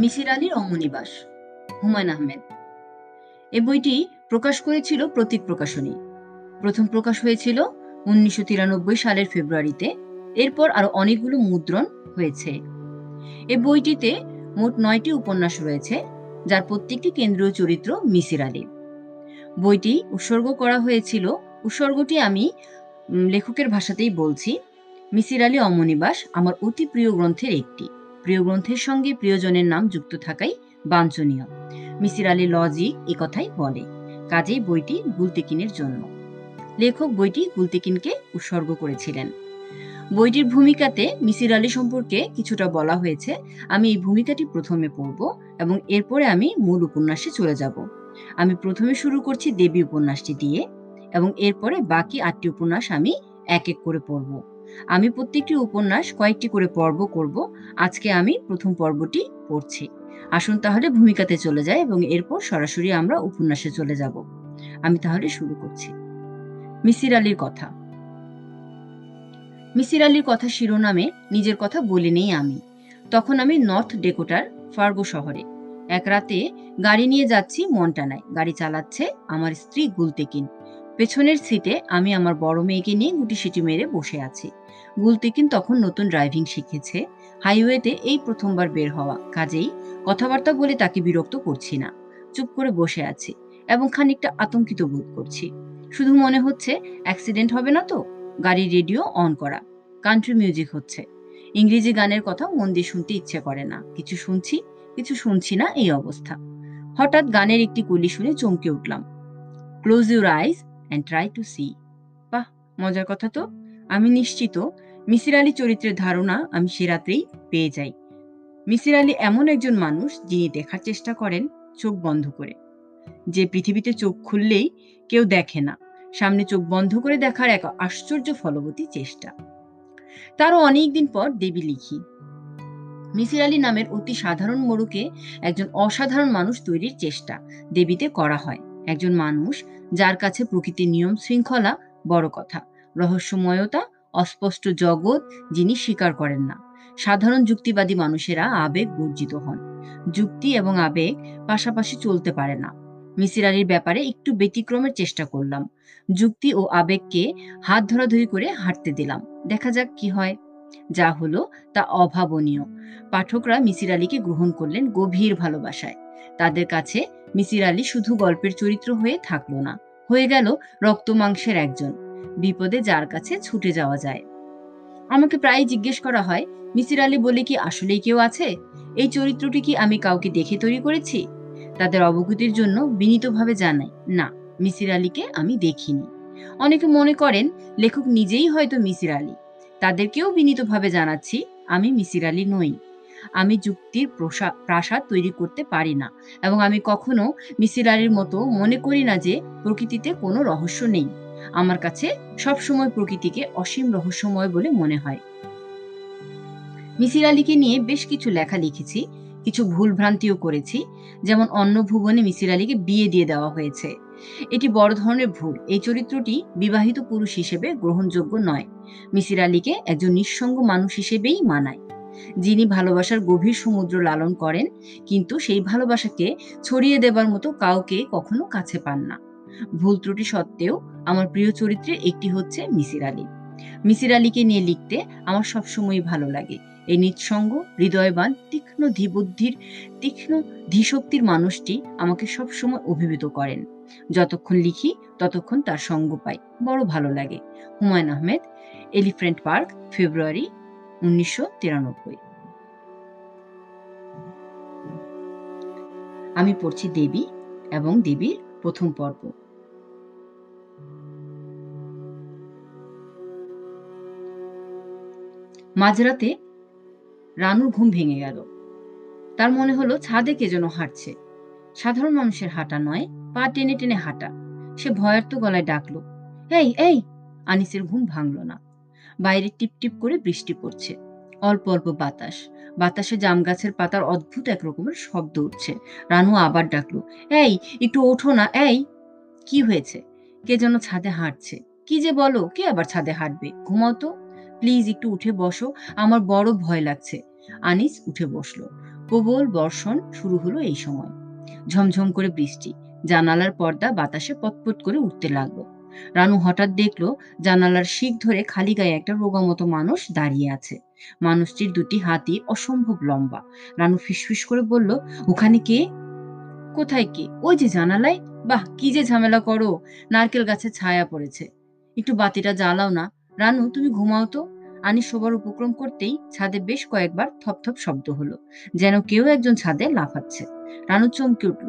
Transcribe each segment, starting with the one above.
মিসির আলীর অমনিবাস হুমায়ুন আহমেদ। এ বইটি প্রকাশ করেছিল প্রতীক প্রকাশনী। প্রথম প্রকাশ হয়েছিল উনিশশো তিরানব্বই সালের ফেব্রুয়ারিতে। এরপর আরও অনেকগুলো মুদ্রণ হয়েছে। এ বইটিতে মোট নয়টি উপন্যাস রয়েছে, যার প্রত্যেকটি কেন্দ্রীয় চরিত্র মিসির আলী। বইটি উৎসর্গ করা হয়েছিল, উৎসর্গটি আমি লেখকের ভাষাতেই বলছি, মিসির আলী অমনিবাস আমার অতি প্রিয় গ্রন্থের একটি। প্রিয় গ্রন্থের সঙ্গে প্রিয়জনের নাম যুক্ত থাকাই বাঞ্ছনীয়। মিসির আলী লজিক এ কথাই বলে, কাজেই বইটি গুলতেকিনের জন্য লেখক বইটি গুলতেকিনকে উৎসর্গ করেছিলেন। বইটির ভূমিকাতে মিসির আলী সম্পর্কে কিছুটা বলা হয়েছে। আমি এই ভূমিকাটি প্রথমে পড়ব এবং এরপরে আমি মূল উপন্যাসে চলে যাব। আমি প্রথমে শুরু করছি দেবী উপন্যাসটি দিয়ে এবং এরপরে বাকি আটটি উপন্যাস আমি এক এক করে পড়ব। আমি প্রত্যেকটি উপন্যাস কয়েকটি করে পর্ব করব। আজকে আমি প্রথম পর্বটি পড়ছি। আসুন তাহলে ভূমিকাতে চলে যাই এবং এরপর সরাসরি আমরা উপন্যাসে চলে যাব। আমি তাহলে শুরু করছি। মিসির আলীর কথা। মিসির আলীর কথা শিরোনামে নিজের কথা বলে নেই আমি। তখন আমি নর্থ ডেকোটার ফার্গো শহরে। এক রাতে গাড়ি নিয়ে যাচ্ছি মন্টানায়। গাড়ি চালাচ্ছে আমার স্ত্রী গুলতেকিন। পেছনের সিটে আমি আমার বড় মেয়েকে নিয়ে গুটি সিটি মেরে বসে আছি। গুলতেকিন তখন নতুন ড্রাইভিং শিখেছে। হাইওয়েতে এই প্রথমবার বের হওয়া। কাজেই কথাবার্তা বলে তাকে বিরক্ত করছি না। চুপ করে বসে আছি এবং খানিকটা আতঙ্কিত বোধ করছি। শুধু মনে হচ্ছে অ্যাক্সিডেন্ট হবে না তো? গাড়ির রেডিও অন করা। কান্ট্রি মিউজিক হচ্ছে। ইংরেজি গানের কথা মন দিয়ে শুনতে ইচ্ছে করে না। কিছু শুনছি কিছু শুনছি না এই অবস্থা। হঠাৎ গানের একটি কলি শুনে চমকে উঠলাম। Close your eyes and try to see বাহ, মজার কথা তো। আমি নিশ্চিত মিসির আলী চরিত্রের ধারণা আমি সে রাতেই পেয়ে যাই। মিসির আলী এমন একজন মানুষ যিনি দেখার চেষ্টা করেন চোখ বন্ধ করে। যে পৃথিবীতে চোখ খুললেই কেউ দেখে না, সামনে চোখ বন্ধ করে দেখার এক আশ্চর্য ফলবতী চেষ্টা। তারও অনেকদিন পর দেবী লিখি। মিসির আলী নামের অতি সাধারণ মরুকে একজন অসাধারণ মানুষ তৈরির চেষ্টা দেবীতে করা হয়। একজন মানুষ যার কাছে প্রকৃতির নিয়ম শৃঙ্খলা বড় কথা। রহস্যময়তা, অস্পষ্ট জগৎ, যিনি স্বীকার করেন না। সাধারণ যুক্তিবাদী মানুষেরা আবেগ বর্জিত হন। যুক্তি এবং আবেগ পাশাপাশি চলতে পারে না। মিসির আলীর ব্যাপারে একটু ব্যতিক্রমের চেষ্টা করলাম। যুক্তি ও আবেগকে হাত ধরাধরি করে হাঁটতে দিলাম। দেখা যাক কি হয়। যা হলো তা অভাবনীয়। পাঠকরা মিসির আলীকে গ্রহণ করলেন গভীর ভালোবাসায়। তাদের কাছে মিসির আলী শুধু গল্পের চরিত্র হয়ে থাকল না। হয়ে গেল রক্ত মাংসের একজন। বিপদে যার কাছে ছুটে যাওয়া যায়। আমাকে প্রায় জিজ্ঞেস করা হয়, মিসির আলী বলে কি আসলেই কেউ আছে? এই চরিত্রটি কি আমি কাউকে দেখে তৈরি করেছি? তাদের অবগতির জন্য বিনীতভাবে জানাই, না, মিসির আলীকে আমি দেখিনি। অনেকে মনে করেন, লেখক নিজেই হয়তো মিসির আলী। তাদেরকেও বিনীতভাবে জানাচ্ছি, আমি মিসির আলী নই। আমি যুক্তির প্রাসাদ তৈরি করতে পারি না এবং আমি কখনো মিসির আলীর মতো মনে করি না যে প্রকৃতিতে কোনো রহস্য নেই। আমার কাছে সবসময় প্রকৃতিকে অসীম রহস্যময় বলে মনে হয়। মিসির আলীকে নিয়ে বেশ কিছু লেখা লিখেছি, কিছু ভুল ভ্রান্তিও করেছি, যেমন অন্য ভুবনে মিসির আলীকে বিয়ে দিয়ে দেওয়া হয়েছে। এটি বড় ধরনের ভুল। এই চরিত্রটি বিবাহিত পুরুষ হিসেবে গ্রহণযোগ্য নয়। মিসির আলীকে একজন নিঃসঙ্গ মানুষ হিসেবেই মানায়। যিনি ভালোবাসার গভীর সমুদ্র লালন করেন, কিন্তু সেই ভালোবাসাকে ছড়িয়ে দেবার মতো কাউকে কখনো কাছে পান না। ভুল ত্রুটি সত্ত্বেও আমার প্রিয় চরিত্রের একটি হচ্ছে মিসির আলী। মিসির আলীকে নিয়ে লিখতে আমার সবসময় ভালো লাগে। এই নিঃসঙ্গ, হৃদয়বান, তীক্ষ্ণ ধীবুদ্ধির, তীক্ষ্ণ ধীশক্তির মানুষটি আমাকে সবসময় অভিভূত করেন। যতক্ষণ লিখি, ততক্ষণ তার সঙ্গ পাই। বড় ভালো লাগে। Humayun Ahmed, Elephant Park, February উনিশশো তিরানব্বই। আমি পড়ছি দেবী এবং দেবীর প্রথম পর্ব। মাঝরাতে রানুর ঘুম ভেঙে গেল। তার মনে হলো ছাদে কে যেন হাঁটছে। সাধারণ মানুষের হাঁটা নয়, পা টেনে টেনে হাঁটা। সে ভয়ার্ত গলায় ডাকলো, এই এই! আনিসের ঘুম ভাঙল না। বাইরে টিপ টিপ করে বৃষ্টি পড়ছে। অল্প অল্প বাতাস। বাতাসে জাম গাছের পাতার অদ্ভুত এক রকমের শব্দ উঠছে। রানু আবার ডাকলো, এই, একটু ওঠো না, এই! কি হয়েছে? কে যেন ছাদে হাঁটছে। কি যে বলো, কে আবার ছাদে হাঁটবে? ঘুমাও তো। প্লিজ একটু উঠে বসো, আমার বড় ভয় লাগছে। আনিস উঠে বসল। প্রবল বর্ষণ শুরু হলো এই সময়। ঝমঝম করে বৃষ্টি। জানালার পর্দা বাতাসে পটপট করে উঠতে লাগল। রানু হঠাৎ দেখল জানালার শিক ধরে খালি গায়ে একটা রোগা মতো মানুষ দাঁড়িয়ে আছে। মানুষটির দুটি হাতই অসম্ভব লম্বা। রানু ফিসফিস করে বলল, ওখানে কে? কোথায় কে? ওই যে জানালায়? বাহ, কি যে ঝামেলা করো, নারকেল গাছে ছায়া পড়েছে। একটু বাতিটা জ্বালাও না। রানু, তুমি ঘুমাও তো। আনি শোবার উপক্রম করতেই ছাদে বেশ কয়েকবার থপথপ শব্দ হলো, যেন কেউ একজন ছাদে লাফাচ্ছে। রানু চমকে উঠল।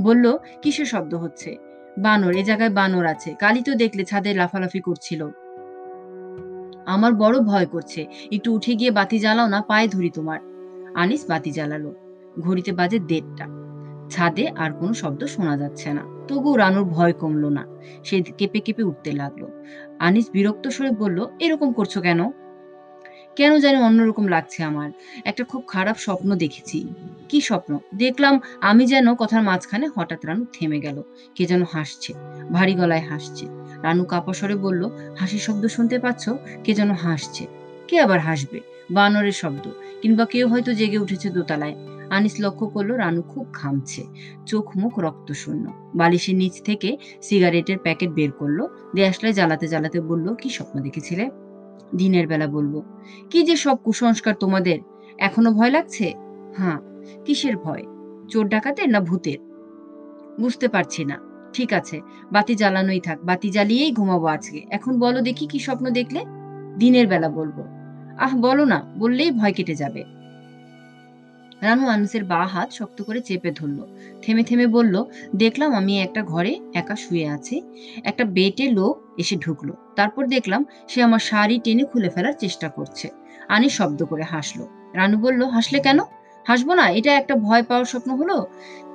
বলল, কিসের শব্দ হচ্ছে? বানর, এ জায়গায় বানর আছে। কালি তো দেখলে ছাদে লাফালাফি করছিল। আমার বড় ভয় করছে। একটু উঠে গিয়ে বাতি জ্বালাও না, পায়ে ধরি তোমার। আনিস বাতি জ্বালালো। ঘড়িতে বাজে দেড়টা। ছাদে আর কোনো শব্দ শোনা যাচ্ছে না। তবুও রানুর ভয় কমলো না। সে কেঁপে কেঁপে উঠতে লাগল। আনিস বিরক্ত স্বরে বলল, এরকম করছ কেন? কেন জানি অন্যরকম লাগছে আমার? একটা খুব খারাপ স্বপ্ন দেখেছি। কি স্বপ্ন? দেখলাম আমি যেন কথার মাঝখানে হঠাৎ রানু থেমে গেল। কে যেন হাসছে, ভারী গলায় হাসছে। রানু কাপা স্বরে বলল, হাসির শব্দ শুনতে পাচ্ছ? কে যেন হাসছে। কে আবার হাসবে? বানরের শব্দ। কিংবা কেউ হয়তো জেগে উঠেছে দোতলায়। আনিস লক্ষ্য করল রানু খুব ঘামছে। চোখ মুখ রক্ত শূন্য বালিশের নিচ থেকে সিগারেটের প্যাকেট বের করল। দেয়াশলায় জ্বালাতে জ্বালাতে বলল, কি স্বপ্ন দেখেছিলে? দিনের বেলা বলব। কি যে সব কুসংস্কার তোমাদের? এখনও ভয় লাগছে? হ্যাঁ। কিসের ভয়? চোর ডাকাতের না ভূতের? বুঝতে পারছি না। ঠিক আছে, বাতি জ্বালানোই থাক। বাতি জ্বালিয়েই ঘুমাবো আজকে। এখন বলো দেখি কি স্বপ্ন দেখলে? দিনের বেলা বলব। আহ, বলো না, বললেই ভয় কেটে যাবে। রানু আনুসের বা হাত শক্ত করে চেপে ধরল। থেমে থেমে বলল, দেখলাম আমি একটা ঘরে একা শুয়ে আছি। একটা বেটে লোক এসে ঢুকলো। তারপর দেখলাম সে আমার শাড়ি টেনে খুলে ফেলার চেষ্টা করছে। আনি শব্দ করে হাসলো। রানু বলল, হাসলে কেন? হাসবো না, এটা একটা ভয় পাওয়ার স্বপ্ন হলো।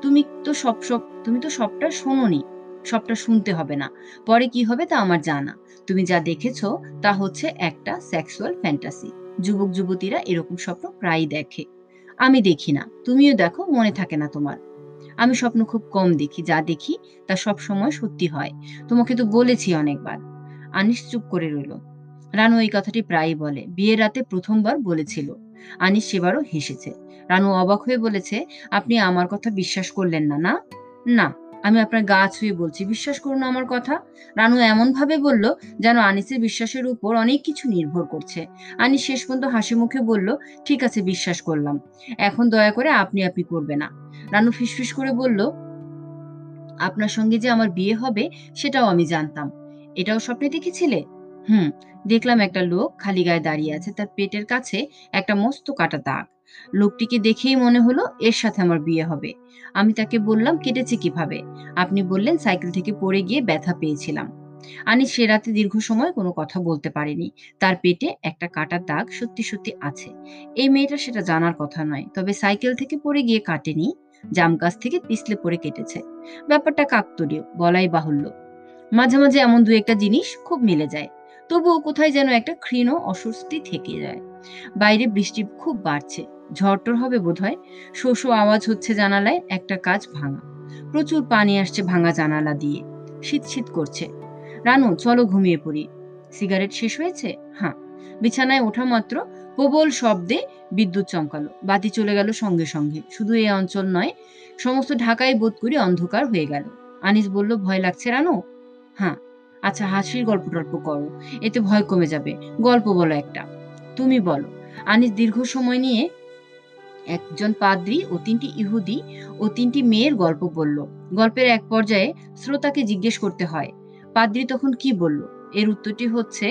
তুমি তো সব সব, তুমি তো সবটা শোনোনি। সবটা শুনতে হবে না। পরে কি হবে তা আমার জানা। তুমি যা দেখেছ তা হচ্ছে একটা সেক্সুয়াল ফ্যান্টাসি। যুবক যুবতীরা এরকম স্বপ্ন প্রায়ই দেখে। আমি দেখি না, তুমিও দেখো, মনে থাকে না তোমার। আমি স্বপ্ন খুব কম দেখি, যা দেখি তা সব সময় সত্যি হয়। তোমাকে তো বলেছি অনেকবার। আনিস চুপ করে রইল। রানু এই কথাটি প্রায়ই বলে। বিয়ের রাতে প্রথমবার বলেছিল। আনিস সেবারও হেসেছে। রানু অবাক হয়ে বলেছে, আপনি আমার কথা বিশ্বাস করলেন না না? না। আমি আপনার গা ছুঁয়ে বলছি, বিশ্বাস করুন আমার কথা। রানু এমন ভাবে বলল যেন আনিসের বিশ্বাসের উপর অনেক কিছু নির্ভর করছে। আনিস শেষ পর্যন্ত হাসি মুখে বলল, ঠিক আছে, বিশ্বাস করলাম। এখন দয়া করে আপনি আপনি করবে না। রানু ফিসফিস করে বলল, আপনার সঙ্গে যে আমার বিয়ে হবে, সেটাও আমি জানতাম। এটাও স্বপ্নে দেখেছিলে? হুম, দেখলাম একটা লোক খালি গায়ে দাঁড়িয়ে আছে, তার পেটের কাছে একটা মস্ত কাটা দাগ। লোকটিকে দেখেই মনে হলো এর সাথে আমার বিয়ে হবে। আমি তাকে বললাম, কেটেছে কীভাবে? আপনি বললেন, সাইকেল থেকে পড়ে গিয়ে ব্যথা পেয়েছিলাম। আনি সে রাতে দীর্ঘ সময় কোনো কথা বলতে পারেনি। তার পেটে একটা কাটার দাগ সত্যি সত্যি আছে। এই মেয়েটা সেটা জানার কথা নয়, তবে সাইকেল থেকে পড়ে গিয়ে কাটেনি, জাম গাছ থেকে পিছলে পড়ে কেটেছে। ব্যাপারটা কাকতরীয় বলাই বাহুল্য। মাঝে মাঝে এমন দু একটা জিনিস খুব মিলে যায়, তবুও কোথায় যেন একটা ক্ষীণ অস্বস্তি থেকে যায়। বাইরে বৃষ্টি খুব বাড়ছে। ঝড়টর হবে বোধহয়। শো শো, আওয়াজ হচ্ছে জানালায়, একটা কাজ ভাঙা। প্রচুর পানি আসছে ভাঙা জানালা দিয়ে। শীত শীত করছে। রানু, চলো ঘুমিয়ে পড়ি। সিগারেট শেষ হয়েছে? হ্যাঁ বিছানায় ওঠা মাত্র প্রবল শব্দে বিদ্যুৎ চমকালো। বাতি চলে গেল সঙ্গে সঙ্গে। শুধু এই অঞ্চল নয়, সমস্ত ঢাকায় বোধ করি অন্ধকার হয়ে গেল। আনিস বলল, ভয় লাগছে রানু? হ্যাঁ আচ্ছা হাসির গল্প টল্প করো। এতে ভয় কমে যাবে। গল্প বলো একটা। তুমি বলো। আনিস দীর্ঘ সময় নিয়ে একজন পাদ্রী ও তিনটি ইহুদি ও তিনটি মেয়ের গল্প বলল। গল্পের এক পর্যায়ে শ্রোতাকে জিজ্ঞেস করতে হয়, পাদ্রী তখন কি বলল? এর উত্তরটি হচ্ছে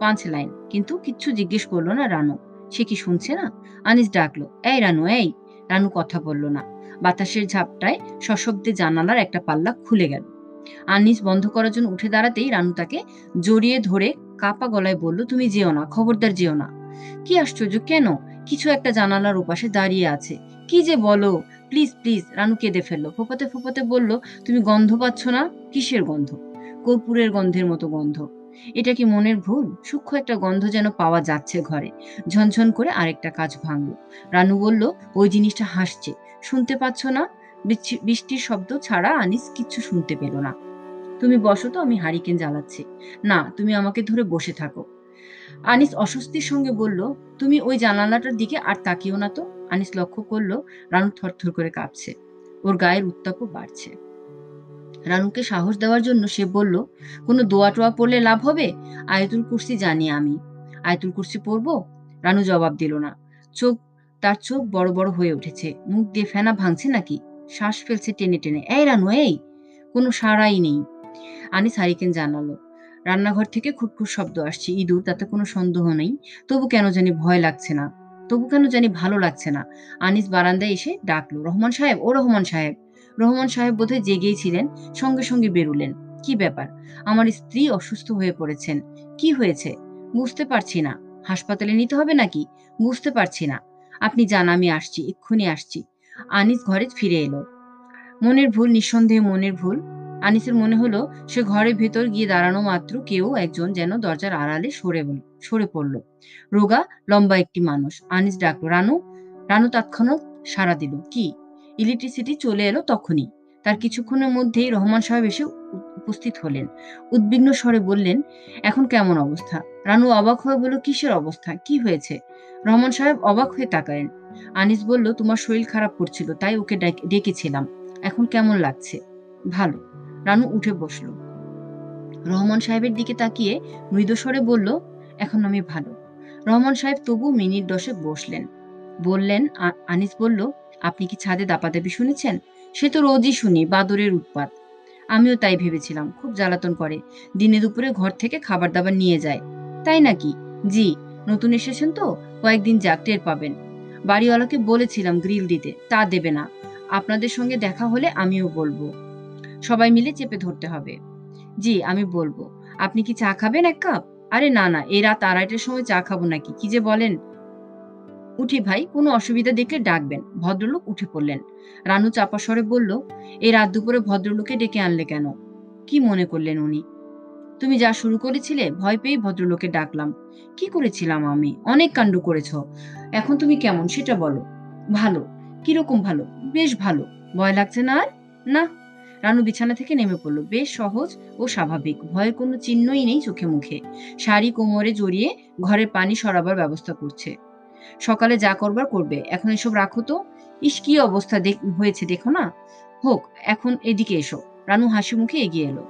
পাঁচ লাইন কিন্তু কিচ্ছু জিজ্ঞেস করল না রানু। সে কি শুনছে না? আনিস ডাকলো, এই রানু এই। রানু কথা বলল না। বাতাসের ঝাপটায় সশব্দে জানালার একটা পাল্লা খুলে গেল। আনিস বন্ধ করার জন্য উঠে দাঁড়াতেই রানু তাকে জড়িয়ে ধরে কাপা গলায় বলল, তুমি যেও না, খবরদার যেও না। কি আশ্চর্য, কেন? কিছু একটা জানালার ওপাশে দাঁড়িয়ে আছে। কি যে বলো? প্লিজ প্লিজ, রানু কেঁদে ফেলল। ফোপাতে ফোপাতে বলল, তুমি গন্ধ পাচ্ছ না? কিসের গন্ধ? কর্পূরের গন্ধের মতো গন্ধ। এটা কি মনের ভুল? সূক্ষ্ম একটা গন্ধ যেন পাওয়া যাচ্ছে ঘরে। ঝনঝন করে আরেকটা কাজ ভাঙলো। রানু বলল, ওই জিনিসটা হাসছে। শুনতে পাচ্ছ না? বৃষ্টি- বৃষ্টির শব্দ ছাড়া আনিস কিচ্ছু শুনতে পেল না। তুমি বসো তো, আমি হারিকেন জ্বালাচ্ছি। না, তুমি আমাকে ধরে বসে থাকো। আনিস অস্বস্তির সঙ্গে বলল, তুমি ওই জানালাটার দিকে আর তাকিও না তো? আনিস লক্ষ্য করল, রানু থরথর করে কাঁপছে। ওর গায়ের উত্তাপও বাড়ছে। রানুকে সাহস দেওয়ার জন্য সে বলল, কোনো দোয়া টোয়া পড়লে লাভ হবে? আয়তুল কুর্সি জানি আমি। আয়তুল কুর্সি পড়ব? রানু জবাব দিল না। চোখ, তার চোখ বড় বড় হয়ে উঠেছে। মুখ দিয়ে ফেনা ভাঙছে নাকি? শ্বাস ফেলছে টেনে টেনে। এই রানু, এই! কোনো সাড়াই নেই। আনিস হারিকেন জানালো। রান্নাঘর থেকে খুটখুট শব্দ আসছে। ইঁদুর, তাতে কোনো সন্দেহ নেই। তবু কেন জানি ভয় লাগছে না। তবু কেন জানি ভালো লাগছে না। আনিস বারান্দায় এসে ডাকলো, রহমান সাহেব, ও রহমান সাহেব। রহমান সাহেব বোধহয় জেগেই ছিলেন, সঙ্গে সঙ্গে বেরুলেন। কি ব্যাপার? আমার স্ত্রী অসুস্থ হয়ে পড়েছেন। কি হয়েছে? বুঝতে পারছি না। হাসপাতালে নিতে হবে নাকি? বুঝতে পারছি না। আপনি যান, আমি আসছি, এক্ষুনি আসছি। আনিস ঘরে ফিরে এলো। মনের ভুল, নিঃসন্দেহে মনের ভুল। আনিসের মনে হলো, সে ঘরের ভেতর গিয়ে দাঁড়ানো মাত্র কেউ একজন যেন দরজার আড়ালে সরে সরে পড়ল। রোগা লম্বা একটি মানুষ। আনিস ডাকলো, রানু রানু তৎক্ষণাৎ সাড়া দিল। কি? ইলেকট্রিসিটি চলে এলো তখনই। তার কিছুক্ষণের মধ্যেই রহমান সাহেব এসে উপস্থিত হলেন। উদ্বিগ্ন স্বরে বললেন, এখন কেমন অবস্থা? রানু অবাক হয়ে বলল, কিসের অবস্থা? কি হয়েছে? রহমান সাহেব অবাক হয়ে তাকালেন। আনিস বলল, তোমার শরীর খারাপ করছিল, তাই ওকে ডেকেছিলাম। এখন কেমন লাগছে? ভালো। রানু উঠে বসল। রহমান সাহেবের দিকে তাকিয়ে মৃদস্বরে বলল, এখন আমি ভালো। রহমান সাহেব তবু মিনিট দশে বসলেন। বললেন আনিস বলল, আপনি কি ছাদে দাপাদাপি শুনেছেন? সে তো রোজই শুনি, বাদরের উৎপাত। আমিও তাই ভেবেছিলাম, খুব জ্বালাতন করে। দিনে দুপুরে ঘর থেকে খাবার দাবার নিয়ে যায়। তাই নাকি? জি, নতুন এসেছেন তো, কয়েকদিন যাক, টের পাবেন। বাড়িওয়ালাকে বলেছিলাম গ্রিল দিতে, তা দেবে না। আপনাদের সঙ্গে দেখা হলে আমিও বলব। সবাই মিলে চেপে ধরতে হবে। জি, আমি বলব। আপনি কি চা খাবেন এক কাপ? আরে না না, এই রাত আড়াইটার সময় চা খাব নাকি? কি যে বলেন। উঠি ভাই, কোনো অসুবিধা দেখলে ডাকবেন। ভদ্রলোক উঠে পড়লেন। রানু চাপা স্বরে বলল এই রাত দুপুরে ভদ্রলোকে ডেকে আনলে কেন? কি মনে করলেন উনি? তুমি যা শুরু করেছিলে, ভয় পেয়ে ভদ্রলোকে ডাকলাম। কি করেছিলাম আমি? অনেক কাণ্ড করেছ। এখন তুমি কেমন? সেটা বলো। ভালো, কীরকম ভালো? বেশ ভালো। ভয় লাগছে না আর? না রানু বিছানা থেকে নেমে পড়ল। বেশ সহজ ও স্বাভাবিক। ভয়ের কোনো চিহ্নই নেই চোখে মুখে। শাড়ি কোমরে জড়িয়ে ঘরের পানি সরাবার ব্যবস্থা করছে। সকালে যা করবার করবে। এখন এসব রাখো তো। ইস, কি অবস্থা হয়েছে দেখো না। হোক, এখন এদিকে এসো। রানু হাসি মুখে এগিয়ে এলো।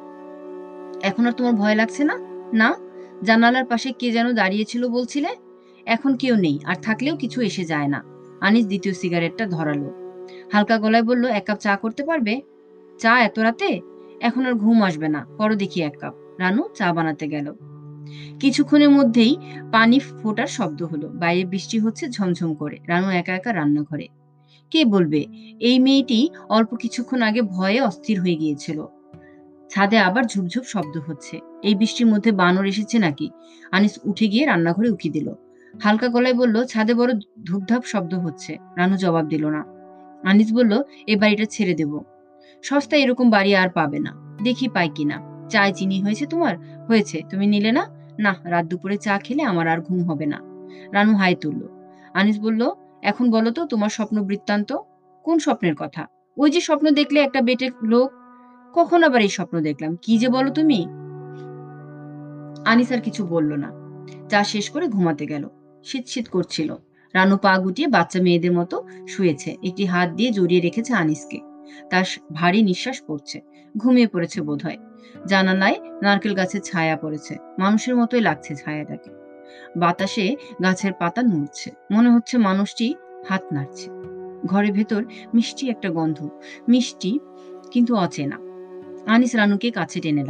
এখন আর তোমার ভয় লাগছে না? না? জানালার পাশে কে যেন দাঁড়িয়েছিল বলছিলে? এখন কেউ নেই, আর থাকলেও কিছু এসে যায় না। আনিস দ্বিতীয় সিগারেটটা ধরালো। হালকা গলায় বলল, এক কাপ চা করতে পারবে? চা এত রাতে? এখন আর ঘুম আসবে না। করো দেখি এক কাপ। রানু চা বানাতে গেল। কিছুক্ষণের মধ্যেই পানি ফোটার শব্দ হলো। বাইরে বৃষ্টি হচ্ছে ঝমঝম করে। রানু একা একা রান্নাঘরে। কে বলবে? এই মেয়েটি অল্প কিছুক্ষণ আগে ভয়ে অস্থির হয়ে গিয়েছিল। ছাদে আবার ঝুপঝুপ শব্দ হচ্ছে। এই বৃষ্টির মধ্যে বানর এসেছে নাকি? আনিস উঠে গিয়ে রান্নাঘরে উকি দিল। হালকা গলায় বলল, ছাদে বড় ধূপধাপ শব্দ হচ্ছে। রানু জবাব দিল না। আনিস বলল, এ বাড়িটা ছেড়ে দেব। সস্তা এরকম বাড়ি আর পাবে না। দেখি পাই কিনা। চায় চিনি হয়েছে তোমার? হয়েছে। তুমি নিলে না? না, রাত দুপুরে চা খেলে আমার আর ঘুম হবে না। রানু হাই তুলল। আনিস বলল, এখন বলো তো, তোমার স্বপ্ন বৃত্তান্ত? কোন স্বপ্নের কথা? ওই যে স্বপ্ন দেখলে একটা বেটে লোক? কখন আবার এই স্বপ্ন দেখলাম? কি যে বলো তুমি? আনিস আর কিছু বলল না। চা শেষ করে ঘুমাতে গেল। শীত শীত করছিল। রানু পা গুটিয়ে বাচ্চা মেয়েদের মতো শুয়েছে। একটি হাত দিয়ে জড়িয়ে রেখেছে আনিসকে। তার ভারী নিঃশ্বাস পড়ছে। ঘুমিয়ে পড়েছে বোধহয়। জানালায় নারকেল গাছের ছায়া পড়েছে। মানুষের মতোই লাগছে ছায়াটাকে। বাতাসে গাছের পাতা নড়ছে। মনে হচ্ছে মানুষটি হাত নাড়ছে। ঘরের ভেতর মিষ্টি একটা গন্ধ। মিষ্টি কিন্তু অচেনা। আনিস রানুকে কাছে টেনে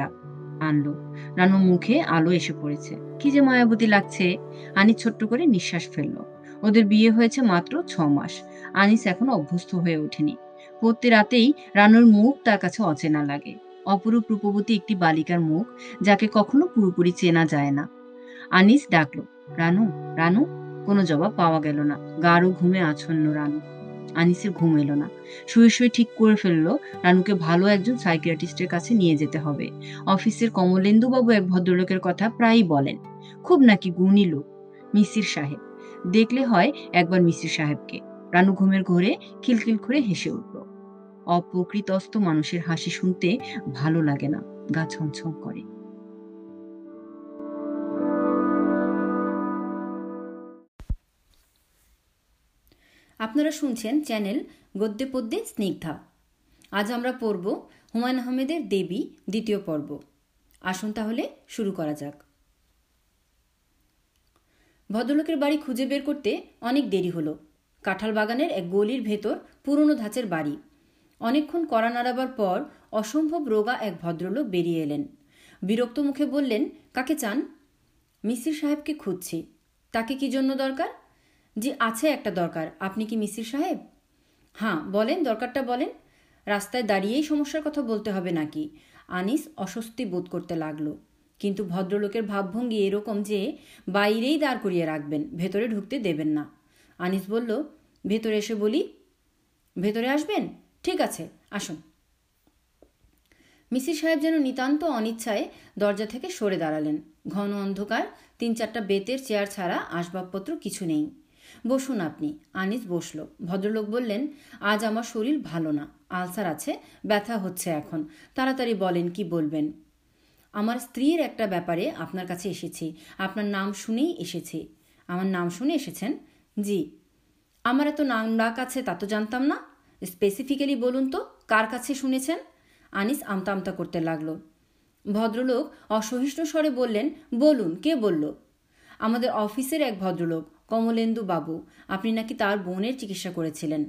আনলো। রানু মুখে আলো এসে পড়েছে। কি যে মায়াবতী লাগছে। আনিস ছোট্ট করে নিঃশ্বাস ফেলল। ওদের বিয়ে হয়েছে মাত্র ছ মাস। আনিস এখনও অভ্যস্ত হয়ে ওঠেনি। প্রতি রাতেই রানুর মুখ তার কাছে অচেনা লাগে। অপরূপ রূপবতী একটি বালিকার মুখ, যাকে কখনো পুরোপুরি চেনা যায় না। আনিস ডাকলো, রানু রানু? কোনো জবাব পাওয়া গেল না। গাঢ় ঘুমে আচ্ছন্ন রানু। আনিসের ঘুম এলো না। শুয়ে শুয়ে ঠিক করে ফেলল, রানুকে ভালো একজন সাইকিয়াটিস্টের কাছে নিয়ে যেতে হবে। অফিসের কমলেন্দুবাবু এক ভদ্রলোকের কথা প্রায়ই বলেন। খুব নাকি গুণী লোক। মিসির সাহেব, দেখলে হয় একবার মিসির সাহেবকে। রানু ঘুমের ঘরে খিলখিল করে হেসে উঠল। অপ্রকৃতস্থ মানুষের হাসি শুনতে ভালো লাগে না, গা ছমছম করে। আপনারা শুনছেন চ্যানেল গদ্যে পদ্যে স্নিগ্ধা। আজ আমরা পড়ব হুমায়ুন আহমেদের দেবী, দ্বিতীয় পর্ব। আসুন তাহলে শুরু করা যাক। ভদ্রলোকের বাড়ি খুঁজে বের করতে অনেক দেরি হলো। কাঁঠাল বাগানের এক গলির ভেতর পুরনো ধাঁচের বাড়ি। অনেকক্ষণ কড়া নাড়াবার পর অসম্ভব রোগা এক ভদ্রলোক বেরিয়ে এলেন। বিরক্ত মুখে বললেন, কাকে চান? মিসির সাহেবকে খুঁজছি। তাকে কি জন্য দরকার? জি, আছে একটা দরকার। আপনি কি মিসির সাহেব? হ্যাঁ বলেন, দরকারটা বলেন। রাস্তায় দাঁড়িয়েই সমস্যার কথা বলতে হবে নাকি? আনিস অস্বস্তি বোধ করতে লাগল। কিন্তু ভদ্রলোকের ভাবভঙ্গি এরকম যে বাইরেই দাঁড় করিয়ে রাখবেন, ভেতরে ঢুকতে দেবেন না। আনিস বলল, ভেতরে এসে বলি। ভেতরে আসবেন? ঠিক আছে, আসুন। মিসির সাহেব যেন নিতান্ত অনিচ্ছায় দরজা থেকে সরে দাঁড়ালেন। ঘন অন্ধকার, তিন চারটা বেতের চেয়ার ছাড়া আসবাবপত্র কিছু নেই। বসুন আপনি, আনিস বসল। ভদ্রলোক বললেন, আজ আমার শরীর ভালো না, আলসার আছে, ব্যথা হচ্ছে এখন, তাড়াতাড়ি বলেন কি বলবেন? আমার স্ত্রীর একটা ব্যাপারে আপনার কাছে এসেছি, আপনার নাম শুনেই এসেছি। আমার নাম শুনে এসেছেন? জি। আমার এত নাম ডাক আছে তা তো জানতাম না? স্পেসিফিক্যালি বলুন তো, কার কাছে শুনেছেন? আনিস আমতা আমতা করতে লাগল। ভদ্রলোক অসহিষ্ণু স্বরে বললেন, বলুন, কে বলল? আমাদের অফিসের এক ভদ্রলোক, কমলেন্দু বাবু। আপনি নাকি তার বোনের চিকিৎসা করেছিলেন?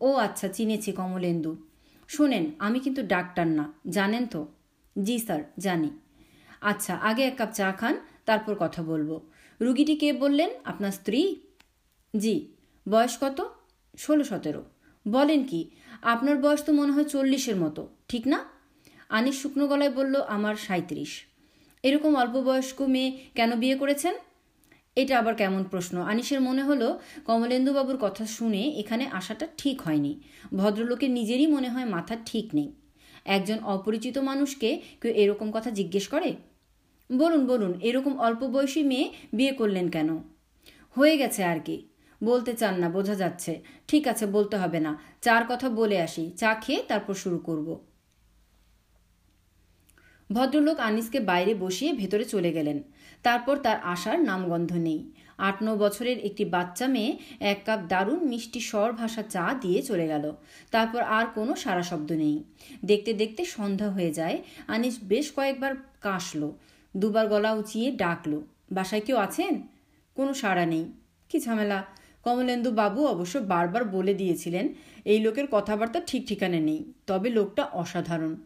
ও আচ্ছা চিনেছি কমলেন্দু। শোনেন, আমি কিন্তু ডাক্তার না, জানেন তো? জি স্যার, জানি। আচ্ছা আগে এক কাপ চা খান, তারপর কথা বলব। রুগীটি কে বললেন? আপনার স্ত্রী? জি। বয়স কত? ষোলো, সতেরো। বলেন কি, আপনার বয়স তো মনে হয় চল্লিশের মতো, ঠিক না? আনিস শুকনো গলায় বলল, আমার সাঁত্রিশ এরকম অল্প বয়স্ক মেয়ে কেন বিয়ে করেছেন? এটা আবার কেমন প্রশ্ন? আনিসের মনে হলো, কমলেন্দুবাবুর কথা শুনে এখানে আসাটা ঠিক হয়নি। ভদ্রলোকের নিজেরই মনে হয় মাথা ঠিক নেই। একজন অপরিচিত মানুষকে কেউ এরকম কথা জিজ্ঞেস করে? বলুন বলুন, এরকম অল্প বয়সী মেয়ে বিয়ে করলেন কেন? হয়ে গেছে আর কি। বলতে চান না, বোঝা যাচ্ছে। ঠিক আছে, বলতে হবে না। চার কথা বলে আসি। চা খেয়ে তারপর শুরু করব। ভদ্রলোক আনিসকে বাইরে বসিয়ে ভেতরে চলে গেলেন। তারপর তার আসার নামগন্ধ নেই। আট ন বছরের একটি বাচ্চা মেয়ে এক কাপ দারুণ মিষ্টি স্বর ভাষা চা দিয়ে চলে গেল। তারপর আর কোনো সারা শব্দ নেই। দেখতে দেখতে সন্ধ্যা হয়ে যায়। আনিস বেশ কয়েকবার কাশলো। দুবার গলা উঁচিয়ে ডাকলো, বাসায় কেউ আছেন? কোনো সাড়া নেই। কি ঝামেলা? কমলেন্দু বাবু অবশ্য বারবার বলে দিয়েছিলেন, এই লোকের কথাবার্তা ঠিক ঠিকানে নেই, তবে লোকটা অসাধারণ।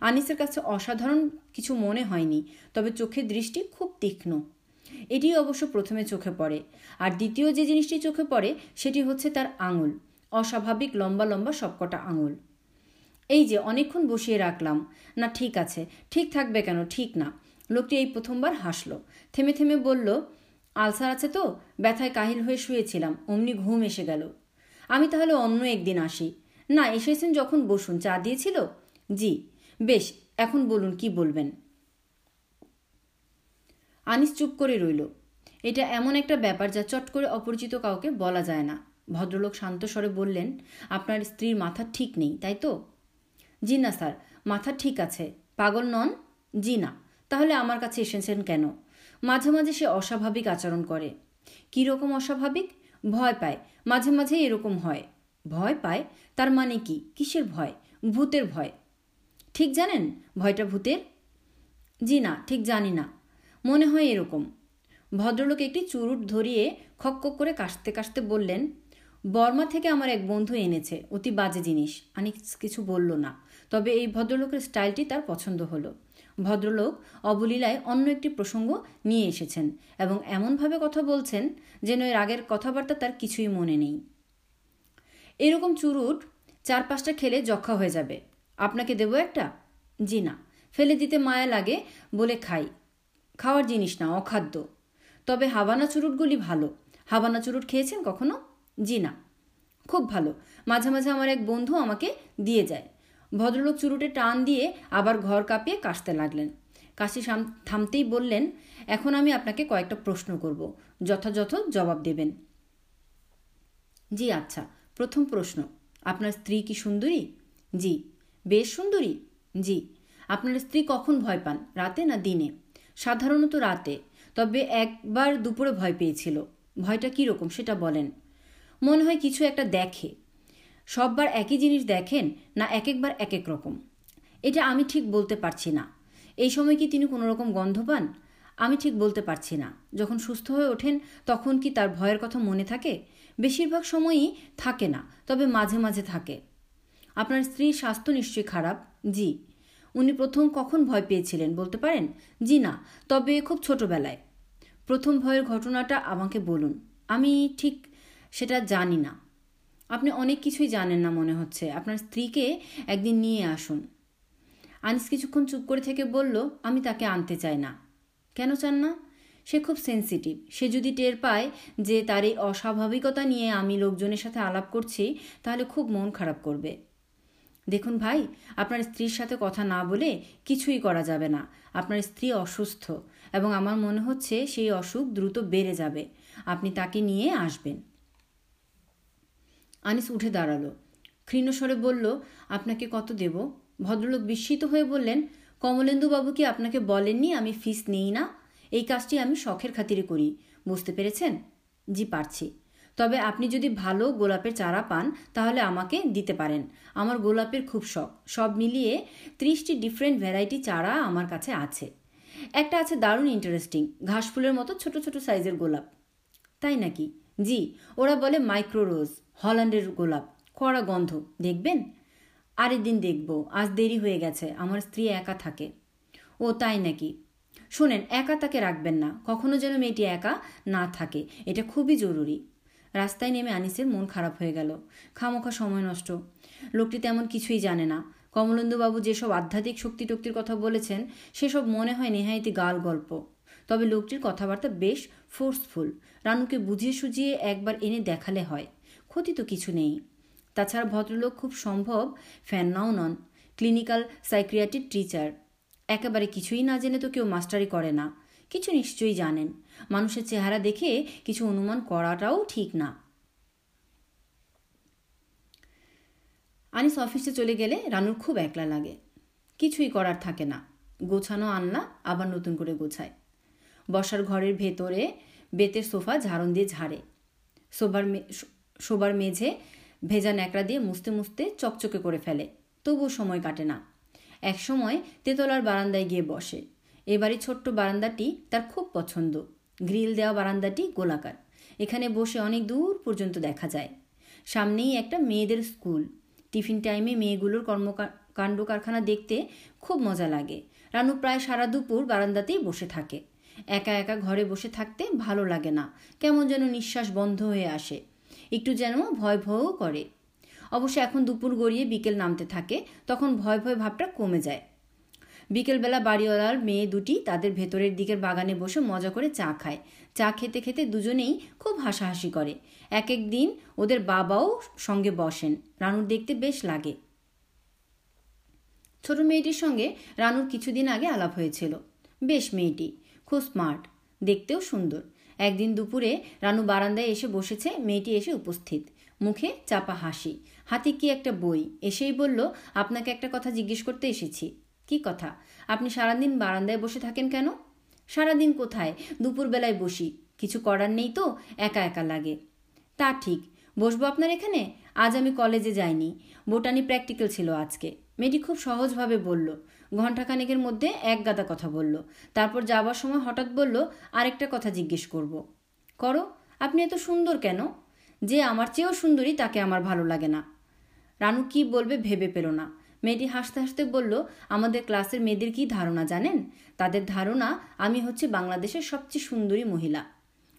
আনিসের কাছে অসাধারণ কিছু মনে হয়নি, তবে চোখের দৃষ্টি খুব তীক্ষ্ণ। এটি অবশ্য প্রথমে চোখে পড়ে, আর দ্বিতীয় যে জিনিসটি চোখে পড়ে, সেটি হচ্ছে তার আঙুল, অস্বাভাবিক লম্বা লম্বা সবকটা আঙুল। এই যে, অনেকক্ষণ বসিয়ে রাখলাম। না, ঠিক আছে, ঠিক থাকবে কেন? ঠিক না। লোকটি এই প্রথমবার হাসলো, থেমে থেমে বলল আলসার আছে তো, ব্যথায় কাহিল হয়ে শুয়েছিলাম, অমনি ঘুম এসে গেল। আমি তাহলে অন্য একদিন আসি। না, এসেছেন যখন বসুন, চা দিয়েছিল? জি। বেশ, এখন বলুন, কি বলবেন? আনিস চুপ করে রইল। এটা এমন একটা ব্যাপার যা চট করে অপরিচিত কাউকে বলা যায় না। ভদ্রলোক শান্ত স্বরে বললেন, আপনার স্ত্রীর মাথা ঠিক নেই, তাই তো? জি না, স্যার, মাথা ঠিক আছে। পাগল নন? জি না। তাহলে আমার কাছে এসেছেন কেন? মাঝে মাঝে সে অস্বাভাবিক আচরণ করে। কী রকম অস্বাভাবিক? ভয় পায়। মাঝে মাঝে এরকম হয়। ভয় পায়? তার মানে কি? কিসের ভয়? ভূতের ভয়। ঠিক জানেন? ভয়টা ভূতের? জি না, ঠিক জানি না। মনে হয় এরকম। ভদ্রলোক একটি চুরুট ধরিয়ে খক করে কাশতে কাশতে বললেন, বর্মা থেকে আমার এক বন্ধু এনেছে, অতি বাজে জিনিস। আনিক কিছু বলল না। তবে এই ভদ্রলোকের স্টাইলটি তার পছন্দ হলো। ভদ্রলোক অবলীলায় অন্য একটি প্রসঙ্গ নিয়ে এসেছেন এবং এমনভাবে কথা বলছেন যেন এর আগের কথাবার্তা তার কিছুই মনে নেই। এরকম চুরুট চার পাঁচটা খেলে যক্ষা হয়ে যাবে। আপনাকে দেবো একটা? জি না। ফেলে দিতে মায়া লাগে বলে খাই। খাওয়ার জিনিস না, অখাদ্য। তবে হাবানা চুরুটগুলি ভালো। হাবানা চুরুট খেয়েছেন কখনো? জি না। খুব ভালো। মাঝে মাঝে আমার এক বন্ধু আমাকে দিয়ে যায়। ভদ্রলোক চুরুটে টান দিয়ে আবার ঘর কাঁপিয়ে কাশতে লাগলেন। কাশি থামতেই বললেন, এখন আমি আপনাকে কয়েকটা প্রশ্ন করব। যথাযথ জবাব দেবেন। জি আচ্ছা। প্রথম প্রশ্ন, আপনার স্ত্রী কি সুন্দরী? জি। বেশ সুন্দরী? জি। আপনার স্ত্রী কখন ভয় পান, রাতে না দিনে? সাধারণত রাতে, তবে একবার দুপুরে ভয় পেয়েছিল। ভয়টা কীরকম, সেটা বলেন। মনে হয় কিছু একটা দেখে। সববার একই জিনিস দেখেন না এক একবার এক এক রকম? এটা আমি ঠিক বলতে পারছি না। এই সময় কি তিনি কোনো রকম গন্ধ পান? আমি ঠিক বলতে পারছি না। যখন সুস্থ হয়ে ওঠেন, তখন কি তার ভয়ের কথা মনে থাকে? বেশিরভাগ সময়ই থাকে না, তবে মাঝে মাঝে থাকে। আপনার স্ত্রীর স্বাস্থ্য নিশ্চয়ই খারাপ? জি। উনি প্রথম কখন ভয় পেয়েছিলেন বলতে পারেন? জি না, তবে খুব ছোটবেলায়। প্রথম ভয়ের ঘটনাটা আমাকে বলুন। আমি ঠিক সেটা জানি না। অনেক কিছুই জানেন না মনে হচ্ছে। আপনার স্ত্রীকে একদিন নিয়ে আসুন। আনিস কিছুক্ষণ চুপ করে থেকে বলল, আমি তাকে আনতে চাই না। কেন চান না? সে খুব সেন্সিটিভ সে যদি টের পায় যে তার এই অস্বাভাবিকতা নিয়ে আমি লোকজনের সাথে আলাপ করছি, তাহলে খুব মন খারাপ করবে। দেখুন ভাই, আপনার স্ত্রীর সাথে কথা না বলে কিছুই করা যাবে না। আপনার স্ত্রী অসুস্থ এবং আমার মনে হচ্ছে সেই অসুখ দ্রুত বেড়ে যাবে। আপনি তাকে নিয়ে আসবেন। আনিস উঠে দাঁড়াল। ক্ষীণস্বরে বলল, আপনাকে কত দেব? ভদ্রলোক বিস্মিত হয়ে বললেন, কমলেন্দুবাবু কি আপনাকে বলেননি আমি ফিস নেই না? এই কাজটি আমি শখের খাতিরে করি। বুঝতে পেরেছেন? জি, পারছি। তবে আপনি যদি ভালো গোলাপের চারা পান, তাহলে আমাকে দিতে পারেন। আমার গোলাপের খুব শখ। সব মিলিয়ে ত্রিশটি ডিফারেন্ট ভ্যারাইটি চারা আমার কাছে আছে। একটা আছে দারুণ ইন্টারেস্টিং, ঘাস ফুলের মতো ছোট ছোট সাইজের গোলাপ। তাই নাকি? জি, ওরা বলে মাইক্রো রোজ হল্যান্ডের গোলাপ, কড়া গন্ধ, দেখবেন? আরেক দিন দেখব, আজ দেরি হয়ে গেছে, আমার স্ত্রী একা থাকে। ও তাই নাকি? শোনেন, একা তাকে রাখবেন না, কখনো যেন মেয়েটি একা না থাকে, এটা খুবই জরুরি। রাস্তায় নেমে আনিসের মন খারাপ হয়ে গেল, খামোখা সময় নষ্ট। লোকটি তেমন কিছুই জানে না। কমলেন্দুবাবু যেসব আধ্যাত্মিক শক্তি টক্তির কথা বলেছেন, সেসব মনে হয় নেহাইতি গাল গল্প। তবে লোকটির কথাবার্তা বেশ ফোর্সফুল রানুকে বুঝিয়ে সুঝিয়ে একবার এনে দেখালে হয়। ক্ষতি তো কিছু নেই। তাছাড়া ভদ্রলোক খুব সম্ভব ফ্যান নাও নন। Clinical psychiatric teacher. একেবারে কিছুই না জেনে তো কেউ মাস্টারি করে না। কিছু নিশ্চয়ই জানেন। মানুষের চেহারা দেখে কিছু অনুমান করাটাও ঠিক না। আনিস অফিসে চলে গেলে রানুর খুব একলা লাগে। কিছুই করার থাকে না। গোছানো আনলা আবার নতুন করে গোছায়। বসার ঘরের ভেতরে বেতের সোফা ঝাড়ন দিয়ে ঝাড়ে। শোবার শোবার মেঝে ভেজা ন্যাকড়া দিয়ে মুছতে মুছতে চকচকে করে ফেলে, তবুও সময় কাটে না। এক সময় তেতলার বারান্দায় গিয়ে বসে। এবারে ছোট্ট বারান্দাটি তার খুব পছন্দ। গ্রিল দেওয়া বারান্দাটি গোলাকার। এখানে বসে অনেক দূর পর্যন্ত দেখা যায়। সামনেই একটা মেয়েদের স্কুল। টিফিন টাইমে মেয়েগুলোর কর্মকাণ্ড কারখানা দেখতে খুব মজা লাগে। রানু প্রায় সারা দুপুর বারান্দাতেই বসে থাকে। একা একা ঘরে বসে থাকতে ভালো লাগে না। কেমন যেন নিঃশ্বাস বন্ধ হয়ে আসে। একটু যেন ভয় ভয়ও করে। অবশ্য এখন দুপুর গড়িয়ে বিকেল নামতে থাকে, তখন ভয় ভয় ভাবটা কমে যায়। বিকেলবেলা বাড়িওয়ালার মেয়ে দুটি তাদের ভেতরের দিকের বাগানে বসে মজা করে চা খায়। চা খেতে খেতে দুজনেই খুব হাসাহাসি করে। এক এক দিন ওদের বাবাও সঙ্গে বসেন। রানুর দেখতে বেশ লাগে। ছোট মেয়েটির সঙ্গে রানুর কিছুদিন আগে আলাপ হয়েছিল। বেশ মেয়েটি। খুব স্মার্ট। দেখতেও সুন্দর। একদিন দুপুরে রানু বারান্দায় এসে বসেছে, মেয়েটি এসে উপস্থিত। মুখে চাপা হাসি। হাতে কি একটা বই? এসেই বলল, আপনাকে একটা কথা জিজ্ঞেস করতে এসেছি। কি কথা? আপনি সারাদিন বারান্দায় বসে থাকেন কেন? সারাদিন কোথায়? দুপুরবেলায় বসি। কিছু করার নেই তো, একা একা লাগে। তা ঠিক। বসবো আপনার এখানে? আজ আমি কলেজে যাইনি। বোটানি প্র্যাকটিক্যাল ছিল আজকে। মেয়েটি খুব সহজভাবে বলল ঘণ্টাখানেকের মধ্যে এক গাদা কথা বলল। তারপর যাবার সময় হঠাৎ বলল, আরেকটা কথা জিজ্ঞেস করব। করো। আপনি এত সুন্দর কেন? যে আমার চেয়েও সুন্দরী তাকে আমার ভালো লাগে না। রানু কি বলবে ভেবে পেল না। মেয়েটি হাসতে হাসতে বলল, আমাদের ক্লাসের মেয়েদের কি ধারণা জানেন? তাদের ধারণা, আমি হচ্ছে বাংলাদেশের সবচেয়ে সুন্দরী মহিলা।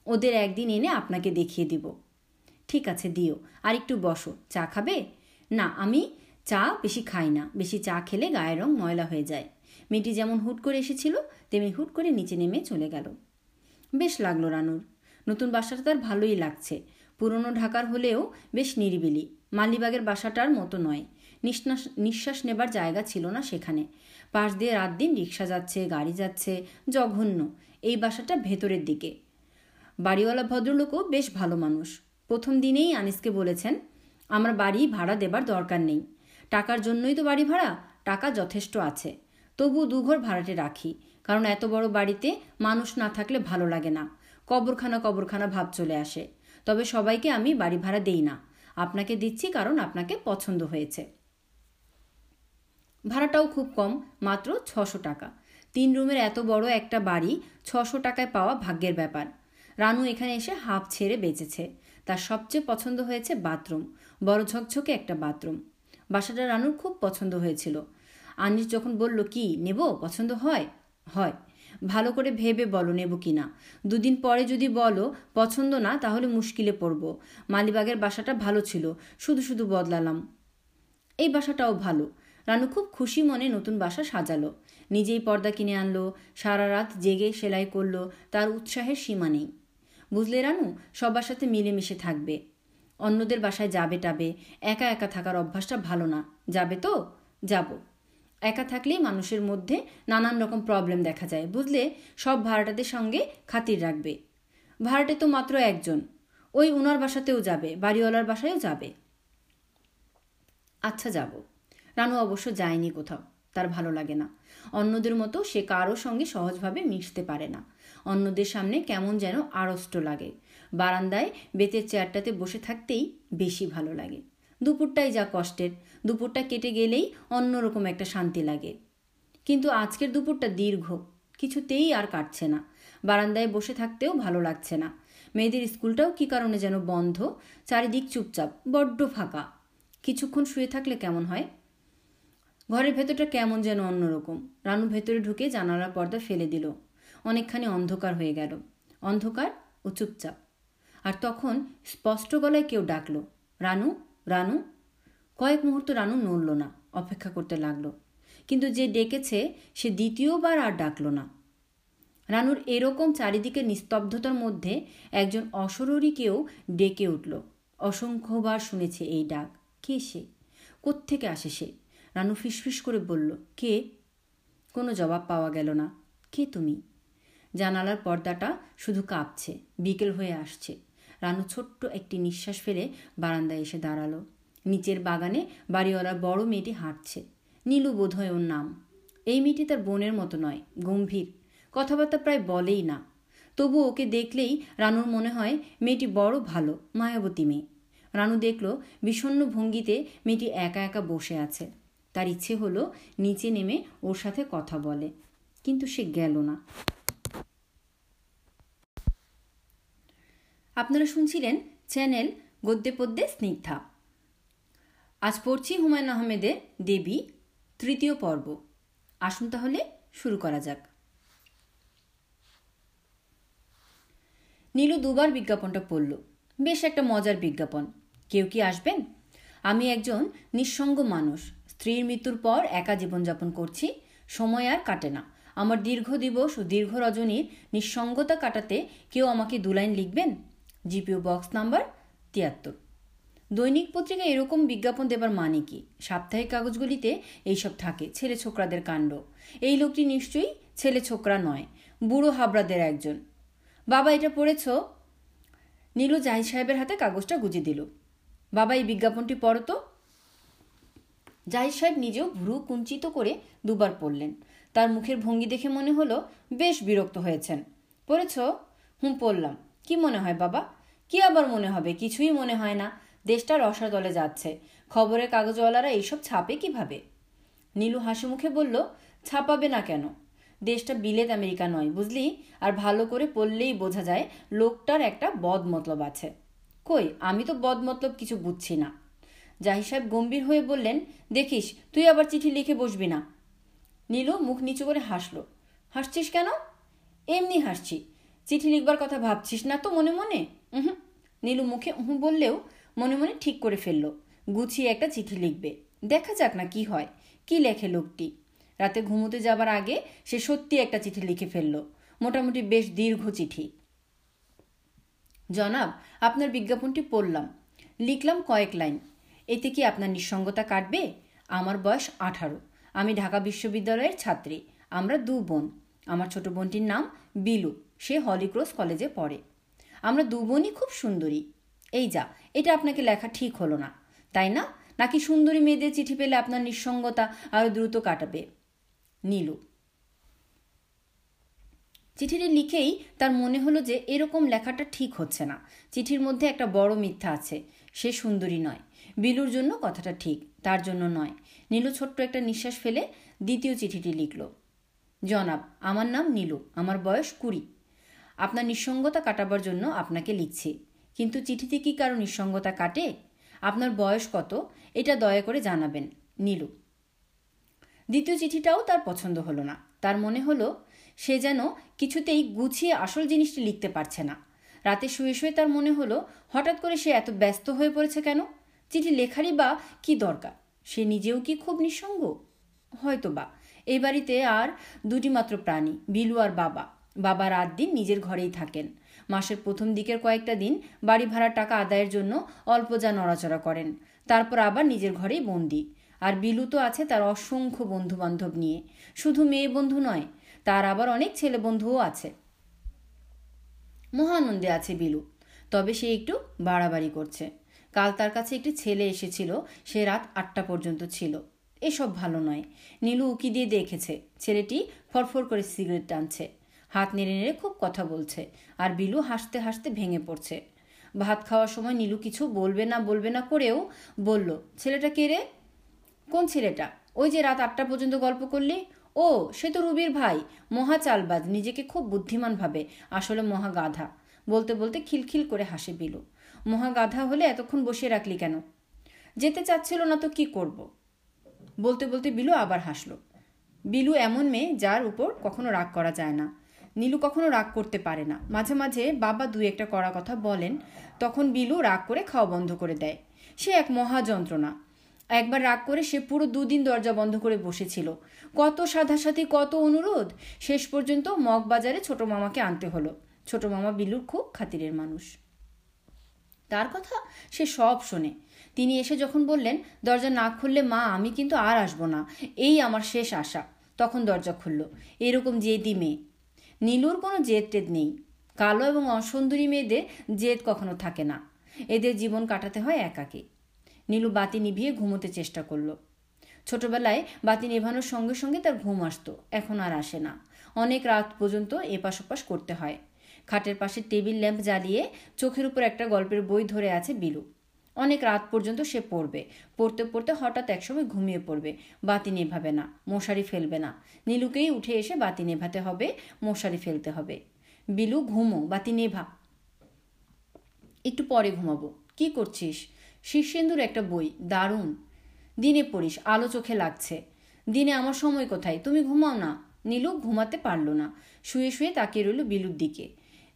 ওদের একদিন এনে আপনাকে দেখিয়ে দিব। ঠিক আছে, দিও। আর একটু বসো। চা খাবে? না, আমি চা বেশি খাই না। বেশি চা খেলে গায়ের রং ময়লা হয়ে যায়। মেয়েটি যেমন হুট করে এসেছিল, তেমনি হুট করে নিচে নেমে চলে গেল। বেশ লাগল রানুর। নতুন বাসাটা তার ভালোই লাগছে। পুরনো ঢাকার হলেও বেশ নিরিবিলি। মালিবাগের বাসাটার মতো নয়। নিঃশ্বাস নিঃশ্বাস নেবার জায়গা ছিল না সেখানে। পাশ দিয়ে রাত দিন রিক্সা যাচ্ছে, গাড়ি যাচ্ছে, জঘন্য। এই বাসাটা ভেতরের দিকে। বাড়িওয়ালা ভদ্রলোকও বেশ ভালো মানুষ। প্রথম দিনেই আনিসকে বলেছেন, আমার বাড়ি ভাড়া দেবার দরকার নেই। টাকার জন্যই তো বাড়ি ভাড়া, টাকা যথেষ্ট আছে। তবু দুঘর ভাড়াটে রাখি, কারণ এত বড় বাড়িতে মানুষ না থাকলে ভালো লাগে না। কবরখানা কবরখানা ভাব চলে আসে। তবে সবাইকে আমি বাড়ি ভাড়া দেই না। আপনাকে দিচ্ছি কারণ আপনাকে পছন্দ হয়েছে। ভাড়াটাও খুব কম, মাত্র ছশো টাকা। তিন রুমের এত বড় একটা বাড়ি ছশো টাকায় পাওয়া ভাগ্যের ব্যাপার। রানু এখানে এসে হাফ ছেড়ে বেঁচেছে। তার সবচেয়ে পছন্দ হয়েছে বাথরুম, বড় ঝকঝকে একটা বাথরুম। বাসাটা রানুর খুব পছন্দ হয়েছিল। আনিস যখন বলল, কি, নেব? পছন্দ হয়? হয়। ভালো করে ভেবে বলো, নেব কি না। দুদিন পরে যদি বলো, পছন্দ না, তাহলে মুশকিলে পড়ব। মালিবাগের বাসাটা ভালো ছিল, শুধু শুধু বদলালাম। এই বাসাটাও ভালো। রানু খুব খুশি মনে নতুন বাসা সাজালো। নিজেই পর্দা কিনে আনলো, সারা রাত জেগে সেলাই করল, তার উৎসাহের সীমা নেই। বুঝলে রানু, সবার সাথে মিলেমিশে থাকবে। অন্যদের বাসায় যাবে টাবে। একা একা থাকার অভ্যাসটা ভালো না। যাবে তো? যাব। একা থাকলেই মানুষের মধ্যে নানান রকম প্রবলেম দেখা যায়। বুঝলে? সব ভাড়াটাদের সঙ্গে খাতির রাখবে। ভাড়াটে তো মাত্র একজন। ওই উনার বাসাতেও যাবে, বাড়িওয়ালার বাসায়ও যাবে। আচ্ছা যাব। রানু অবশ্য যায়নি কোথাও। তার ভালো লাগে না। অন্যদের মতো সে কারও সঙ্গে সহজভাবে মিশতে পারে না। অন্যদের সামনে কেমন যেন আড়ষ্ট লাগে। বারান্দায় বেতের চেয়ারটাতে বসে থাকতেই বেশি ভালো লাগে। দুপুরটাই যা কষ্টের, দুপুরটা কেটে গেলেই অন্যরকম একটা শান্তি লাগে। কিন্তু আজকের দুপুরটা দীর্ঘ, কিছুতেই আর কাটছে না। বারান্দায় বসে থাকতেও ভালো লাগছে না। মেয়েদের স্কুলটাও কি কারণে যেন বন্ধ, চারিদিক চুপচাপ, বড্ড ফাঁকা। কিছুক্ষণ শুয়ে থাকলে কেমন হয়? ঘরের ভেতরটা কেমন যেন অন্যরকম। রানু ভেতরে ঢুকে জানালার পর্দা ফেলে দিল। অনেকখানি অন্ধকার হয়ে গেল। অন্ধকার ও চুপচাপ। তখন স্পষ্ট গলায় কেউ ডাকলো, রানু রানু? কয়েক মুহূর্ত রানু নড়ল না, অপেক্ষা করতে লাগল। কিন্তু যে ডেকেছে, সে দ্বিতীয়বার আর ডাকলো না। রানুর এরকম চারিদিকে নিস্তব্ধতার মধ্যে একজন অসররীকেও ডেকে উঠল। অসংখ্যবার শুনেছে এই ডাক। কে সে? কোত্থেকে আসে সে? রানু ফিসফিস করে বলল, কে? কোনো জবাব পাওয়া গেল না, কে তুমি? জানালার পর্দাটা শুধু কাঁপছে, বিকেল হয়ে আসছে। রানু ছোট্ট একটি নিঃশ্বাস ফেলে বারান্দায় এসে দাঁড়াল। নিচের বাগানে বাড়িওয়ালার বড় মেয়েটি হাঁটছে। নীলু বোধহয় ওর নাম। এই মেয়েটি তার বোনের মতো নয়, গম্ভীর। কথাবার্তা প্রায় বলেই না। তবু ওকে দেখলেই রানুর মনে হয় মেয়েটি বড় ভালো, মায়াবতী মেয়ে। রানু দেখল বিষণ্ন ভঙ্গিতে মেয়েটি একা একা বসে আছে। তার ইচ্ছে হলো নিচে নেমে ওর সাথে কথা বলে। কিন্তু সে গেল না। আপনারা শুনছিলেন চ্যানেল গদ্যে পদ্যে স্নিগ্ধা। আজ পড়ছি হুমায়ুন আহমেদের দেবী তৃতীয় পর্ব। আসুন তাহলে শুরু করা যাক। নীলু দুবার বিজ্ঞাপনটা পড়ল। বেশ একটা মজার বিজ্ঞাপন। কেউ কি আসবেন? আমি একজন নিঃসঙ্গ মানুষ। স্ত্রীর মৃত্যুর পর একা জীবনযাপন করছি। সময় আর কাটে না। আমার দীর্ঘ দিবস ও দীর্ঘ রজনীর নিঃসঙ্গতা কাটাতে কেউ আমাকে দু লাইন লিখবেন? জিপিও বক্স নাম্বার তিয়াত্তর। দৈনিক পত্রিকায় এরকম বিজ্ঞাপন দেবার মানে কি? সাপ্তাহিক কাগজগুলিতে এইসব থাকে, ছেলে ছোকরাদের কাণ্ড। এই লোকটি নিশ্চয়ই ছেলে ছোকরা নয়, বুড়ো হাবড়াদের একজন। বাবা এটা পড়েছ? নীলু জাহিদ সাহেবের হাতে কাগজটা গুজে দিল। বাবা, এই বিজ্ঞাপনটি পড়ো তো। জাহিদ সাহেব নিজেও ভ্রু কুঞ্চিত করে দুবার পড়লেন। তার মুখের ভঙ্গি দেখে মনে হলো, বেশ বিরক্ত হয়েছেন। পড়েছ? হুম, পড়লাম। কি মনে হয় বাবা? কি আবার মনে হবে? কিছুই মনে হয় না। দেশটা রসাতলে যাচ্ছে। খবরের কাগজওয়ালারা এইসব ছাপে কীভাবে? নীলু হাসি মুখে বলল, ছাপাবে না কেন? দেশটা বিলেত আমেরিকা নয়, বুঝলি? আর ভালো করে পড়লেই বোঝা যায় লোকটার একটা বদ মতলব আছে। কই, আমি তো বদ মতলব কিছু বুঝছি না। জাহি সাহেব গম্ভীর হয়ে বললেন, দেখিস, তুই আবার চিঠি লিখে বসবি না। নীলু মুখ নিচু করে হাসলো। হাসছিস কেন? এমনি হাসছি। চিঠি লিখবার কথা ভাবছিস না তো মনে মনে? হুম নীলু মুখে উহু বললেও মনে মনে ঠিক করে ফেলল। গুছিয়ে একটা চিঠি লিখবে। দেখা যাক না কি হয়। কি লেখে লোকটি? রাতে ঘুমোতে যাবার আগে সে সত্যি একটা চিঠি লিখে ফেলল। মোটামুটি বেশ দীর্ঘ চিঠি। জনাব, আপনার বিজ্ঞাপনটি পড়লাম। লিখলাম কয়েক লাইন। এতে কি আপনার নিঃসঙ্গতা কাটবে? আমার বয়স আঠারো। আমি ঢাকা বিশ্ববিদ্যালয়ের ছাত্রী। আমরা দু বোন। আমার ছোট বোনটির নাম বিলু। সে হলিক্রস কলেজে পড়ে। আমরা দু বোনই খুব সুন্দরী। এই যা, এটা আপনাকে লেখা ঠিক হলো না। তাই না? নাকি সুন্দরী মেয়েদের চিঠি পেলে আপনার নিঃসঙ্গতা আরও দ্রুত কাটাবে? নীলু। চিঠিটি লিখেই তার মনে হলো যে এরকম লেখাটা ঠিক হচ্ছে না। চিঠির মধ্যে একটা বড় মিথ্যা আছে। সে সুন্দরী নয়। বিলুর জন্য কথাটা ঠিক, তার জন্য নয়। নীলু ছোট্ট একটা নিঃশ্বাস ফেলে দ্বিতীয় চিঠিটি লিখল। জনাব, আমার নাম নীলু, আমার বয়স কুড়ি। আপনার নিঃসঙ্গতা কাটাবার জন্য আপনাকে লিখছি। কিন্তু চিঠিতে কি কারও নিঃসঙ্গতা কাটে? আপনার বয়স কত? এটা দয়া করে জানাবেন। নীলু। দ্বিতীয় চিঠিটাও তার পছন্দ হলো না। তার মনে হলো সে যেন কিছুতেই গুছিয়ে আসল জিনিসটি লিখতে পারছে না। রাতে শুয়ে শুয়ে তার মনে হলো, হঠাৎ করে সে এত ব্যস্ত হয়ে পড়েছে কেন? চিঠি লেখারই বা কি দরকার? সে নিজেও কি খুব নিঃসঙ্গ? হয়তো বা এই বাড়িতে আর দুটি মাত্র প্রাণী, বিলু আর বাবা। বাবা রাত দিন নিজের ঘরেই থাকেন। মাসের প্রথম দিকের কয়েকটা দিন বাড়ি ভাড়ার টাকা আদায়ের জন্য অল্প যা নড়াচড়া করেন। তারপর আবার নিজের ঘরেই বন্দি। আর বিলু তো আছে তার অসংখ্য বন্ধু বান্ধব নিয়ে। শুধু মেয়ে বন্ধু নয়, তার আবার অনেক ছেলে বন্ধুও আছে। মহানন্দে আছে বিলু। তবে সে একটু বাড়াবাড়ি করছে। কাল তার কাছে একটি ছেলে এসেছিল, সে রাত আটটা পর্যন্ত ছিল। এসব ভালো নয়। নীলু উকি দিয়ে দেখেছে, ছেলেটি ফরফর করে সিগারেট টানছে। হাত নেড়ে নেড়ে খুব কথা বলছে আর বিলু হাসতে হাসতে ভেঙে পড়ছে। ভাত খাওয়ার সময় নীলু কিছু বলবে না বলবে না করেও বলল, ছেলেটা কে রে? কোন ছেলেটা? ওই যে রাত আটটা পর্যন্ত গল্প করলি? ও, সে তো রুবির ভাই। মহা চালবাজ, নিজেকে খুব বুদ্ধিমান ভাবে। আসলে মহা গাধা। বলতে বলতে খিলখিল করে হাসে বিলু। মহা গাধা হলে এতক্ষণ বসিয়ে রাখলি কেন? যেতে চাচ্ছিল না তো কি করব। বলতে বলতে বিলু আবার হাসলো। বিলু এমন মেয়ে যার উপর কখনো রাগ করা যায় না। নীলু কখনো রাগ করতে পারে না। মাঝে মাঝে বাবা দুই একটা করা কথা বলেন, তখন বিলু রাগ করে খাওয়া বন্ধ করে দেয়। সে এক মহা যন্ত্রণা একবার রাগ করে সে পুরো দুদিন দরজা বন্ধ করে বসেছিল। কত সাধাসাথি কত অনুরোধ। শেষ পর্যন্ত মগ বাজারে ছোট মামাকে আনতে হলো। ছোট মামা বিলুর খুব খাতিরের মানুষ। তার কথা সে সব শোনে। তিনি এসে যখন বললেন, দরজা না খুললে মা, আমি কিন্তু আর আসব না। এই আমার শেষ আশা। তখন দরজা খুলল। এরকম জেদি মেয়ে। নীলুর কোনো জেদ টেদ নেই। কালো এবং অসুন্দরী মেয়েদের জেদ কখনো থাকে না। এদের জীবন কাটাতে হয় একাকে। নীলু বাতি নিভিয়ে ঘুমোতে চেষ্টা করল। ছোটবেলায় বাতি নেভানোর সঙ্গে সঙ্গে তার ঘুম আসতো, এখন আর আসে না। অনেক রাত পর্যন্ত এপাশ ওপাশ করতে হয়। খাটের পাশে টেবিল ল্যাম্প জ্বালিয়ে চোখের উপর একটা গল্পের বই ধরে আছে বিলু। অনেক রাত পর্যন্ত সে পড়বে। পড়তে পড়তে হঠাৎ একসময় ঘুমিয়ে পড়বে। বাতি নেভাবে না, মশারি ফেলবে না। নীলুকেই উঠে এসে বাতি নেভাতে হবে, মশারি ফেলতে হবে। বিলু, ঘুমো, বাতি নেভা। একটু পরে ঘুমাবো। কি করছিস? শীর্ষেন্দুর একটা বই, দারুণ। দিনে পড়িস, আলো চোখে লাগছে। দিনে আমার সময় কোথায়? তুমি ঘুমাও না। নীলু ঘুমাতে পারল না। শুয়ে শুয়ে তাকিয়ে রইল বিলুর দিকে।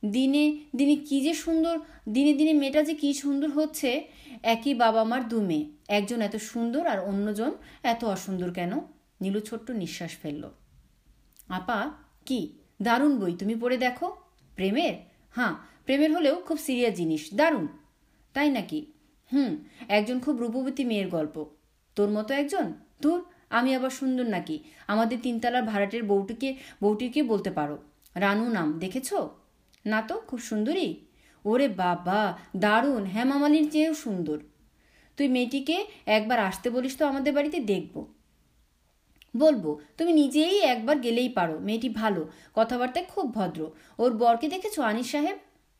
দিনে দিনে কি যে সুন্দর, দিনে দিনে মেয়েটা যে কি সুন্দর হচ্ছে, একই বাবা মার দু মেয়ে একজন এত সুন্দর আর অন্যজন এত অসুন্দর কেন? নীলু ছোট্ট নিঃশ্বাস ফেলল। আপা, কি? দারুণ বই, তুমি পড়ে দেখো। প্রেমের? হ্যাঁ প্রেমের হলেও খুব সিরিয়াস জিনিস, দারুণ। তাই নাকি? হুম, একজন খুব রূপবতী মেয়ের গল্প। তোর মতো একজন? তোর আমি আবার সুন্দর নাকি? আমাদের তিনতলার ভাড়াটের বউটিকে বউটিকে বলতে পারো। রানু নাম, দেখেছ? না তো খুব সুন্দরী? ওরে বাবা, দারুণ, হেমামালির চেয়েও সুন্দর। তুই মেয়েটিকে একবার আসতে বলিস তো আমাদের বাড়িতে দেখব। বলব, তুমি নিজেই একবার গেলেই পারো, মেয়েটি ভালো, কথাবার্তায় খুব ভদ্র। ওর বরকে দেখেছ, আনিস সাহেব?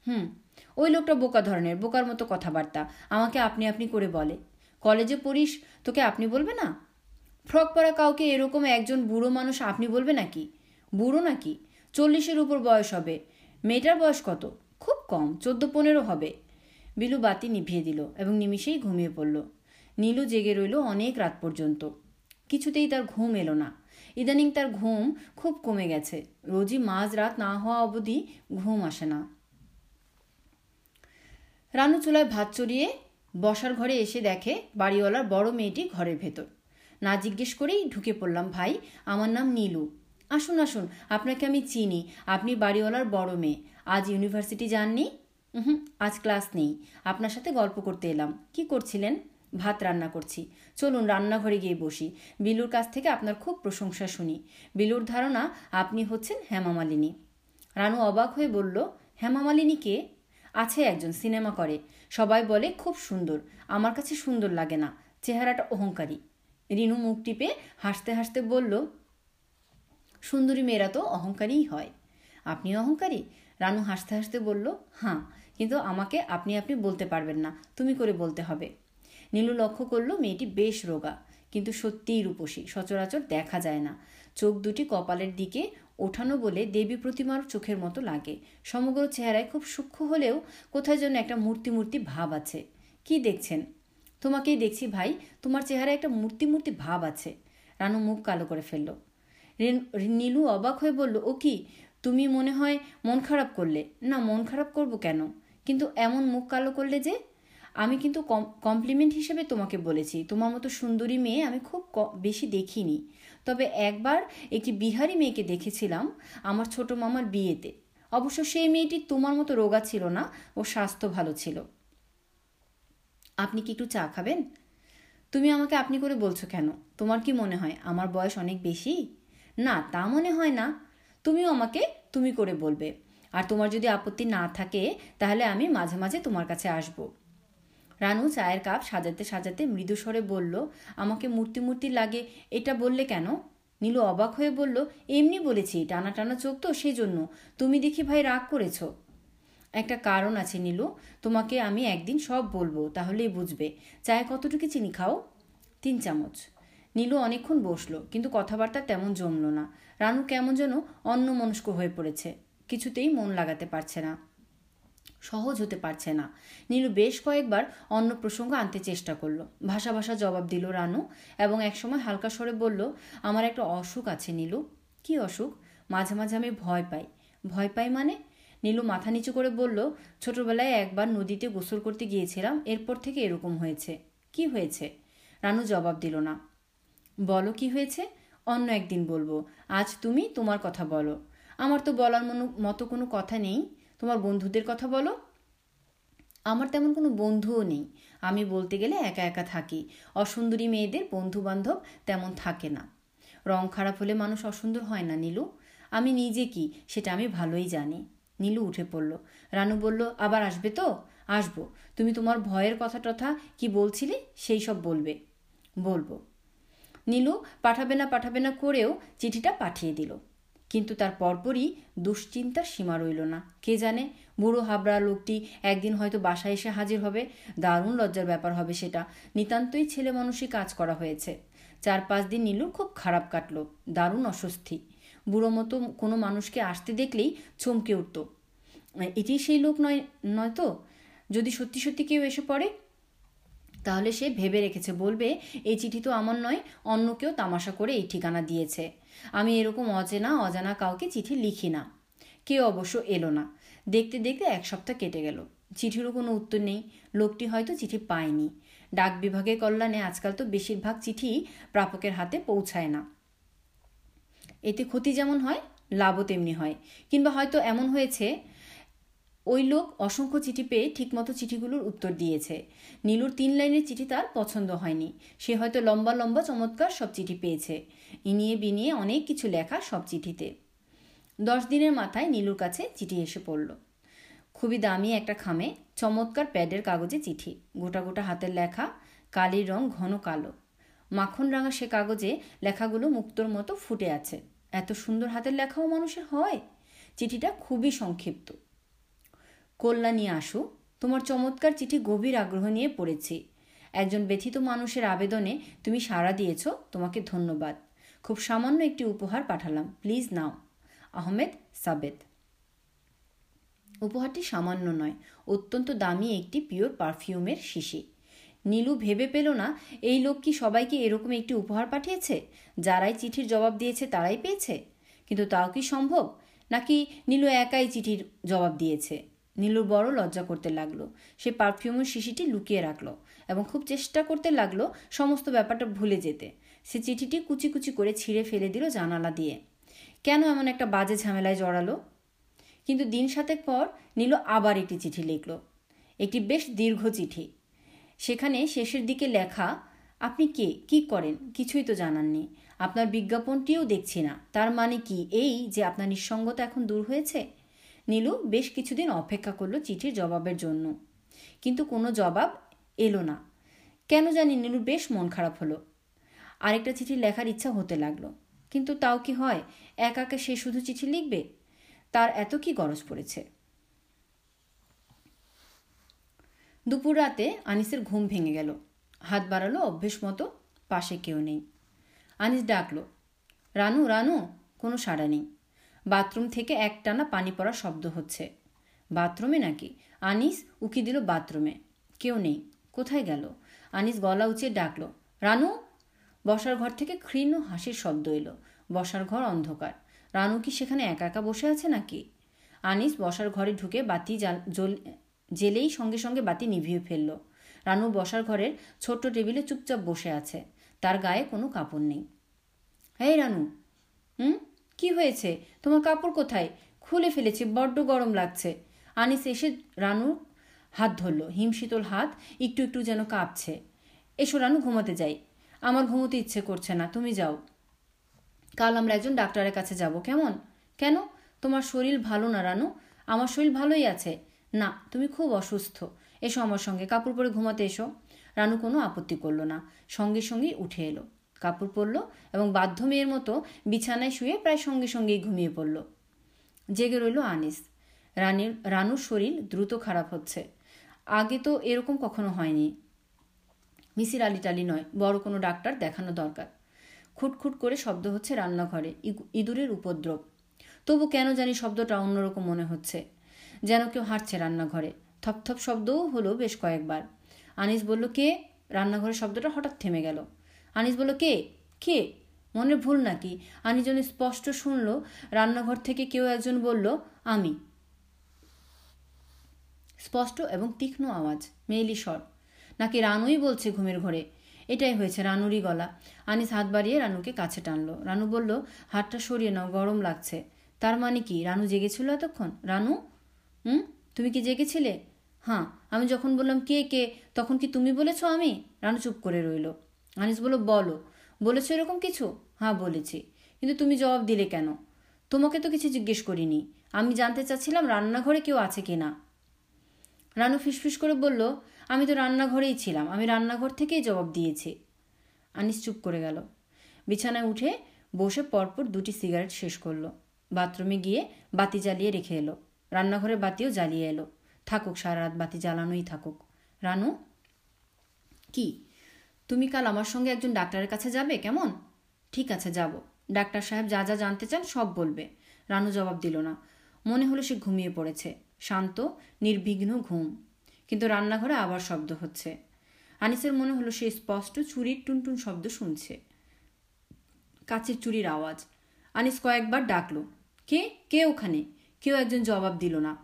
হুম, ওই লোকটা বোকা ধরনের, বোকার মতো কথাবার্তা, আমাকে আপনি আপনি করে বলে। কলেজে পড়িস, তোকে আপনি বলবে না? ফ্রক পরা কাউকে এরকম একজন বুড়ো মানুষ আপনি বলবে নাকি? বুড়ো নাকি? চল্লিশের উপর বয়স হবে মেয়েটার বয়স কত? খুব কম, চোদ্দ পনেরো হবে। বিলু বাতি নিভিয়ে দিল এবং নিমিষেই ঘুমিয়ে পড়ল। নীলু জেগে রইল অনেক রাত পর্যন্ত। কিছুতেই তার ঘুম এলো না। ইদানিং তার ঘুম খুব কমে গেছে। রোজই মাঝ রাত না হওয়া অবধি ঘুম আসে না। রানু চুলায় ভাত চড়িয়ে বসার ঘরে এসে দেখে বাড়িওয়ালার বড় মেয়েটি ঘরের ভেতর। না জিজ্ঞেস করেই ঢুকে পড়লাম, ভাই, আমার নাম নীলু। আসুন আসুন, আপনাকে আমি চিনি। আপনি বাড়িওয়ালার বড় মেয়ে। আজ ইউনিভার্সিটি যাননি? হুম আজ ক্লাস নেই। আপনার সাথে গল্প করতে এলাম। কি করছিলেন? ভাত রান্না করছি। চলুন রান্নাঘরে গিয়ে বসি। বিলুর কাছ থেকে আপনার খুব প্রশংসা শুনি। বিলুর ধারণা, আপনি হচ্ছেন হেমামালিনী। রানু অবাক হয়ে বলল, হেমামালিনী কে? আছে একজন, সিনেমা করে। সবাই বলে খুব সুন্দর। আমার কাছে সুন্দর লাগে না। চেহারাটা অহংকারী। রিনু মুখ টিপে হাসতে হাসতে বলল সুন্দরী মেয়েরা তো অহংকারীই হয়। আপনি অহংকারী? রানু হাসতে হাসতে বলল হ্যাঁ কিন্তু আমাকে আপনি আপনি বলতে পারবেন না, তুমি করে বলতে হবে। নীলু লক্ষ্য করল মেয়েটি বেশ রোগা, কিন্তু সত্যিই রূপসী, সচরাচর দেখা যায় না। চোখ দুটি কপালের দিকে ওঠানো বলে দেবী প্রতিমার চোখের মতো লাগে। সমগ্র চেহারায় খুব সূক্ষ্ম হলেও কোথায় যেন একটা মূর্তি মূর্তি ভাব আছে। কি দেখছেন? তোমাকেই দেখছি ভাই, তোমার চেহারায় একটা মূর্তি মূর্তি ভাব আছে। রানু মুখ কালো করে ফেলল। নীলু অবাক হয়ে বলল, ও কি? তুমি মনে হয় মন খারাপ করলে? না, মন খারাপ করব কেন? কিন্তু এমন মুখ কালো করলে যে? আমি কিন্তু কমপ্লিমেন্ট হিসেবে তোমাকে বলেছি। তোমার মতো সুন্দরী মেয়ে আমি খুব বেশি দেখিনি। তবে একবার একটি বিহারি মেয়েকে দেখেছিলাম আমার ছোট মামার বিয়েতে। অবশ্য সেই মেয়েটি তোমার মতো রোগা ছিল না, ও স্বাস্থ্য ভালো ছিল। আপনি কি একটু চা খাবেন? তুমি আমাকে আপনি করে বলছো কেন? তোমার কি মনে হয় আমার বয়স অনেক বেশি? না, তা মনে হয় না। তুমিও আমাকে তুমি করে বলবে। আর তোমার যদি আপত্তি না থাকে, তাহলে আমি মাঝে মাঝে তোমার কাছে আসব। রানু চায়ের কাপ সাজাতে সাজাতে মৃদু স্বরে বলল, আমাকে মূর্তি মূর্তি লাগে, এটা বললে কেন? নীলু অবাক হয়ে বলল, এমনি বলেছি, টানা টানা চোখ তো সেই জন্য তুমি দেখি ভাই রাগ করেছ? একটা কারণ আছে নীলু, তোমাকে আমি একদিন সব বলব, তাহলেই বুঝবে। চায়ে কতটুকু চিনি খাও? তিন চামচ। নীলু অনেকক্ষণ বসল, কিন্তু কথাবার্তা তেমন জমল না। রানু কেমন যেন অন্যমনস্ক হয়ে পড়েছে, কিছুতেই মন লাগাতে পারছে না। সহজ হতে পারছে না। নীলু বেশ কয়েকবার অন্য প্রসঙ্গ আনতে চেষ্টা করল। ভাষা ভাষা জবাব দিল রানু এবং একসময় হালকা স্বরে বলল, আমার একটা অসুখ আছে নীলু। কি অসুখ? মাঝে মাঝে আমি ভয় পাই। ভয় পাই মানে? নীলু মাথা নিচু করে বলল, ছোটবেলায় একবার নদীতে গোসল করতে গিয়েছিলাম, এরপর থেকে এরকম হয়েছে। কি হয়েছে? রানু জবাব দিল না। বলো কি হয়েছে? অন্য একদিন বলব। আজ তুমি তোমার কথা বলো। আমার তো বলার মতো কোনো কথা নেই। তোমার বন্ধুদের কথা বলো। আমার তেমন কোনো বন্ধুও নেই। আমি বলতে গেলে একা একা থাকি। অসুন্দরী মেয়েদের বন্ধু বান্ধব তেমন থাকে না। রং খারাপ হলে মানুষ অসুন্দর হয় না, নীলু। আমি নিজে কি, সেটা আমি ভালোই জানি। নীলু উঠে পড়ল। রানু বলল, আবার আসবে তো? আসব। তুমি তোমার ভয়ের কথা টথা কি বলছিলে, সেই সব বলবে। বলব। নীলু, পাঠাবে না পাঠাবে না করেও চিঠিটা পাঠিয়ে দিল। কিন্তু তার পরপরই দুশ্চিন্তার সীমা রইল না। কে জানে, বুড়ো হাবড়া লোকটি একদিন হয়তো বাসায় এসে হাজির হবে। দারুণ লজ্জার ব্যাপার হবে সেটা। নিতান্তই ছেলে মানুষই কাজ করা হয়েছে। চার পাঁচ দিন নীলুর খুব খারাপ কাটল। দারুণ অস্বস্তি। বুড়ো মতো কোনো মানুষকে আসতে দেখলেই চমকে উঠত। এটি সেই লোক নয় নয়তো যদি সত্যি সত্যি কেউ এসে পড়ে তাহলে সে ভেবে রেখেছে, বলবে, এই চিঠি তো আমার নয় অন্য কেউ তামাশা করে এই ঠিকানা দিয়েছে। আমি এরকম অচেনা, অজানা কাউকে চিঠি লিখি না। কেউ অবশ্য এলো না। দেখতে দেখতে এক সপ্তাহ কেটে গেল। চিঠিরও কোনো উত্তর নেই। লোকটি হয়তো চিঠি পায়নি। ডাক বিভাগের কল্যাণে আজকাল তো বেশিরভাগ চিঠি প্রাপকের হাতে পৌঁছায় না। এতে ক্ষতি যেমন হয়, লাভও তেমনি হয়। কিংবা হয়তো এমন হয়েছে ওই লোক অসংখ্য চিঠি পেয়ে ঠিকমতো চিঠিগুলোর উত্তর দিয়েছে। নীলুর তিন লাইনের চিঠি তার পছন্দ হয়নি। সে হয়তো লম্বা লম্বা চমৎকার সব চিঠি পেয়েছে। ইনিয়ে বিনিয়ে অনেক কিছু লেখা সব চিঠিতে। দশ দিনের মাথায় নীলুর কাছে চিঠি এসে পড়ল। খুবই দামি একটা খামে চমৎকার প্যাডের কাগজে চিঠি। গোটা গোটা হাতের লেখা, কালির রং ঘন কালো। মাখন রাঙা সে কাগজে লেখাগুলো মুক্তর মতো ফুটে আছে। এত সুন্দর হাতের লেখাও মানুষের হয়? চিঠিটা খুবই সংক্ষিপ্ত। কল্যাণী আসু। তোমার চমৎকার চিঠি গভীর আগ্রহ নিয়ে পড়েছি। একজন ব্যথিত মানুষের আবেদনে তুমি সাড়া দিয়েছ, তোমাকে ধন্যবাদ। খুব সামান্য একটি উপহার পাঠালাম। প্লিজ নাও। আহমেদ সাবেদ। উপহারটি সামান্য নয়, অত্যন্ত দামি একটি পিওর পারফিউমের শিশি। নীলু ভেবে পেল না, এই লোক কি সবাইকে এরকম একটি উপহার পাঠিয়েছে? যারাই চিঠির জবাব দিয়েছে তারাই পেয়েছে? কিন্তু তাও কি সম্ভব? নাকি নীলু একাই চিঠির জবাব দিয়েছে? নীলুর বড় লজ্জা করতে লাগল। সে পারফিউমের শিশিটি লুকিয়ে রাখল এবং খুব চেষ্টা করতে লাগল সমস্ত ব্যাপারটা ভুলে যেতে। সে চিঠিটি কুচি কুচি করে ছিঁড়ে ফেলে দিল জানালা দিয়ে। কেন এমন একটা বাজে ঝামেলায় জড়ালো? কিন্তু দিন সাতেক পর নীল আবার একটি চিঠি লিখল। একটি বেশ দীর্ঘ চিঠি। সেখানে শেষের দিকে লেখা, আপনি কে? কি করেন? কিছুই তো জানাননি। আপনার বিজ্ঞাপনটিও দেখছি না। তার মানে কি এই যে আপনার নিঃসঙ্গতা এখন দূর হয়েছে? নীলু বেশ কিছুদিন অপেক্ষা করল চিঠির জবাবের জন্য। কিন্তু কোনো জবাব এলো না। কেন জানি নীলুর বেশ মন খারাপ হলো। আরেকটা চিঠি লেখার ইচ্ছা হতে লাগল। কিন্তু তাও কি হয়, একাকে সে শুধু চিঠি লিখবে? তার এত কি গরজ পড়েছে? দুপুর রাতে আনিসের ঘুম ভেঙে গেল। হাত বাড়ালো অভ্যেস মতো, পাশে কেউ নেই। আনিস ডাকলো, রানু রানু, কোনো সাড়া নেই। বাথরুম থেকে একটানা পানি পড়ার শব্দ হচ্ছে। বাথরুমে নাকি? আনিস উকি দিল বাথরুমে। কেউ নেই। কোথায় গেল? আনিস গলা উঁচিয়ে ডাকলো, রানু! বসার ঘর থেকে ক্ষীণ হাসির শব্দ এলো। বসার ঘর অন্ধকার। রানু কি সেখানে একা একা বসে আছে নাকি? আনিস বসার ঘরে ঢুকে বাতি জেলেই সঙ্গে সঙ্গে বাতি নিভিয়ে ফেলল। রানু বসার ঘরের ছোট্ট টেবিলে চুপচাপ বসে আছে। তার গায়ে কোনো কাপড় নেই। এই রানু! হুম? কি হয়েছে? তোমার কাপড় কোথায়? খুলে ফেলেছি, বড্ড গরম লাগছে। আনিস এসে রানু হাত ধরল হিমশীতল হাত, একটু একটু যেন কাঁপছে। এসো রানু, ঘুমাতে যাই। আমার ঘুমোতে ইচ্ছে করছে না, তুমি যাও। কাল আমরা একজন ডাক্তারের কাছে যাব, কেমন? কেন? তোমার শরীর ভালো না রানু? আমার শরীর ভালোই আছে। না, তুমি খুব অসুস্থ। এসো আমার সঙ্গে, কাপড় পরে ঘুমাতে এসো। রানু কোনো আপত্তি করল না। সঙ্গে সঙ্গেই উঠে এলো। কাপড় পরল এবং বাধ্য মেয়ের মতো বিছানায় শুয়ে প্রায় সঙ্গে সঙ্গেই ঘুমিয়ে পড়ল। জেগে রইল আনিস। রানীর, রানুর শরীর দ্রুত খারাপ হচ্ছে। আগে তো এরকম কখনো হয়নি। মিসির আলি টালি নয়, বড় কোনো ডাক্তার দেখানো দরকার। খুটখুট করে শব্দ হচ্ছে রান্নাঘরে ইঁদুরের উপদ্রব। তবু কেন জানি শব্দটা অন্যরকম মনে হচ্ছে। যেন কেউ হাঁটছে রান্নাঘরে। থপথপ শব্দও হলো বেশ কয়েকবার। আনিস বলল, কে? রান্নাঘরের শব্দটা হঠাৎ থেমে গেল। আনিস বলল, কে? কে? মনের ভুল নাকি? আনিস যেন স্পষ্ট শুনল, রান্নাঘর থেকে কেউ একজন বলল, আমি। স্পষ্ট এবং তীক্ষ্ণ আওয়াজ, মেয়েলি স্বর। নাকি রানুই বলছে ঘুমের ঘরে? এটাই হয়েছে রানুরই গলা। আনিস হাত বাড়িয়ে রানুকে কাছে টানলো। রানু বলল, হাতটা সরিয়ে নাও, গরম লাগছে। তার মানে কি? রানু জেগেছিল এতক্ষণ? রানু? হুম? তুমি কি জেগেছিলে? হ্যাঁ আমি যখন বললাম, কে কে তখন কি তুমি বলেছ আমি? রানু চুপ করে রইল। আনিস বলল বলো। বলেছ এরকম কিছু? হ্যাঁ বলেছি। কিন্তু তুমি জবাব দিলে কেন? তোমাকে তো কিছু জিজ্ঞেস করিনি। আমি জানতে চাচ্ছিলাম রান্নাঘরে কেউ আছে কি না রানু ফিসফিস করে বলল, আমি তো রান্নাঘরেই ছিলাম। আমি রান্নাঘর থেকেই জবাব দিয়েছি। আনিস চুপ করে গেল। বিছানায় উঠে বসে পরপর দুটি সিগারেট শেষ করল। বাথরুমে গিয়ে বাতি জ্বালিয়ে রেখে এলো। রান্নাঘরে বাতিও জ্বালিয়ে এলো। থাকুক, সারা রাত বাতি জ্বালানোই থাকুক। রানু? কি? তুমি কাল আমার সঙ্গে একজন ডাক্তারের কাছে যাবে, কেমন? ঠিক আছে, যাব। ডাক্তার সাহেব যা যা জানতে চান সব বলবে। রানু জবাব দিল না। মনে হলো সে ঘুমিয়ে পড়েছে। শান্ত, নির্বিঘ্ন ঘুম। কিন্তু রান্নাঘরে আবার শব্দ হচ্ছে। আনিসের মনে হলো সে স্পষ্ট চুরির টুনটুন শব্দ শুনছে। কাচের চুরির আওয়াজ। আনিস কয়েকবার ডাকলো। কে? কে ওখানে? কেউ একজন জবাব দিল না।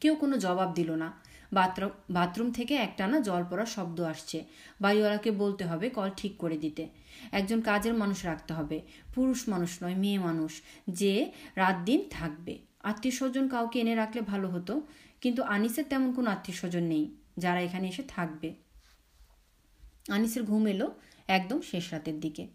কেউ কোনো জবাব দিল না। বাথরুম বাথরুম থেকে একটানা জল পড়ার শব্দ আসছে। বাড়িওয়ালাকে বলতে হবে, কল ঠিক করে দিতে। একজন কাজের মানুষ রাখতে হবে। পুরুষ মানুষ নয়, মেয়ে মানুষ, যে রাত দিন থাকবে। আত্মীয় স্বজন কাউকে এনে রাখলে ভালো হতো, কিন্তু আনিসের তেমন কোনো আত্মীয় স্বজন নেই, যারা এখানে এসে থাকবে। আনিসের ঘুম এলো একদম শেষ রাতের দিকে।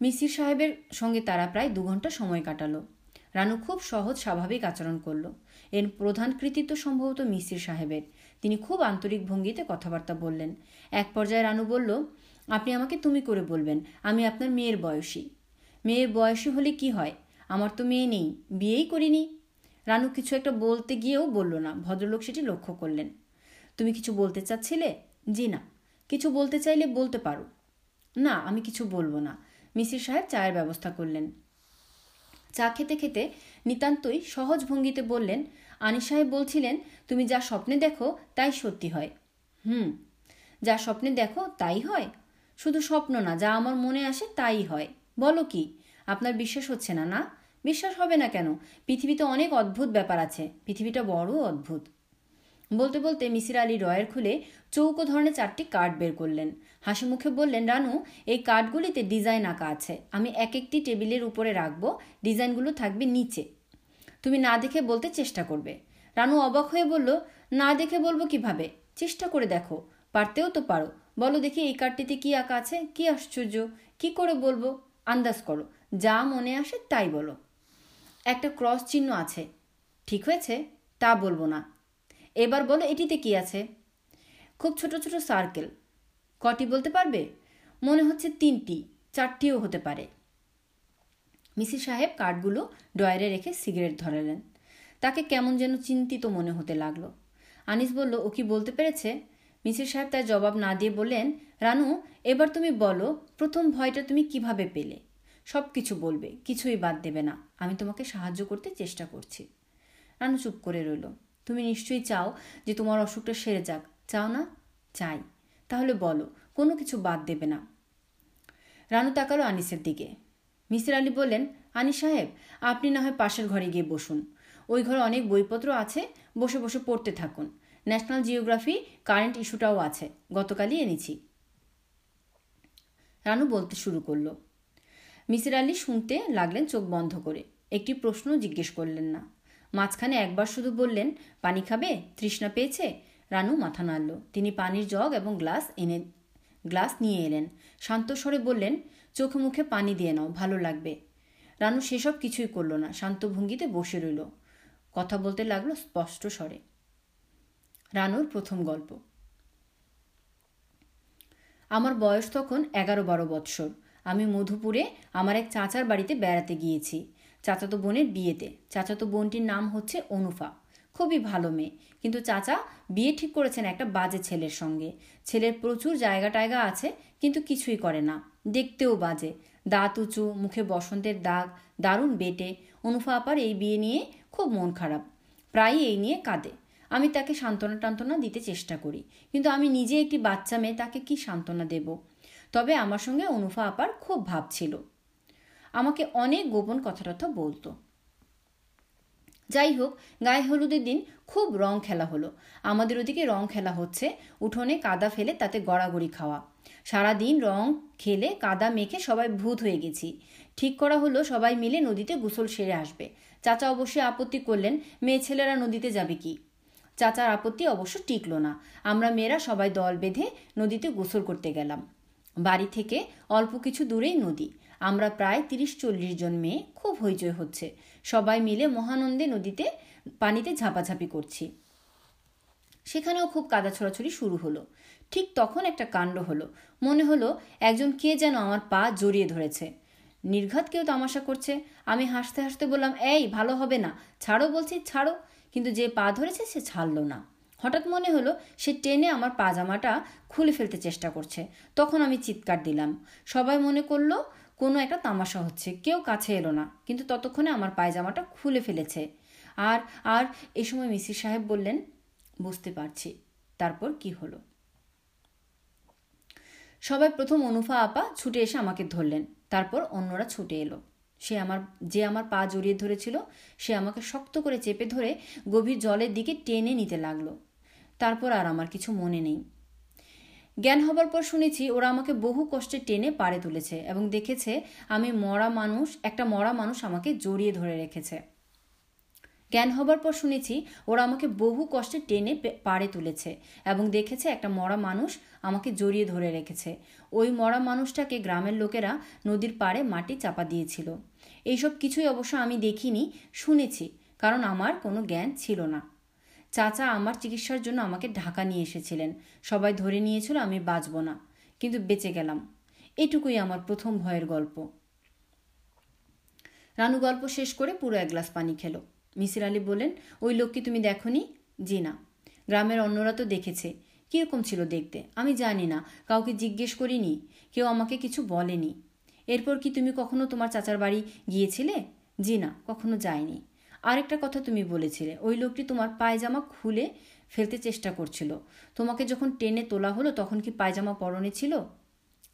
মিসির সাহেবের সঙ্গে তারা প্রায় দু ঘণ্টা সময় কাটালো। রানু খুব সহজ, স্বাভাবিক আচরণ করল। এর প্রধান কৃতিত্ব সম্ভবত মিসির সাহেবের। তিনি খুব আন্তরিক ভঙ্গিতে কথাবার্তা বললেন। এক পর্যায়ে রানু বলল, আপনি আমাকে তুমি করে বলবেন, আমি আপনার মেয়ের বয়সী। মেয়ের বয়সী হলে কি হয়? আমার তো মেয়ে নেই, বিয়েই করিনি। রানু কিছু একটা বলতে গিয়েও বলল না, ভদ্রলোক সেটি লক্ষ্য করলেন। তুমি কিছু বলতে চাচ্ছিলে? জি না। কিছু বলতে চাইলে বলতে পারো। না, আমি কিছু বলব না। মিসির সাহেব চায়ের ব্যবস্থা করলেন। চা খেতে খেতে নিতান্তই সহজ ভঙ্গিতে বললেন আনি সাহেব বলছিলেন, তুমি যা স্বপ্নে দেখো, তাই সত্যি হয়। হুম, যা স্বপ্নে দেখো, তাই হয়? শুধু স্বপ্ন না, যা আমার মনে আসে, তাই হয়। বলো কি, আপনার বিশ্বাস হচ্ছে না না? বিশ্বাস হবে না কেন? পৃথিবীতে অনেক অদ্ভুত ব্যাপার আছে, পৃথিবীটা বড় অদ্ভুত। বলতে বলতে মিসির আলী রয়ের খুলে চৌকো ধরনের চারটি কার্ড বের করলেন। হাসি মুখে বললেন, রানু, এই কার্ডগুলিতে ডিজাইন আঁকা আছে। আমি এক একটি টেবিলের উপরে রাখব। ডিজাইনগুলো থাকবে নিচে। তুমি না দেখে বলতে চেষ্টা করবে। রানু অবাক হয়ে বলল, না দেখে বলব কীভাবে? চেষ্টা করে দেখো। পারতেও তো পারো। বলো দেখি এই কার্ডটিতে কি আঁকা আছে? কি আশ্চর্য! কি করে বলব? আন্দাজ করো। যা মনে আসে তাই বলো। একটা ক্রস চিহ্ন আছে। ঠিক হয়েছে? তা বলব না। এবার বলো এটিতে কি আছে? খুব ছোট ছোট সার্কেল। কটি বলতে পারবে? মনে হচ্ছে তিনটি, চারটিও হতে পারে। মিসি সাহেব কার্ডগুলো ডয়ারে রেখে সিগারেট ধরালেন। তাকে কেমন যেন চিন্তিত মনে হতে লাগল। আনিস বলল, ও কি বলতে পেরেছে? মিসির সাহেব তার জবাব না দিয়ে বললেন, রানু, এবার তুমি বলো, প্রথম ভয়টা তুমি কীভাবে পেলে? সব কিছু বলবে, কিছুই বাদ দেবে না। আমি তোমাকে সাহায্য করতে চেষ্টা করছি। রানু চুপ করে রইল। তুমি নিশ্চয়ই চাও যে তোমার অসুখটা সেরে যাক। চাও না? চাই। তাহলে বলো, কোনো কিছু বাদ দেবে না। রানু তাকালো আনিসের দিকে। মিসির আলী বললেন, আনিস সাহেব, আপনি না হয় পাশের ঘরে গিয়ে বসুন। ওই ঘরে অনেক বইপত্র আছে, বসে বসে পড়তে থাকুন। ন্যাশনাল জিওগ্রাফি, কারেন্ট ইস্যুটাও আছে, গতকালই এনেছি। রানু বলতে শুরু করল। মিসির আলী শুনতে লাগলেন চোখ বন্ধ করে। একটি প্রশ্ন জিজ্ঞেস করলেন না। মাঝখানে একবার শুধু বললেন, পানি খাবে? তৃষ্ণা পেয়েছে? রানু মাথা নাড়ল। তিনি পানির জগ এবং গ্লাস এনে, গ্লাস নিয়ে এলেন। শান্ত স্বরে বললেন, চোখে মুখে পানি দিয়ে নাও, ভালো লাগবে। রানু সেসব কিছুই করল না, শান্ত ভঙ্গিতে বসে রইল। কথা বলতে লাগল স্পষ্ট স্বরে। রানুর প্রথম গল্প। আমার বয়স তখন এগারো বারো বৎসর। আমি মধুপুরে আমার এক চাচার বাড়িতে বেড়াতে গিয়েছি। চাচাতো বোনের বিয়েতে। চাচাতো বোনটির নাম হচ্ছে অনুফা। খুবই ভালো মেয়ে। কিন্তু চাচা বিয়ে ঠিক করেছেন একটা বাজে ছেলের সঙ্গে। ছেলের প্রচুর জায়গা টায়গা আছে, কিন্তু কিছুই করে না। দেখতেও বাজে। দাঁত উঁচু, মুখে বসন্তের দাগ, দারুণ বেটে। অনুফা আপার এই বিয়ে নিয়ে খুব মন খারাপ। প্রায়ই এই নিয়ে কাঁদে। আমি তাকে সান্ত্বনা টান্তনা দিতে চেষ্টা করি, কিন্তু আমি নিজে একটি বাচ্চা মেয়ে তাকে কি সান্ত্বনা দেব? তবে আমার সঙ্গে অনুফা আপার খুব ভাব ছিল। আমাকে অনেক গোপন কথা টথা বলতো। যাই হোক, গায়ে হলুদের দিন খুব রং খেলা হলো। আমাদের ওদিকে রং খেলা হচ্ছে। উঠোনে কাদা ফেলে তাতে গড়াগড়ি খাওয়া। সারাদিন রং খেলে কাদা মেখে সবাই ভূত হয়ে গেছি। ঠিক করা হলো, সবাই মিলে নদীতে গোসল সেরে আসবে। চাচা অবশ্যই আপত্তি করলেন, মেয়ে ছেলেরা নদীতে যাবে কি? চাচার আপত্তি অবশ্য টিকল না। আমরা মেয়েরা সবাই দল বেঁধে নদীতে গোসল করতে গেলাম। বাড়ি থেকে অল্প কিছু দূরেই নদী। আমরা প্রায় তিরিশ চল্লিশ জন মেয়ে, খুব হইচই হচ্ছে। সবাই মিলে মহানন্দে নদীতে পানিতে ঝাপাঝাপি করছি। সেখানেও খুব কাদা ছড়াছড়ি শুরু হলো। ঠিক তখন একটা কাণ্ড হলো। মনে হলো একজন কে যেন আমার পা জড়িয়ে ধরেছে। নির্ঘাত কেউ তামাশা করছে। আমি হাসতে হাসতে বললাম, এই, ভালো হবে না। ছাড়ো, বলছি, ছাড়ো। কিন্তু যে পা ধরেছে সে ছাড়লো না। হঠাৎ মনে হলো সে টেনে আমার পাজামাটা খুলে ফেলতে চেষ্টা করছে। তখন আমি চিৎকার দিলাম। সবাই মনে করল কোনো একটা তামাশা হচ্ছে। কেউ কাছে এলো না। কিন্তু ততক্ষণে আমার পায়জামাটা খুলে ফেলেছে। আর আর এ সময় মিসির সাহেব বললেন, বুঝতে পারছি। তারপর কি হলো? সবাই প্রথম অনুফা আপা ছুটে এসে আমাকে ধরলেন। তারপর অন্যরা ছুটে এলো। সে আমার, যে আমার পা জড়িয়ে ধরেছিল, সে আমাকে শক্ত করে চেপে ধরে গভীর জলের দিকে টেনে নিতে লাগল। তারপর আর আমার কিছু মনে নেই। জ্ঞান হবার পর শুনেছি ওরা আমাকে বহু কষ্টে টেনে পাড়ে তুলেছে এবং দেখেছে আমি মরা মানুষ, একটা মরা মানুষ আমাকে জড়িয়ে ধরে রেখেছে। জ্ঞান হবার পর শুনেছি ওরা আমাকে বহু কষ্টে টেনে পাড়ে তুলেছে এবং দেখেছে একটা মরা মানুষ আমাকে জড়িয়ে ধরে রেখেছে। ওই মরা মানুষটাকে গ্রামের লোকেরা নদীর পাড়ে মাটি চাপা দিয়েছিল। এইসব কিছুই অবশ্য আমি দেখিনি, শুনেছি, কারণ আমার কোনো জ্ঞান ছিল না। চাচা আমার চিকিৎসার জন্য আমাকে ঢাকা নিয়ে এসেছিলেন। সবাই ধরে নিয়েছিল আমি বাঁচব না, কিন্তু বেঁচে গেলাম। এটুকুই আমার প্রথম ভয়ের গল্প। রানু গল্প শেষ করে পুরো এক গ্লাস পানি খেলো। মিসির আলী বললেন, ওই লোককে তুমি দেখনি? জি না। গ্রামের অন্যরা তো দেখেছে। কীরকম ছিল দেখতে? আমি জানি না। কাউকে জিজ্ঞেস করিনি। কেউ আমাকে কিছু বলেনি। এরপর কি তুমি কখনো তোমার চাচার বাড়ি গিয়েছিলে? জি না, কখনো যায়নি আরেকটা কথা তুমি বলেছিলে। ওই লোকটি তোমার পায়জামা খুলে ফেলতে চেষ্টা করছিল। তোমাকে যখন টেনে তোলা হলো, তখন কি পায়জামা পরনে ছিল?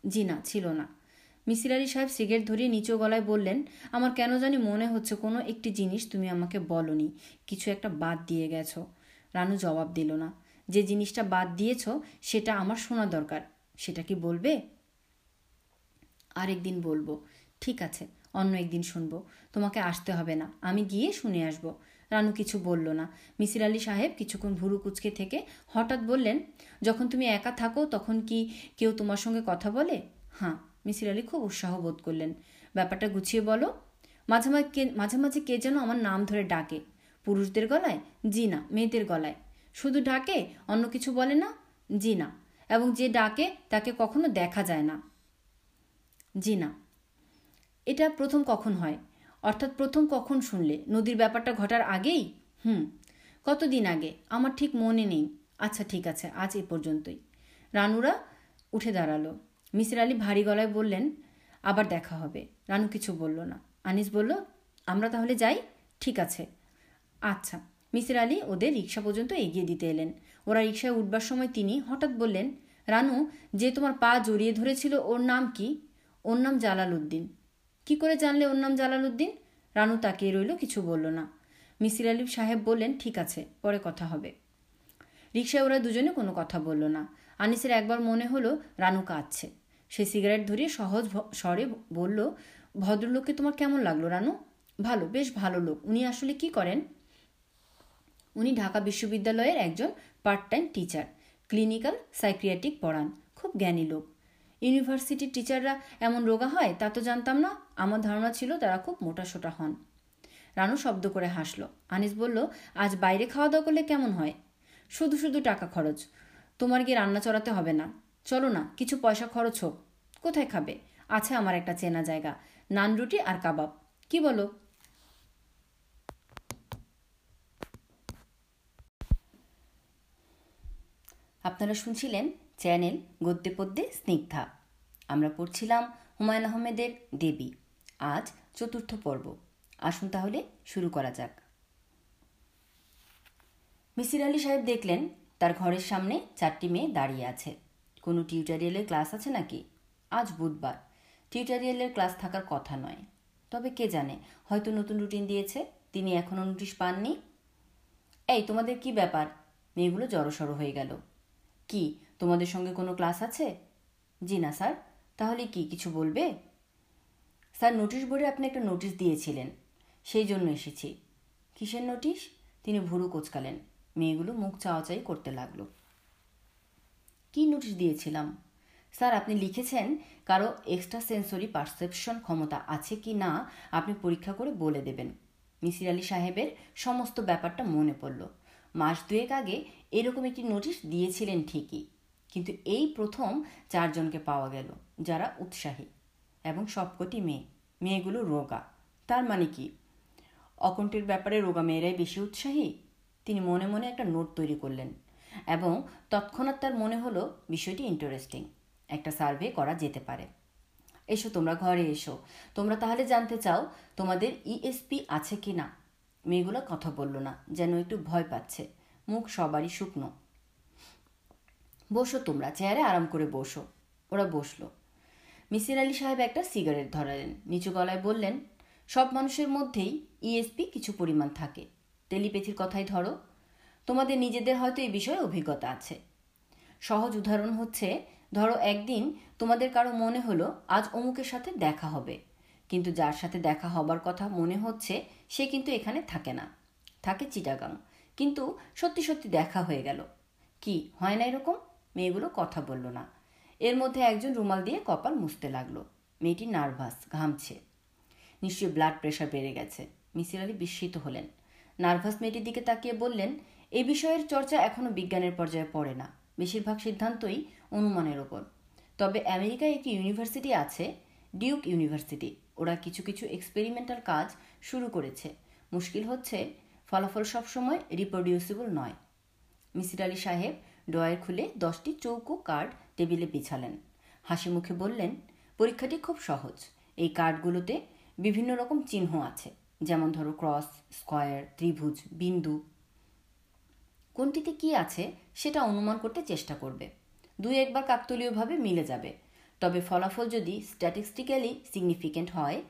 জি না, ছিল না। মিসির আলী সাহেব সিগারেট ধরিয়ে নিচু গলায় বললেন, আমার কেন জানি মনে হচ্ছে কোনো একটি জিনিস তুমি আমাকে বলনি, কিছু একটা বাদ দিয়ে গেছো। রানু জবাব দিল না, যে জিনিসটা বাদ দিয়েছ সেটা আমার শোনা দরকার, সেটা কি বলবে? আরেকদিন বলব, ঠিক আছে, অন্য একদিন শুনব, তোমাকে আসতে হবে না, আমি গিয়ে শুনে আসব। রানু কিছু বলল না, মিসির আলী সাহেব কিছুক্ষণ ভুরু কুচকে থেকে হঠাৎ বললেন, যখন তুমি একা থাকো তখন কি কেউ তোমার সঙ্গে কথা বলে? হ্যাঁ মিসির আলী খুব উৎসাহ বোধ করলেন। ব্যাপারটা গুছিয়ে বলো। মাঝে মাঝে মাঝে মাঝে কে যেন আমার নাম ধরে ডাকে। পুরুষদের গলায়? জি না, মেয়েদের গলায়। শুধু ডাকে, অন্য কিছু বলে না? জি না। এবং যে ডাকে, তাকে কখনো দেখা যায় না। জি না। এটা প্রথম কখন হয়? অর্থাৎ প্রথম কখন শুনলে? নদীর ব্যাপারটা ঘটার আগেই? হুম। কতদিন আগে? আমার ঠিক মনে নেই। আচ্ছা ঠিক আছে, আজ এ পর্যন্তই। রানুরা উঠে দাঁড়াল। মিসির আলী ভারী গলায় বললেন, আবার দেখা হবে। রানু কিছু বলল না। আনিস বলল, আমরা তাহলে যাই? ঠিক আছে। আচ্ছা মিসির আলী ওদের রিক্সা পর্যন্ত এগিয়ে দিতে এলেন। ওরা রিক্সায় উঠবার সময় তিনি হঠাৎ বললেন, রানু, যে তোমার পা জড়িয়ে ধরেছিল ওর নাম কি? ওর নাম জালাল উদ্দিন। কি করে জানলে ওর নাম জালাল উদ্দিন? রানু তাকিয়ে রইল, কিছু বলল না। মিসির আলী সাহেব বললেন, ঠিক আছে, পরে কথা হবে। রিক্সায় ওরা দুজনে কোনো কথা বলল না। আনিসের একবার মনে হলো, রানু কাঁদছে। সে সিগারেট ধরিয়ে সহজ স্বরে বলল, ভদ্রলোককে তোমার কেমন লাগল, রানু? ভালো, বেশ ভালো লোক। উনি আসলে কি করেন? উনি ঢাকা বিশ্ববিদ্যালয়ের একজন part time teacher, clinical psychiatric পড়ান, খুব জ্ঞানী লোক। ইউনিভার্সিটির টিচাররা এমন রোগা হয়, তা তো জানতাম না। আমার ধারণা ছিল তারা খুব মোটাসোটা হন। রানু শব্দ করে হাসলো। আনিস বলল, আজ বাইরে খাওয়া দাওয়া করলে কেমন হয়? শুধু শুধু টাকা খরচ। তোমার গিয়ে রান্না চড়াতে হবে না? চলো না, কিছু পয়সা খরচ হোক। কোথায় খাবে? আছে আমার একটা চেনা জায়গা, নান রুটি আর কাবাব। কি বলো? আপনারা শুনছিলেন চ্যানেল গদ্যে পদ্যে স্নিগ্ধা। আমরা পড়ছিলাম হুমায়ুন আহমেদের দেবী। আজ চতুর্থ পর্ব। আসুন তাহলে শুরু করা যাক। মিসির আলী সাহেব দেখলেন তার ঘরের সামনে চারটি মেয়ে দাঁড়িয়ে আছে। কোনো টিউটোরিয়ালের ক্লাস আছে নাকি? আজ বুধবার। টিউটোরিয়ালের ক্লাস থাকার কথা নয়। তবে কে জানে, হয়তো নতুন রুটিন দিয়েছে, তিনি এখনও নোটিশ পাননি। এই, তোমাদের কি ব্যাপার? মেয়েগুলো জড়সড় হয়ে গেল। কি, তোমাদের সঙ্গে কোনো ক্লাস আছে? জি না, স্যার। তাহলে কি, কিছু বলবে? স্যার নোটিশ বোর্ডে আপনি একটা নোটিশ দিয়েছিলেন। সেই জন্য এসেছি। কিসের নোটিশ তিনি ভুরু কোচকালেন। মেয়েগুলো মুখ চাওয়াচাই করতে লাগল। কি নোটিশ দিয়েছিলাম? স্যার, আপনি লিখেছেন, কারও এক্সট্রা সেন্সরি পারসেপশন ক্ষমতা আছে কি না, আপনি পরীক্ষা করে বলে দেবেন। মিসির আলী সাহেবের সমস্ত ব্যাপারটা মনে পড়ল। মাস দুয়েক আগে এরকম একটি নোটিশ দিয়েছিলেন ঠিকই, কিন্তু এই প্রথম চারজনকে পাওয়া গেল, যারা উৎসাহী এবং সবকটি মেয়ে। মেয়েগুলো রোগা। তার মানে কি? অকণ্ঠের ব্যাপারে রোগা মেয়েরাই বেশি উৎসাহী? তিনি মনে মনে একটা নোট তৈরি করলেন। এবং তৎক্ষণাৎ তার মনে হলো বিষয়টি ইন্টারেস্টিং একটা সার্ভে করা যেতে পারে। এসো, তোমরা ঘরে এসো। তোমরা তাহলে জানতে চাও, তোমাদের ইএসপি আছে কি না? মেয়েগুলো কথা বলল না, যেন একটু ভয় পাচ্ছে। মুখ সবারই শুকনো। বসো তোমরা, চেয়ারে আরাম করে বসো। ওরা বসল। মিসির আলী সাহেব একটা সিগারেট ধরালেন। নিচু গলায় বললেন, সব মানুষের মধ্যেই ইএসপি কিছু পরিমাণ থাকে। টেলিপ্যাথির কথাই ধরো। তোমাদের নিজেদের হয়তো এই বিষয়ে অভিজ্ঞতা আছে। সহজ উদাহরণ হচ্ছে, ধরো একদিন তোমাদের কারও মনে হলো, আজ অমুকের সাথে দেখা হবে। কিন্তু যার সাথে দেখা হবার কথা মনে হচ্ছে, সে কিন্তু এখানে থাকে না। থাকে চিটাগাং। কিন্তু সত্যি সত্যি দেখা হয়ে গেল। কি, হয় না এরকম? মেয়েগুলো কথা বলল না। এর মধ্যে একজন রুমাল দিয়ে কপাল মুছতে লাগল। মেয়েটি নার্ভাস, ঘামছে। নিশ্চয়ই ব্লাড প্রেশার বেড়ে গেছে। মিসির আলী বিস্মিত হলেন। নার্ভাস মেয়েটির দিকে তাকিয়ে বললেন এই বিষয়ের চর্চা এখনও বিজ্ঞানের পর্যায়ে পড়ে না। বেশিরভাগ সিদ্ধান্তই অনুমানের ওপর। তবে আমেরিকায় একটি ইউনিভার্সিটি আছে, ডিউক ইউনিভার্সিটি। ওরা কিছু কিছু এক্সপেরিমেন্টাল কাজ শুরু করেছে। মুশকিল হচ্ছে, ফলাফল সবসময় রিপ্রডিউসিবল নয়। মিসির আলী সাহেব ড্রয়ার খুলে দশটি চৌকো কার্ড টেবিলে বিছালেন। হাসি মুখে বললেন, পরীক্ষাটি খুব সহজ। এই কার্ডগুলোতে বিভিন্ন রকম চিহ্ন আছে। যেমন ধরো ক্রস, স্কয়ার, ত্রিভুজ, বিন্দু কোনটিতে কি আছে সেটা অনুমান করতে চেষ্টা করবে। দুই একবার কাকতলীয়ভাবে মিলে যাবে। তবে ফলাফল যদি স্ট্যাটিস্টিক্যালি সিগনিফিকেন্ট হয়,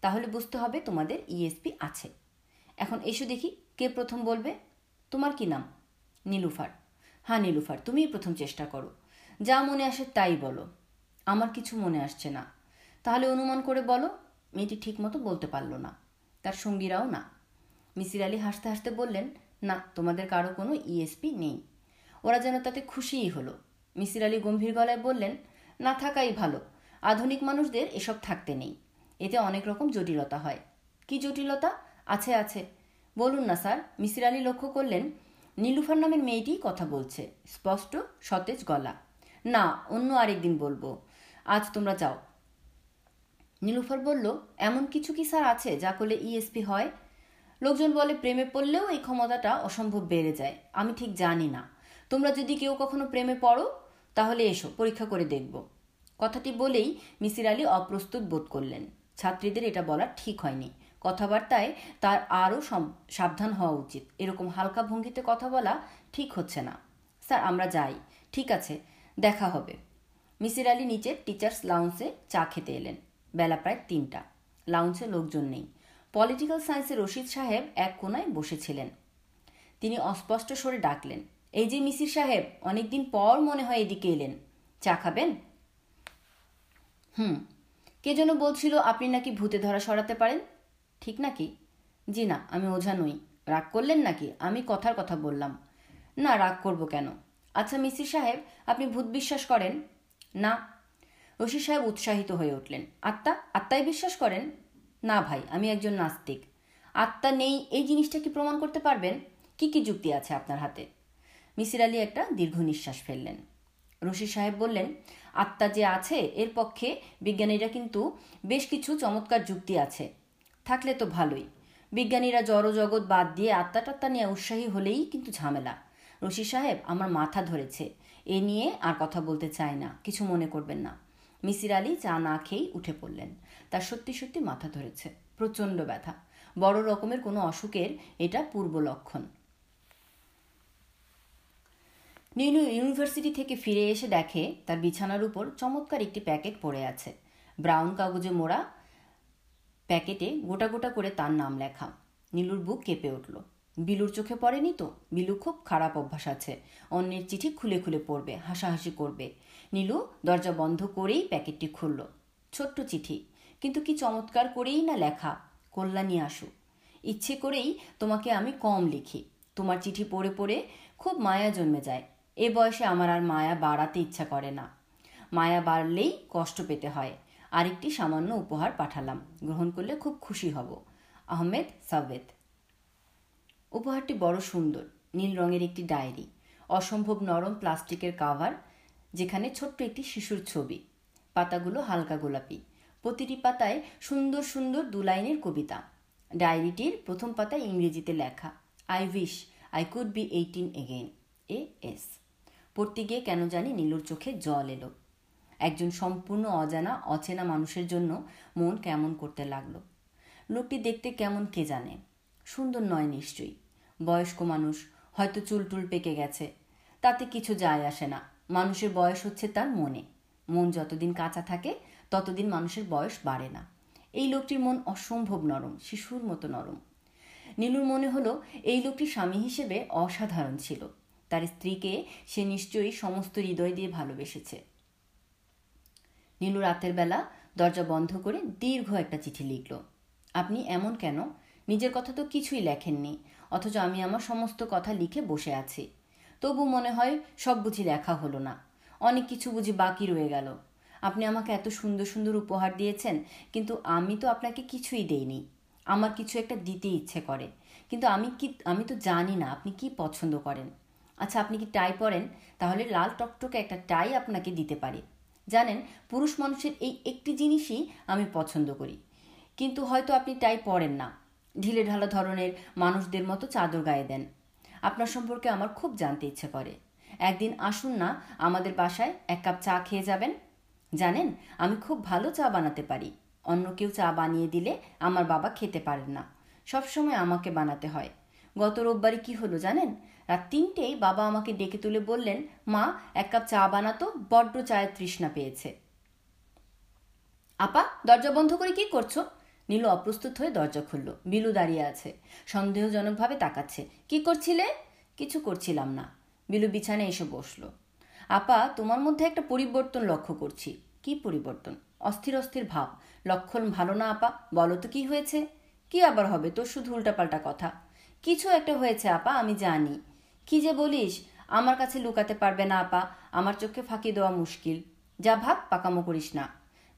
তাহলে বুঝতে হবে তোমাদের ইএসপি আছে। এখন এসো দেখি কে প্রথম বলবে। তোমার কি নাম? নীলুফার। হ্যাঁ নীলুফার, তুমিই প্রথম চেষ্টা করো। যা মনে আসে তাই বলো। আমার কিছু মনে আসছে না। তাহলে অনুমান করে বলো, মেয়েটি ঠিকমতো বলতে পারল না। তার সঙ্গীরাও না। মিসির আলী হাসতে হাসতে বললেন না, তোমাদের কারও কোনো ইএসপি নেই। ওরা যেন তাতে খুশিই হলো। মিসির আলী গম্ভীর গলায় বললেন, না থাকাই ভালো। আধুনিক মানুষদের এসব থাকতে নেই। এতে অনেক রকম জটিলতা হয়। কি জটিলতা? আছে আছে। বলুন না, স্যার। মিসির আলী লক্ষ্য করলেন, নীলুফার নামের মেয়েটিই কথা বলছে। স্পষ্ট, সতেজ গলা। না, অন্য আরেকদিন বলব। আজ তোমরা যাও। নীলুফার বলল, এমন কিছু কি স্যার আছে যা করলে ইএসপি হয়? লোকজন বলে, প্রেমে পড়লেও এই ক্ষমতাটা অসম্ভব বেড়ে যায়। আমি ঠিক জানি না। তোমরা যদি কেউ কখনো প্রেমে পড়ো, তাহলে এসো, পরীক্ষা করে দেখব। কথাটি বলেই মিসির আলী অপ্রস্তুত বোধ করলেন। ছাত্রীদের এটা বলা ঠিক হয়নি। কথাবার্তায় তার আরও সাবধান হওয়া উচিত। এরকম হালকা ভঙ্গিতে কথা বলা ঠিক হচ্ছে না। স্যার, আমরা যাই। ঠিক আছে, দেখা হবে। মিসির আলী নিচে টিচার্স লাউন্সে চা খেতে এলেন। বেলা প্রায় তিনটা। লাউন্সে লোকজন নেই। পলিটিক্যাল সায়েন্সের রশিদ সাহেব এক কোনায় বসেছিলেন। তিনি অস্পষ্ট স্বরে ডাকলেন, এই যে মিসির সাহেব, অনেকদিন পর মনে হয় এদিকে এলেন। চা খাবেন? হুম, কে যেন বলছিল আপনি নাকি ভূতে ধরা সরাতে পারেন? ঠিক নাকি? জি না, আমি ওঝা নই। রাগ করলেন নাকি? আমি কথার কথা বললাম। না, রাগ করব কেন? আচ্ছা মিসির সাহেব, আপনি ভূত বিশ্বাস করেন? না। রশিদ সাহেব উৎসাহিত হয়ে উঠলেন, আত্মা আত্মায় বিশ্বাস করেন? না ভাই, আমি একজন নাস্তিক। আত্মা নেই, এই জিনিসটা কি প্রমাণ করতে পারবেন? কি কি যুক্তি আছে আপনার হাতে? মিসির আলী একটা দীর্ঘ নিঃশ্বাস ফেললেন। রশিদ সাহেব বললেন, আত্মা যে আছে, এর পক্ষে বিজ্ঞানীরা কিন্তু বেশ কিছু চমৎকার যুক্তি আছে। থাকলে তো ভালোই। বিজ্ঞানীরা জড় জগৎ বাদ দিয়ে আত্মা টাত্মা নিয়ে উৎসাহী হলেই কিন্তু ঝামেলা। রশি সাহেব, আমার মাথা ধরেছে। এ নিয়ে আর কথা বলতে চায় না, কিছু মনে করবেন না। মিসির আলী চা না খেয়েই উঠে পড়লেন। তার সত্যি সত্যি মাথা ধরেছে। প্রচণ্ড ব্যথা। বড় রকমের কোনো অসুখের এটা পূর্ব লক্ষণ। নীলু ইউনিভার্সিটি থেকে ফিরে এসে দেখে তার বিছানার উপর চমৎকার একটি প্যাকেট পড়ে আছে। ব্রাউন কাগজে মোড়া প্যাকেটে গোটা গোটা করে তার নাম লেখা। নীলুর বুক কেঁপে উঠল। বিলুর চোখে পড়েনি তো? বিলু খুব খারাপ অভ্যাস আছে। অন্যের চিঠি খুলে খুলে পড়বে, হাসাহাসি করবে। নীলু দরজা বন্ধ করেই প্যাকেটটি খুলল। ছোট্ট চিঠি। কিন্তু কি চমৎকার করেই না লেখা? কল্যাণী, আসু। ইচ্ছে করেই তোমাকে আমি কম লিখি। তোমার চিঠি পড়ে পড়ে খুব মায়া জন্মে যায়। এ বয়সে আমার আর মায়া বাড়াতে ইচ্ছা করে না। মায়া বাড়লেই কষ্ট পেতে হয়। আরেকটি সামান্য উপহার পাঠালাম। গ্রহণ করলে খুব খুশি হব। আহমেদ সাবেদ উপহারটি বড় সুন্দর। নীল রঙের একটি ডায়েরি। অসম্ভব নরম প্লাস্টিকের কাভার, যেখানে ছোট্ট একটি শিশুর ছবি। পাতাগুলো হালকা গোলাপি। প্রতিটি পাতায় সুন্দর সুন্দর দু লাইনের কবিতা। ডায়েরিটির প্রথম পাতায় ইংরেজিতে লেখা I wish I could be eighteen again A S. পড়তে গিয়ে কেন জানি নীলুর চোখে জল এলো। একজন সম্পূর্ণ অজানা, অচেনা মানুষের জন্য মন কেমন করতে লাগল। লোকটি দেখতে কেমন কে জানে? সুন্দর নয় নিশ্চয়ই। বয়স্ক মানুষ, হয়তো চুল টুল পেকে গেছে। তাতে কিছু যায় আসে না। মানুষের বয়স হচ্ছে তার মনে। মন যতদিন কাঁচা থাকে ততদিন মানুষের বয়স বাড়ে না। এই লোকটির মন অসম্ভব নরম, শিশুর মতো নরম। নীলুর মনে হলো, এই লোকটি স্বামী হিসেবে অসাধারণ ছিল। তার স্ত্রীকে সে নিশ্চয়ই সমস্ত হৃদয় দিয়ে ভালোবেসেছে। নীলু রাতের বেলা দরজা বন্ধ করে দীর্ঘ একটা চিঠি লিখল। আপনি এমন কেন? নিজের কথা তো কিছুই লেখেননি, অথচ আমি আমার সমস্ত কথা লিখে বসে আছি। তবু মনে হয় সব বুঝি লেখা হলো না। অনেক কিছু বুঝি বাকি রয়ে গেল। আপনি আমাকে এত সুন্দর সুন্দর উপহার দিয়েছেন, কিন্তু আমি তো আপনাকে কিছুই দেইনি। আমার কিছু একটা দিতে ইচ্ছে করে। কিন্তু আমি কি, আমি তো জানি না আপনি কি পছন্দ করেন। আচ্ছা আপনি কি টাই পরেন? তাহলে লাল টকটকে একটা টাই আপনাকে দিতে পারি। জানেন, পুরুষ মানুষের এই একটি জিনিসই আমি পছন্দ করি। কিন্তু হয়তো আপনি টাই পরেন না। ঢিলে ঢালা ধরনের মানুষদের মতো চাদর গায়ে দেন। আপনার সম্পর্কে আমার খুব জানতে ইচ্ছে করে। একদিন আসুন না আমাদের বাসায় এক কাপ চা খেয়ে যাবেন। জানেন, আমি খুব ভালো চা বানাতে পারি। অন্য কেউ চা বানিয়ে দিলে আমার বাবা খেতে পারেন না। সবসময় আমাকে বানাতে হয়। গত রোববারে কি হলো জানেন? রাত তিনটেই বাবা আমাকে ডেকে তুলে বললেন, মা, এক কাপ চা বানাতো, বড্ড চায়ের তৃষ্ণা পেয়েছে। আপা, দরজা বন্ধ করে কি করছ? নীলু অপ্রস্তুত হয়ে দরজা খুলল। বিলু দাঁড়িয়ে আছে। সন্দেহজনকভাবে তাকাচ্ছে। কি করছিলে? কিছু করছিলাম না। বিলু বিছানে এসে বসল। আপা, তোমার মধ্যে একটা পরিবর্তন লক্ষ্য করছি। কি পরিবর্তন? অস্থির অস্থির ভাব। লক্ষণ ভালো না আপা? বলো তো কি হয়েছে? কি আবার হবে? তোর শুধু উল্টাপাল্টা কথা। কিছু একটা হয়েছে আপা, আমি জানি। কি যে বলিস, আমার কাছে লুকাতে পারবে না আপা। আমার চোখে ফাঁকি দেওয়া মুশকিল। যা ভাব, পাকামো করিস না।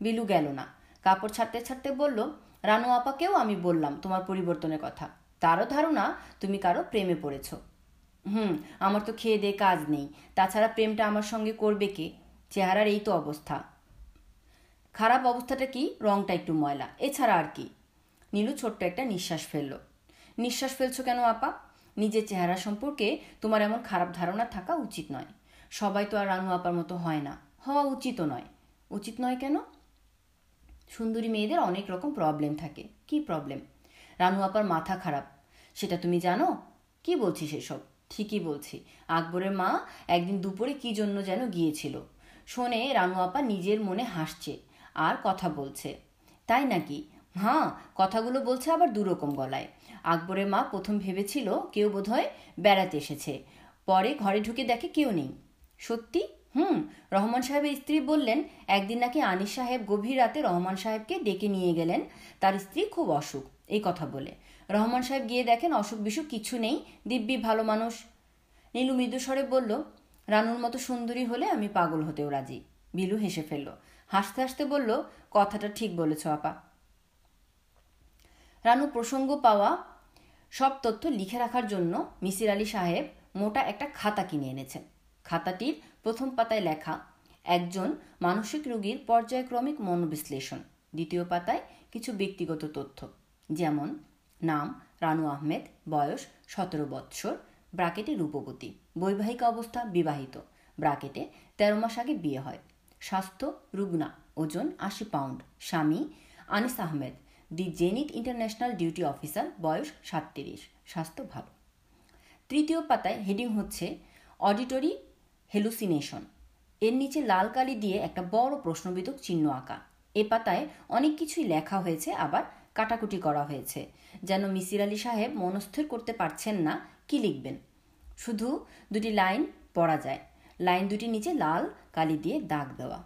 বিলু গেল না। কাপড় ছাড়তে ছাড়তে বলল, রানু আপাকেও আমি বললাম তোমার পরিবর্তনের কথা। তারও ধারণা, তুমি কারও প্রেমে পড়েছ। হুম, আমার তো খেয়ে দিয়ে কাজ নেই। তাছাড়া প্রেমটা আমার সঙ্গে করবে কে? চেহারার এই তো অবস্থা। খারাপ অবস্থাটা কি? রংটা একটু ময়লা। এছাড়া আর কি? নীলু ছোট্ট একটা নিঃশ্বাস ফেলল। নিঃশ্বাস ফেলছো কেন, আপা? নিজের চেহারা সম্পর্কে তোমার এমন খারাপ ধারণা থাকা উচিত নয়। সবাই তো আর রানু আপার মতো হয় না। হওয়া উচিতও নয়। উচিত নয় কেন? সুন্দরী মেয়েদের অনেক রকম প্রবলেম থাকে। কি প্রবলেম রানু আপার মাথা খারাপ। সেটা তুমি জানো? কি বলছিস সেসব ঠিকই বলছি। আকবরের মা একদিন দুপুরে কি জন্য যেন গিয়েছিল। শোনে রানু আপা নিজের মনে হাসছে আর কথা বলছে। তাই নাকি? হ্যাঁ কথাগুলো বলছে আবার দুরকম গলায়। আকবরের মা প্রথম ভেবেছিল কেউ বোধহয় বেড়াতে এসেছে। পরে ঘরে ঢুকে দেখে কেউ নেই। সত্যি? হুম, রহমান সাহেবের স্ত্রী বললেন, একদিন নাকি আনিস সাহেব গভীর রাতে রহমান সাহেবকে ডেকে নিয়ে গেলেন। তার স্ত্রী খুব অসুখ, এই কথা বলে। রহমান সাহেব গিয়ে দেখেন অসুখ বিসুখ কিছু নেই, দিব্যি ভালো মানুষ। নীলু মৃদুস্বরে বলল, রানুর মতো সুন্দরী হলে আমি পাগল হতেও রাজি। বিলু হেসে ফেলল। হাসতে হাসতে বলল, কথাটা ঠিক বলেছ, আপা। রানু প্রসঙ্গ পাওয়া সব তথ্য লিখে রাখার জন্য মিসির আলী সাহেব মোটা একটা খাতা কিনে এনেছেন। খাতাটির প্রথম পাতায় লেখা, একজন মানসিক রোগীর পর্যায়ক্রমিক মনোবিশ্লেষণ। দ্বিতীয় পাতায় কিছু ব্যক্তিগত তথ্য, যেমন নাম রানু আহমেদ, বয়স সতেরো বৎসর, ব্রাকেটে রূপবতী, বৈবাহিক অবস্থা বিবাহিত, ব্রাকেটে তেরো মাস আগে বিয়ে হয়। স্বাস্থ্য, রুগ্না, ওজন আশি পাউন্ড, স্বামী Anis Ahmed, the Zenith international duty officer, বয়স সাতত্রিশ, স্বাস্থ্য ভালো। তৃতীয় পাতায় হেডিং হচ্ছে অডিটরি হেলুসিনেশন। এর নিচে লাল কালি দিয়ে একটা বড় প্রশ্নবিধক চিহ্ন আঁকা। এ পাতায় অনেক কিছুই লেখা হয়েছে, আবার কাটাকুটি করা হয়েছে। যেন মিসির আলী সাহেব মনস্থির করতে পারছেন না, কি লিখবেন? শুধু দুটি লাইন পড়া যায়। লাইন দুটি নিচে লাল কালি দিয়ে দাগ দেওয়া।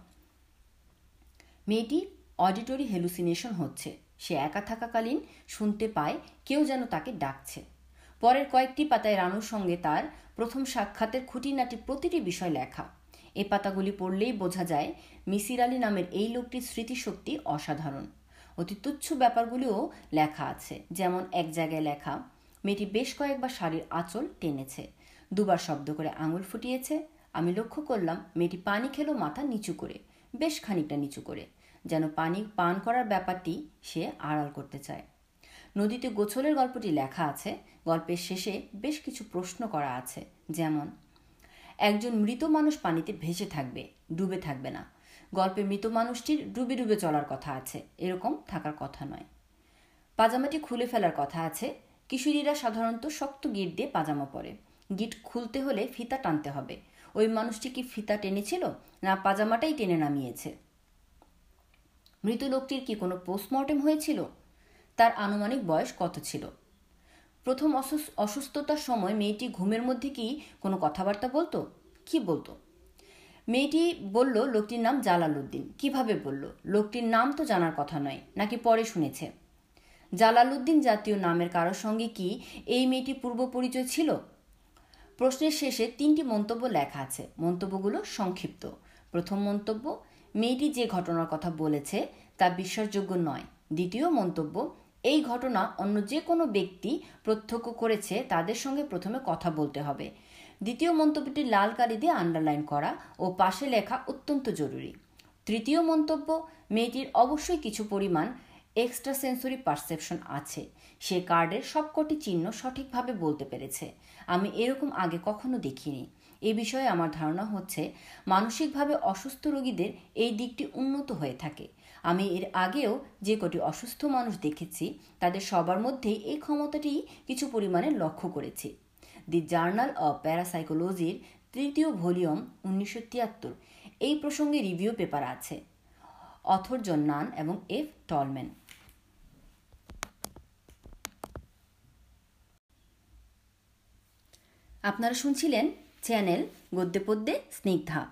মেয়েটি অডিটরি হেলুসিনেশন হচ্ছে। সে একা থাকাকালীন শুনতে পায় কেউ যেন তাকে ডাকছে। পরের কয়েকটি পাতায় রানুর সঙ্গে তার প্রথম সাক্ষাতের খুঁটিনাটি প্রতিটি বিষয় লেখা। এ পাতাগুলি পড়লেই বোঝা যায়, মিসির আলী নামের এই লোকটির স্মৃতিশক্তি অসাধারণ। অতি তুচ্ছ ব্যাপারগুলিও লেখা আছে। যেমন এক জায়গায় লেখা, মেয়েটি বেশ কয়েকবার শাড়ির আঁচল টেনেছে। দুবার শব্দ করে আঙুল ফুটিয়েছে। আমি লক্ষ্য করলাম, মেয়েটি পানি খেলো মাথা নিচু করে, বেশ খানিকটা নিচু করে, যেন পানি পান করার ব্যাপারটি সে আড়াল করতে চায়। নদীতে গোছলের গল্পটি লেখা আছে। গল্পের শেষে বেশ কিছু প্রশ্ন করা আছে। যেমন, একজন মৃত মানুষ পানিতে ভেসে থাকবে, ডুবে থাকবে না। গল্পে মৃত মানুষটির ডুবে ডুবে চলার কথা আছে। এরকম থাকার কথা নয়। পাজামাটি খুলে ফেলার কথা আছে। কিশোরীরা সাধারণত শক্ত গিট দিয়ে পাজামা পরে। গিট খুলতে হলে ফিতা টানতে হবে। ওই মানুষটি কি ফিতা টেনেছিল না পাজামাটাই টেনে নামিয়েছে? মৃত লোকটির কি কোনো পোস্টমর্টেম হয়েছিল? তার আনুমানিক বয়স কত ছিল? প্রথম অসুস্থতার সময় মেয়েটি ঘুমের মধ্যে কি কোনো কথাবার্তা বলতো? কি বলতো? মেয়েটি বলল, লোকটির নাম জালালউদ্দিন। কীভাবে বলল? লোকটির নাম তো জানার কথা নয়, নাকি পরে শুনেছে? জালালউদ্দিন জাতীয় নামের কারোর সঙ্গে কি এই মেয়েটি পূর্ব পরিচয় ছিল? প্রশ্নের শেষে তিনটি মন্তব্য লেখা আছে। মন্তব্যগুলো সংক্ষিপ্ত। প্রথম মন্তব্য, মেয়েটি যে ঘটনার কথা বলেছে তা বিশ্বাসযোগ্য নয়। দ্বিতীয় মন্তব্য এই ঘটনা অন্য যে কোনো ব্যক্তি প্রত্যক্ষ করেছে, তাদের সঙ্গে প্রথমে কথা বলতে হবে। দ্বিতীয় মন্তব্যটি লাল কালি দিয়ে আন্ডারলাইন করা ও পাশে লেখা অত্যন্ত জরুরি। তৃতীয় মন্তব্য, মেয়েটির অবশ্যই কিছু পরিমাণ এক্সট্রা সেন্সরি পারসেপশন আছে। সে কার্ডের সবকটি চিহ্ন সঠিকভাবে বলতে পেরেছে। আমি এরকম আগে কখনো দেখিনি। এ বিষয়ে আমার ধারণা হচ্ছে, মানসিকভাবে অসুস্থ রোগীদের এই দিকটি উন্নত হয়ে থাকে। আমি এর আগেও যে কটি অসুস্থ মানুষ দেখেছি, তাদের সবার মধ্যেই এই ক্ষমতাটি কিছু পরিমাণে লক্ষ্য করেছি। দি জার্নাল অব প্যারাসাইকোলজির তৃতীয় ভলিউম উনিশশো তিয়াত্তর। এই প্রসঙ্গে রিভিউ পেপার আছে। অথর জন নান এবং এফ টলম্যান। আপনারা শুনছিলেন চ্যানেল গদ্যে পদ্যে স্নিগ্ধা।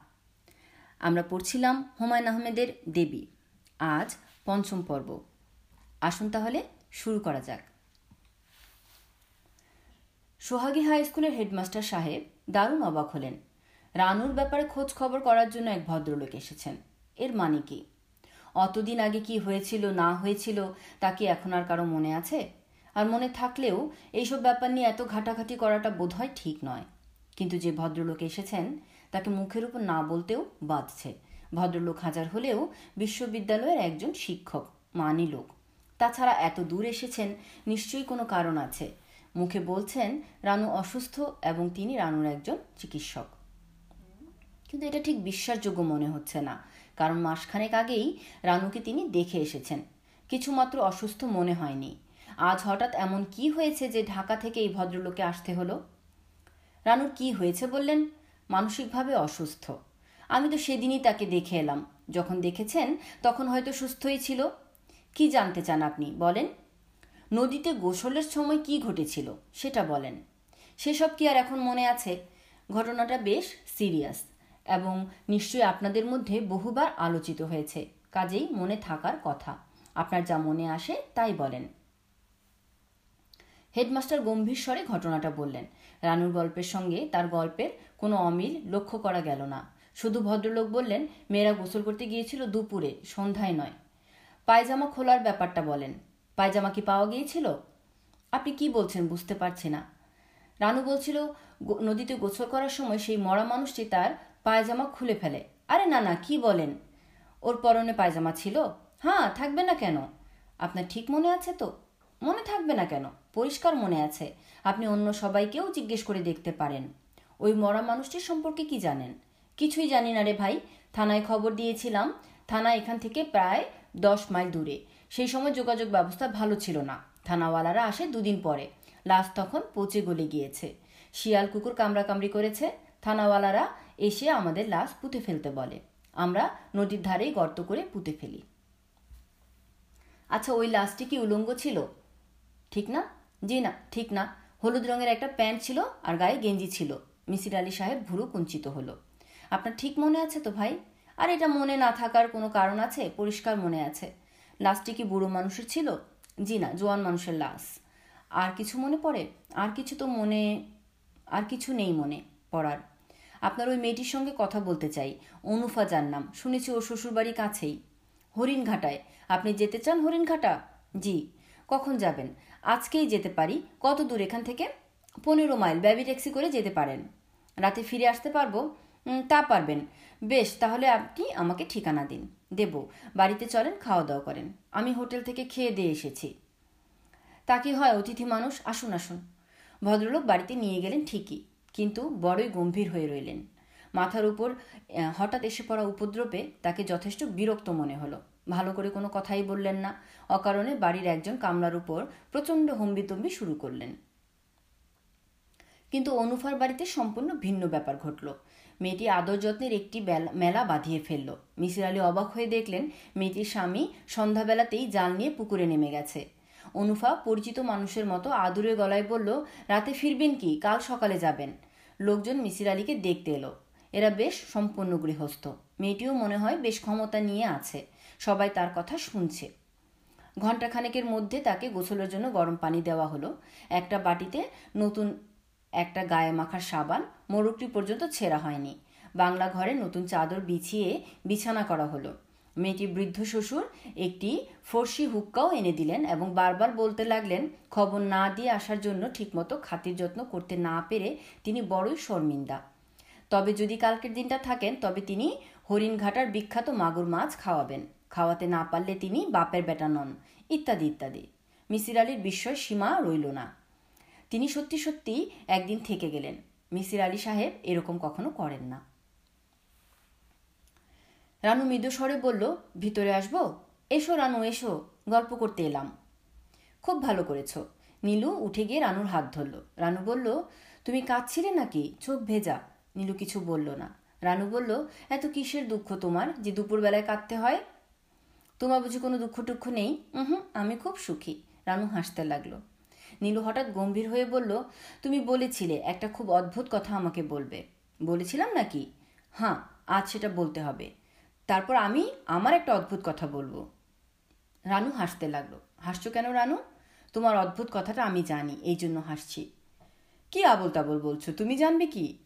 আমরা পড়ছিলাম হুমায়ুন আহমেদের দেবী। আজ পঞ্চম পর্ব। আসুন তাহলে শুরু করা যাক। সোহাগী হাই স্কুলের হেডমাস্টার সাহেব দারুণ অবাক হলেন। রানুর ব্যাপারে খোঁজ খবর করার জন্য এক ভদ্রলোক এসেছেন। এর মানে কি? অতদিন আগে কি হয়েছিল, না হয়েছিল, তা কি এখন আর কারও মনে আছে? আর মনে থাকলেও এইসব ব্যাপার নিয়ে এত ঘাটাঘাটি করাটা বোধহয় ঠিক নয়। কিন্তু যে ভদ্রলোক এসেছেন, তাকে মুখের উপর না বলতেও বাঁধছে। ভদ্রলোক হাজার হলেও বিশ্ববিদ্যালয়ের একজন শিক্ষক, মানি লোক। তাছাড়া এত দূর এসেছেন, নিশ্চয়ই কোনো কারণ আছে। মুখে বলছেন, রানু অসুস্থ এবং তিনি রানুর একজন চিকিৎসক। কিন্তু এটা ঠিক বিশ্বাসযোগ্য মনে হচ্ছে না, কারণ মাসখানেক আগেই রানুকে তিনি দেখে এসেছেন। কিছুমাত্র অসুস্থ মনে হয়নি। আজ হঠাৎ এমন কি হয়েছে যে ঢাকা থেকে এই ভদ্রলোকে আসতে হলো? রানুর কি হয়েছে বললেন? মানসিকভাবে অসুস্থ। আমি তো সেদিনই তাকে দেখে এলাম। যখন দেখেছেন, তখন হয়তো সুস্থই ছিল। কি জানতে চান আপনি? বলেন। নদীতে গোসলের সময় কি ঘটেছিল? সেটা বলেন। সেসব কি আর এখন মনে আছে? ঘটনাটা বেশ সিরিয়াস এবং নিশ্চয়ই আপনাদের মধ্যে বহুবার আলোচিত হয়েছে। কাজেই মনে থাকার কথা। আপনার যা মনে আসে, তাই বলেন। হেডমাস্টার গম্ভীর স্বরে ঘটনাটা বললেন। রানুর গল্পের সঙ্গে তার গল্পের কোনো অমিল লক্ষ্য করা গেল না। শুধু ভদ্রলোক বললেন, মেয়েরা গোসল করতে গিয়েছিল দুপুরে, সন্ধ্যায় নয়। পায়জামা খোলার ব্যাপারটা বলেন, পায়জামা কি পাওয়া গিয়েছিল? আপনি কি বলছেন বুঝতে পারছি না। রানু বলছিল নদীতে গোসল করার সময় সেই মরা মানুষটি তার পায়জামা খুলে ফেলে। আরে না না, কি বলেন? ওর পরনে পায়জামা ছিল? হ্যাঁ থাকবে না কেন? আপনার ঠিক মনে আছে তো? মনে থাকবে না কেন? পরিষ্কার মনে আছে। আপনি অন্য সবাইকেও জিজ্ঞেস করে দেখতে পারেন। ওই মরা মানুষটির সম্পর্কে কি জানেন? কিছুই জানি না রে ভাই। থানায় খবর দিয়েছিলাম। থানা এখান থেকে প্রায় দশ মাইল দূরে। সেই সময় যোগাযোগ ব্যবস্থা ভালো ছিল না। থানাওয়ালারা আসে দুদিন পরে। লাশ তখন পচে গলে গিয়েছে। শিয়াল কুকুর কামড়াকামড়ি করেছে। থানাওয়ালারা এসে আমাদের লাশ পুঁতে ফেলতে বলে। আমরা নদীর ধারেই গর্ত করে পুঁতে ফেলি। আচ্ছা ওই লাশটি কি উলঙ্গ ছিল? ঠিক না? জি না, ঠিক না। হলুদ রঙের একটা প্যান্ট ছিল আর গায়ে গেঞ্জি ছিল। মিসির আলী সাহেব ভুরু কুঞ্চিত হলো। আপনার ঠিক মনে আছে তো ভাই? আর এটা মনে না থাকার কোনো কারণ আছে? পরিষ্কার মনে আছে। লাশটি কি বুড়ো মানুষের ছিল? জি না, জোয়ান মানুষের লাশ। আর কিছু মনে পড়ে? আর কিছু তো মনে, আর কিছু নেই মনে পড়ার। আপনার ওই মেয়েটির সঙ্গে কথা বলতে চাই। অনুফা যার নাম। শুনেছি ওর শ্বশুরবাড়ি কাছেই। হরিণঘাটায়। আপনি যেতে চান হরিণঘাটা? জি। কখন যাবেন? আজকেই যেতে পারি। কত দূর এখান থেকে? পনেরো মাইল। ব্যাবি ট্যাক্সি করে যেতে পারেন। রাতে ফিরে আসতে পারব? তা পারবেন। বেশ, তাহলে আপনি আমাকে ঠিকানা দিন। দেব, বাড়িতে চলেন খাওয়া দাওয়া করেন। আমি হোটেল থেকে খেয়ে দিয়ে এসেছি। তা কি হয়, অতিথি মানুষ? আসুন আসুন। ভদ্রলোক বাড়িতে নিয়ে গেলেন ঠিকই, কিন্তু বড়ই গম্ভীর হয়ে রইলেন। মাথার উপর হঠাৎ এসে পড়া উপদ্রবে তাকে যথেষ্ট বিরক্ত মনে হলো। ভালো করে কোনো কথাই বললেন না। অকারণে বাড়ির একজন কামলার উপর প্রচণ্ড হম্বিতম্বি শুরু করলেন। কিন্তু অনুফার বাড়িতে সম্পূর্ণ ভিন্ন ব্যাপার ঘটল। মেয়েটি আদর যত্নের একটি মেলা বাঁধিয়ে ফেলল। মিসির আলী অবাক হয়ে দেখলেন, মেয়েটির স্বামী সন্ধ্যাবেলাতেই জাল নিয়ে পুকুরে নেমে গেছে। অনুফা, পরিচিত মানুষের মতো আদুরে গলায় বলল, রাতে ফিরবেন কি? কাল সকালে যাবেন। লোকজন মিসির আলীকে দেখতে এলো। এরা বেশ সম্পূর্ণ গৃহস্থ। মেয়েটিও মনে হয় বেশ ক্ষমতা নিয়ে আছে। সবাই তার কথা শুনছে। ঘণ্টাখানেকের মধ্যে তাকে গোসলের জন্য গরম পানি দেওয়া হলো। একটা বাটিতে নতুন একটা গায়ে মাখার সাবান মোরগটি পর্যন্ত ছেঁড়া হয়নি। বাংলা ঘরে নতুন চাদর বিছিয়ে বিছানা করা হলো। মেয়েটি বৃদ্ধ শ্বশুর একটি ফর্সি হুক্কাও এনে দিলেন এবং বারবার বলতে লাগলেন, খবর না দিয়ে আসার জন্য ঠিকমতো খাতির যত্ন করতে না পেরে তিনি বড়ই শর্মিন্দা। তবে যদি কালকের দিনটা থাকেন, তবে তিনি হরিণঘাটার বিখ্যাত মাগুর মাছ খাওয়াবেন। খাওয়াতে না পারলে তিনি বাপের বেটা নন। ইত্যাদি ইত্যাদি। মিসির আলীর বিস্ময় সীমা রইল না। তিনি সত্যি সত্যি একদিন থেকে গেলেন। মিসির আলী সাহেব এরকম কখনো করেন না। রানু মৃদু স্বরে বলল, ভিতরে আসব? এসো রানু, এসো। গল্প করতে এলাম। খুব ভালো করেছ। নীলু উঠে গিয়ে রানুর হাত ধরল। রানু বলল, তুমি কাঁদছিলে নাকি? চোখ ভেজা নীলু কিছু বলল না। রানু বলল, এত কিসের দুঃখ তোমার যে দুপুরবেলায় কাঁদতে হয়? তোমার বুঝি কোনো দুঃখ টুক্ষ নেই? হুম আমি খুব সুখী রানু হাসতে লাগল। নীলু হঠাৎ গম্ভীর হয়ে বলল, তুমি বলেছিলে, একটা খুব অদ্ভুত কথা আমাকে বলবে। বলেছিলাম নাকি? হ্যাঁ আজ সেটা বলতে হবে। তারপর আমি আমার একটা অদ্ভুত কথা বলব। রানু হাসতে লাগল। হাসছো কেন রানু? তোমার অদ্ভুত কথাটা আমি জানি, এই জন্য হাসছি। কি আবল তাবল বলছো, তুমি জানবে কি?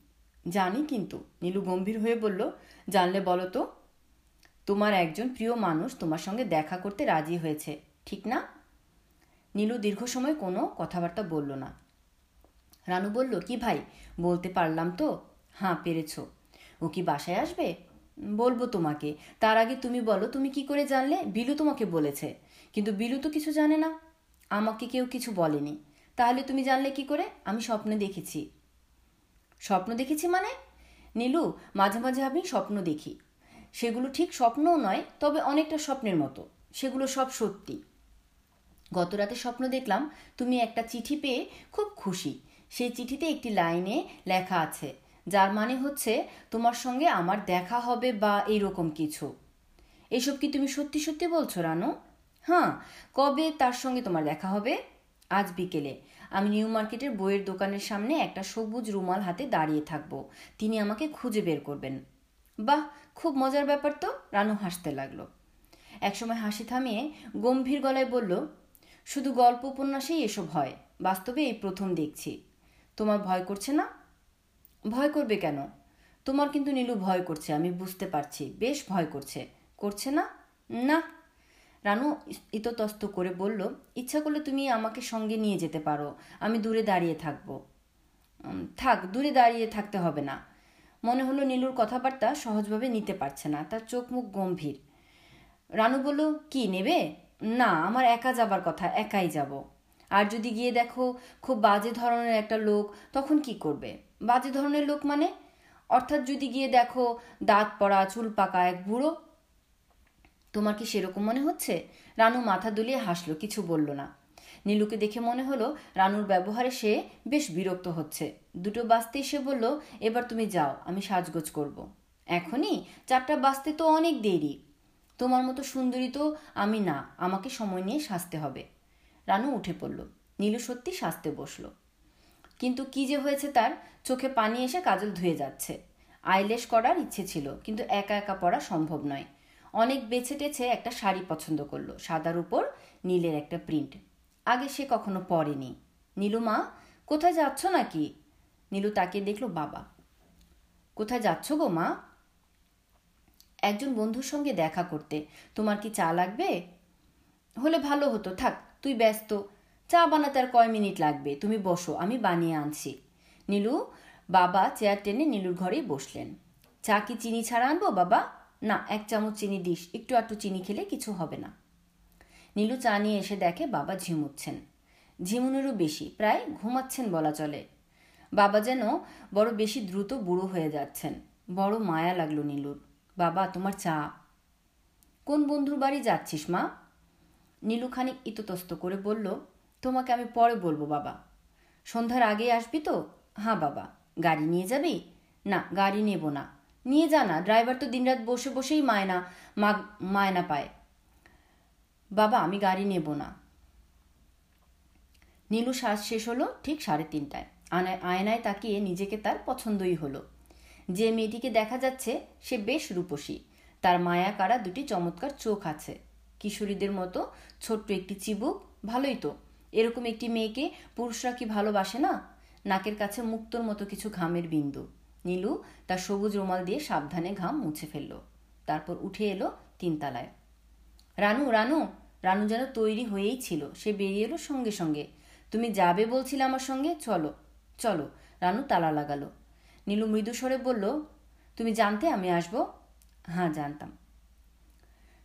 জানি কিন্তু। নীলু গম্ভীর হয়ে বলল, জানলে বলো তো? তোমার একজন প্রিয় মানুষ তোমার সঙ্গে দেখা করতে রাজি হয়েছে, ঠিক না? নীলু দীর্ঘ সময় কোনো কথাবার্তা বলল না। রানু বলল, কি ভাই, বলতে পারলাম তো? হ্যাঁ পেরেছ। ও কি বাসায় আসবে? বলব তোমাকে। তার আগে তুমি বলো, তুমি কি করে জানলে? বিলু তোমাকে বলেছে। কিন্তু বিলু তো কিছু জানে না। আমাকে কেউ কিছু বলেনি। তাহলে তুমি জানলে কি করে? আমি স্বপ্নে দেখেছি। স্বপ্ন দেখেছি মানে? নীলু, মাঝে মাঝে আমি স্বপ্ন দেখি। সেগুলো ঠিক স্বপ্নও নয়, তবে অনেকটা স্বপ্নের মতো। সেগুলো সব সত্যি। গত রাতে স্বপ্ন দেখলাম তুমি একটা চিঠি পেয়ে খুব খুশি। সেই চিঠিতে একটি লাইনে লেখা আছে, যার মানে হচ্ছে তোমার সঙ্গে আমার দেখা হবে বা এইরকম কিছু। এসব কি তুমি সত্যি সত্যি বলছো, রানু? হ্যাঁ কবে তার সঙ্গে তোমার দেখা হবে? আজ বিকেলে। আমি নিউ মার্কেটের বইয়ের দোকানের সামনে একটা সবুজ রুমাল হাতে দাঁড়িয়ে থাকব। তিনি আমাকে খুঁজে বের করবেন। বাহ, খুব মজার ব্যাপার তো, রানু হাসতে লাগল। একসময় হাসি থামিয়ে গম্ভীর গলায় বলল শুধু গল্প উপন্যাসেই এসব হয়। বাস্তবে এই প্রথম দেখছি। তোমার ভয় করছে না? ভয় করবে কেন? তোমার কিন্তু নীলু ভয় করছে, আমি বুঝতে পারছি। বেশ ভয় করছে। করছে না? না। রানু ইততস্ত করে বলল, ইচ্ছা করলে তুমি আমাকে সঙ্গে নিয়ে যেতে পারো। আমি দূরে দাঁড়িয়ে থাকব। থাক, দূরে দাঁড়িয়ে থাকতে হবে না। মনে হলো নীলুর কথাবার্তা সহজভাবে নিতে পারছে না। তার চোখ মুখ গম্ভীর। রানু বলল, কি, নেবে? না, আমার একা যাবার কথা, একাই যাব। আর যদি গিয়ে দেখো খুব বাজে ধরনের একটা লোক, তখন কি করবে? বাজে ধরনের লোক মানে? অর্থাৎ যদি গিয়ে দেখো দাঁত পড়া, চুল পাকা এক বুড়ো, তোমার কি সেরকম মনে হচ্ছে? রানু মাথা দুলিয়ে হাসলো, কিছু বলল না। নীলুকে দেখে মনে হলো রানুর ব্যবহারে সে বেশ বিরক্ত হচ্ছে। দুটো বাজতেই সে বলল, এবার তুমি যাও, আমি সাজগোজ করব। এখনই? চারটা বাজতে তো অনেক দেরি। তোমার মতো সুন্দরী তো আমি না, আমাকে সময় নিয়ে সাজতে হবে। রানু উঠে পড়ল। নীলু সত্যি সাজতে বসল। কিন্তু কি যে হয়েছে তার, চোখে পানি এসে কাজল ধুয়ে যাচ্ছে। আইলেশ করার ইচ্ছে ছিল, কিন্তু একা একা পড়া সম্ভব নয়। অনেক বেছে টেছে একটা শাড়ি পছন্দ করল, সাদার উপর নীলের একটা প্রিন্ট। আগে সে কখনো পরেনি। নীলু, মা, কোথায় যাচ্ছ নাকি? নীলু তাকে দেখল বাবা। কোথায় যাচ্ছ গো, মা? একজন বন্ধুর সঙ্গে দেখা করতে। তোমার কি চা লাগবে? হলে ভালো হতো। থাক, তুই ব্যস্ত। চা বানাতে আর কয় মিনিট লাগবে? তুমি বসো, আমি বানিয়ে আনছি। নীলু, বাবা চেয়ার টেনে নীলুর ঘরেই বসলেন। চা কি চিনি ছাড়া আনব, বাবা? না, এক চামচ চিনি দিস, একটু একটু চিনি খেলে কিছু হবে না। নীলু চা নিয়ে এসে দেখে বাবা ঝিমুচ্ছেন। ঝিমুনেরও বেশি, প্রায় ঘুমাচ্ছেন বলা চলে। বাবা যেন বড় বেশি দ্রুত বুড়ো হয়ে যাচ্ছেন। বড় মায়া লাগল নীলুর। বাবা, তোমার চা। কোন বন্ধুর বাড়ি যাচ্ছিস, মা? নীলু খানিক ইততস্ত করে বলল, তোমাকে আমি পরে বলব, বাবা। সন্ধ্যার আগে আসবি তো? হ্যাঁ বাবা। গাড়ি নিয়ে যাবি? না, গাড়ি নেব না। নিয়ে যা না, ড্রাইভার তো দিনরাত বসে বসেই মায়না মা মায়না পায়। বাবা, আমি গাড়ি নেব না। নীলু শ্বাস শেষ হলো ঠিক সাড়ে তিনটায়। আয়নায় আয়নায় তাকিয়ে নিজেকে তার পছন্দই হলো। যে মেয়েটিকে দেখা যাচ্ছে, সে বেশ রূপসী। তার মায়া কারা দুটি চমৎকার চোখ আছে। কিশোরীদের মতো ছোট্ট একটি চিবুক, ভালোই তো। এরকম একটি মেয়েকে পুরুষরা কি ভালোবাসে না? নাকের কাছে মুক্তর মতো কিছু ঘামের বিন্দু। নীলু তার সবুজ রুমাল দিয়ে সাবধানে ঘাম মুছে ফেলল। তারপর উঠে এলো তিনতলায়। রানু রানু! রানু যেন তৈরি হয়েই ছিল। সে বেরিয়ে এলো সঙ্গে সঙ্গে। তুমি যাবে বলছিলে আমার সঙ্গে? চলো চলো। রানু তালা লাগালো। নীলু মৃদু স্বরে বলল, তুমি জানতে আমি আসব? হ্যাঁ জানতাম।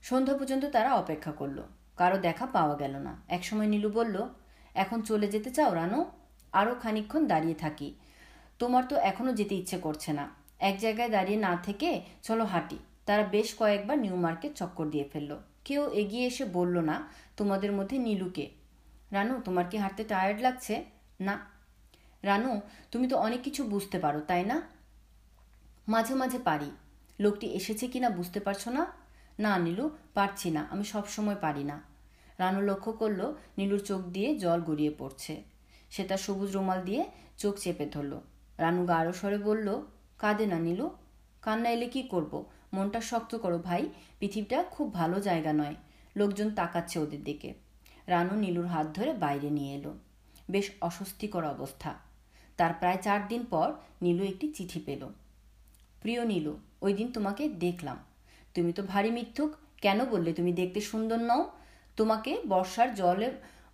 সন্ধ্যা পর্যন্ত তারা অপেক্ষা করল। কারও দেখা পাওয়া গেল না। একসময় নীলু বলল, এখন চলে যেতে চাও রানু? আরও খানিকক্ষণ দাঁড়িয়ে থাকি। তোমার তো এখনও যেতে ইচ্ছে করছে না। এক জায়গায় দাঁড়িয়ে না থেকে চলো হাঁটি। তারা বেশ কয়েকবার নিউ মার্কেট চক্কর দিয়ে ফেলল। কেউ এগিয়ে এসে বলল, না, তোমাদের মধ্যে নীলুকে। রানু, তোমার কি হাঁটতে টায়ার্ড লাগছে? না। রানু, তুমি তো অনেক কিছু বুঝতে পারো, তাই না? মাঝে মাঝে পারি। লোকটি এসেছে কিনা বুঝতে পারছ না? না, নীলু, পারছি না, আমি সব সময় পারি না। রানু লক্ষ্য করল নীলুর চোখ দিয়ে জল গড়িয়ে পড়ছে। সে তার সবুজ রুমাল দিয়ে চোখ চেপে ধরল। রানু গাঢ় স্বরে বলল, কাঁদে না নীলু। কান্না এলে কি করব? মনটা শক্ত করো ভাই, পৃথিবীটা খুব ভালো জায়গা নয় লোকজন তাকাচ্ছে ওদের দিকে। রানু নীলুর হাত ধরে বাইরে নিয়ে এলো। বেশ অস্বস্তিকর অবস্থা। তার প্রায় চার দিন পর নীলু একটি চিঠি পেল। প্রিয় নীলু, ওই দিন তোমাকে দেখলাম। তুমি তো ভারী মিথ্যুক। কেন বললে তুমি দেখতে সুন্দর নও? তোমাকে বর্ষার জলে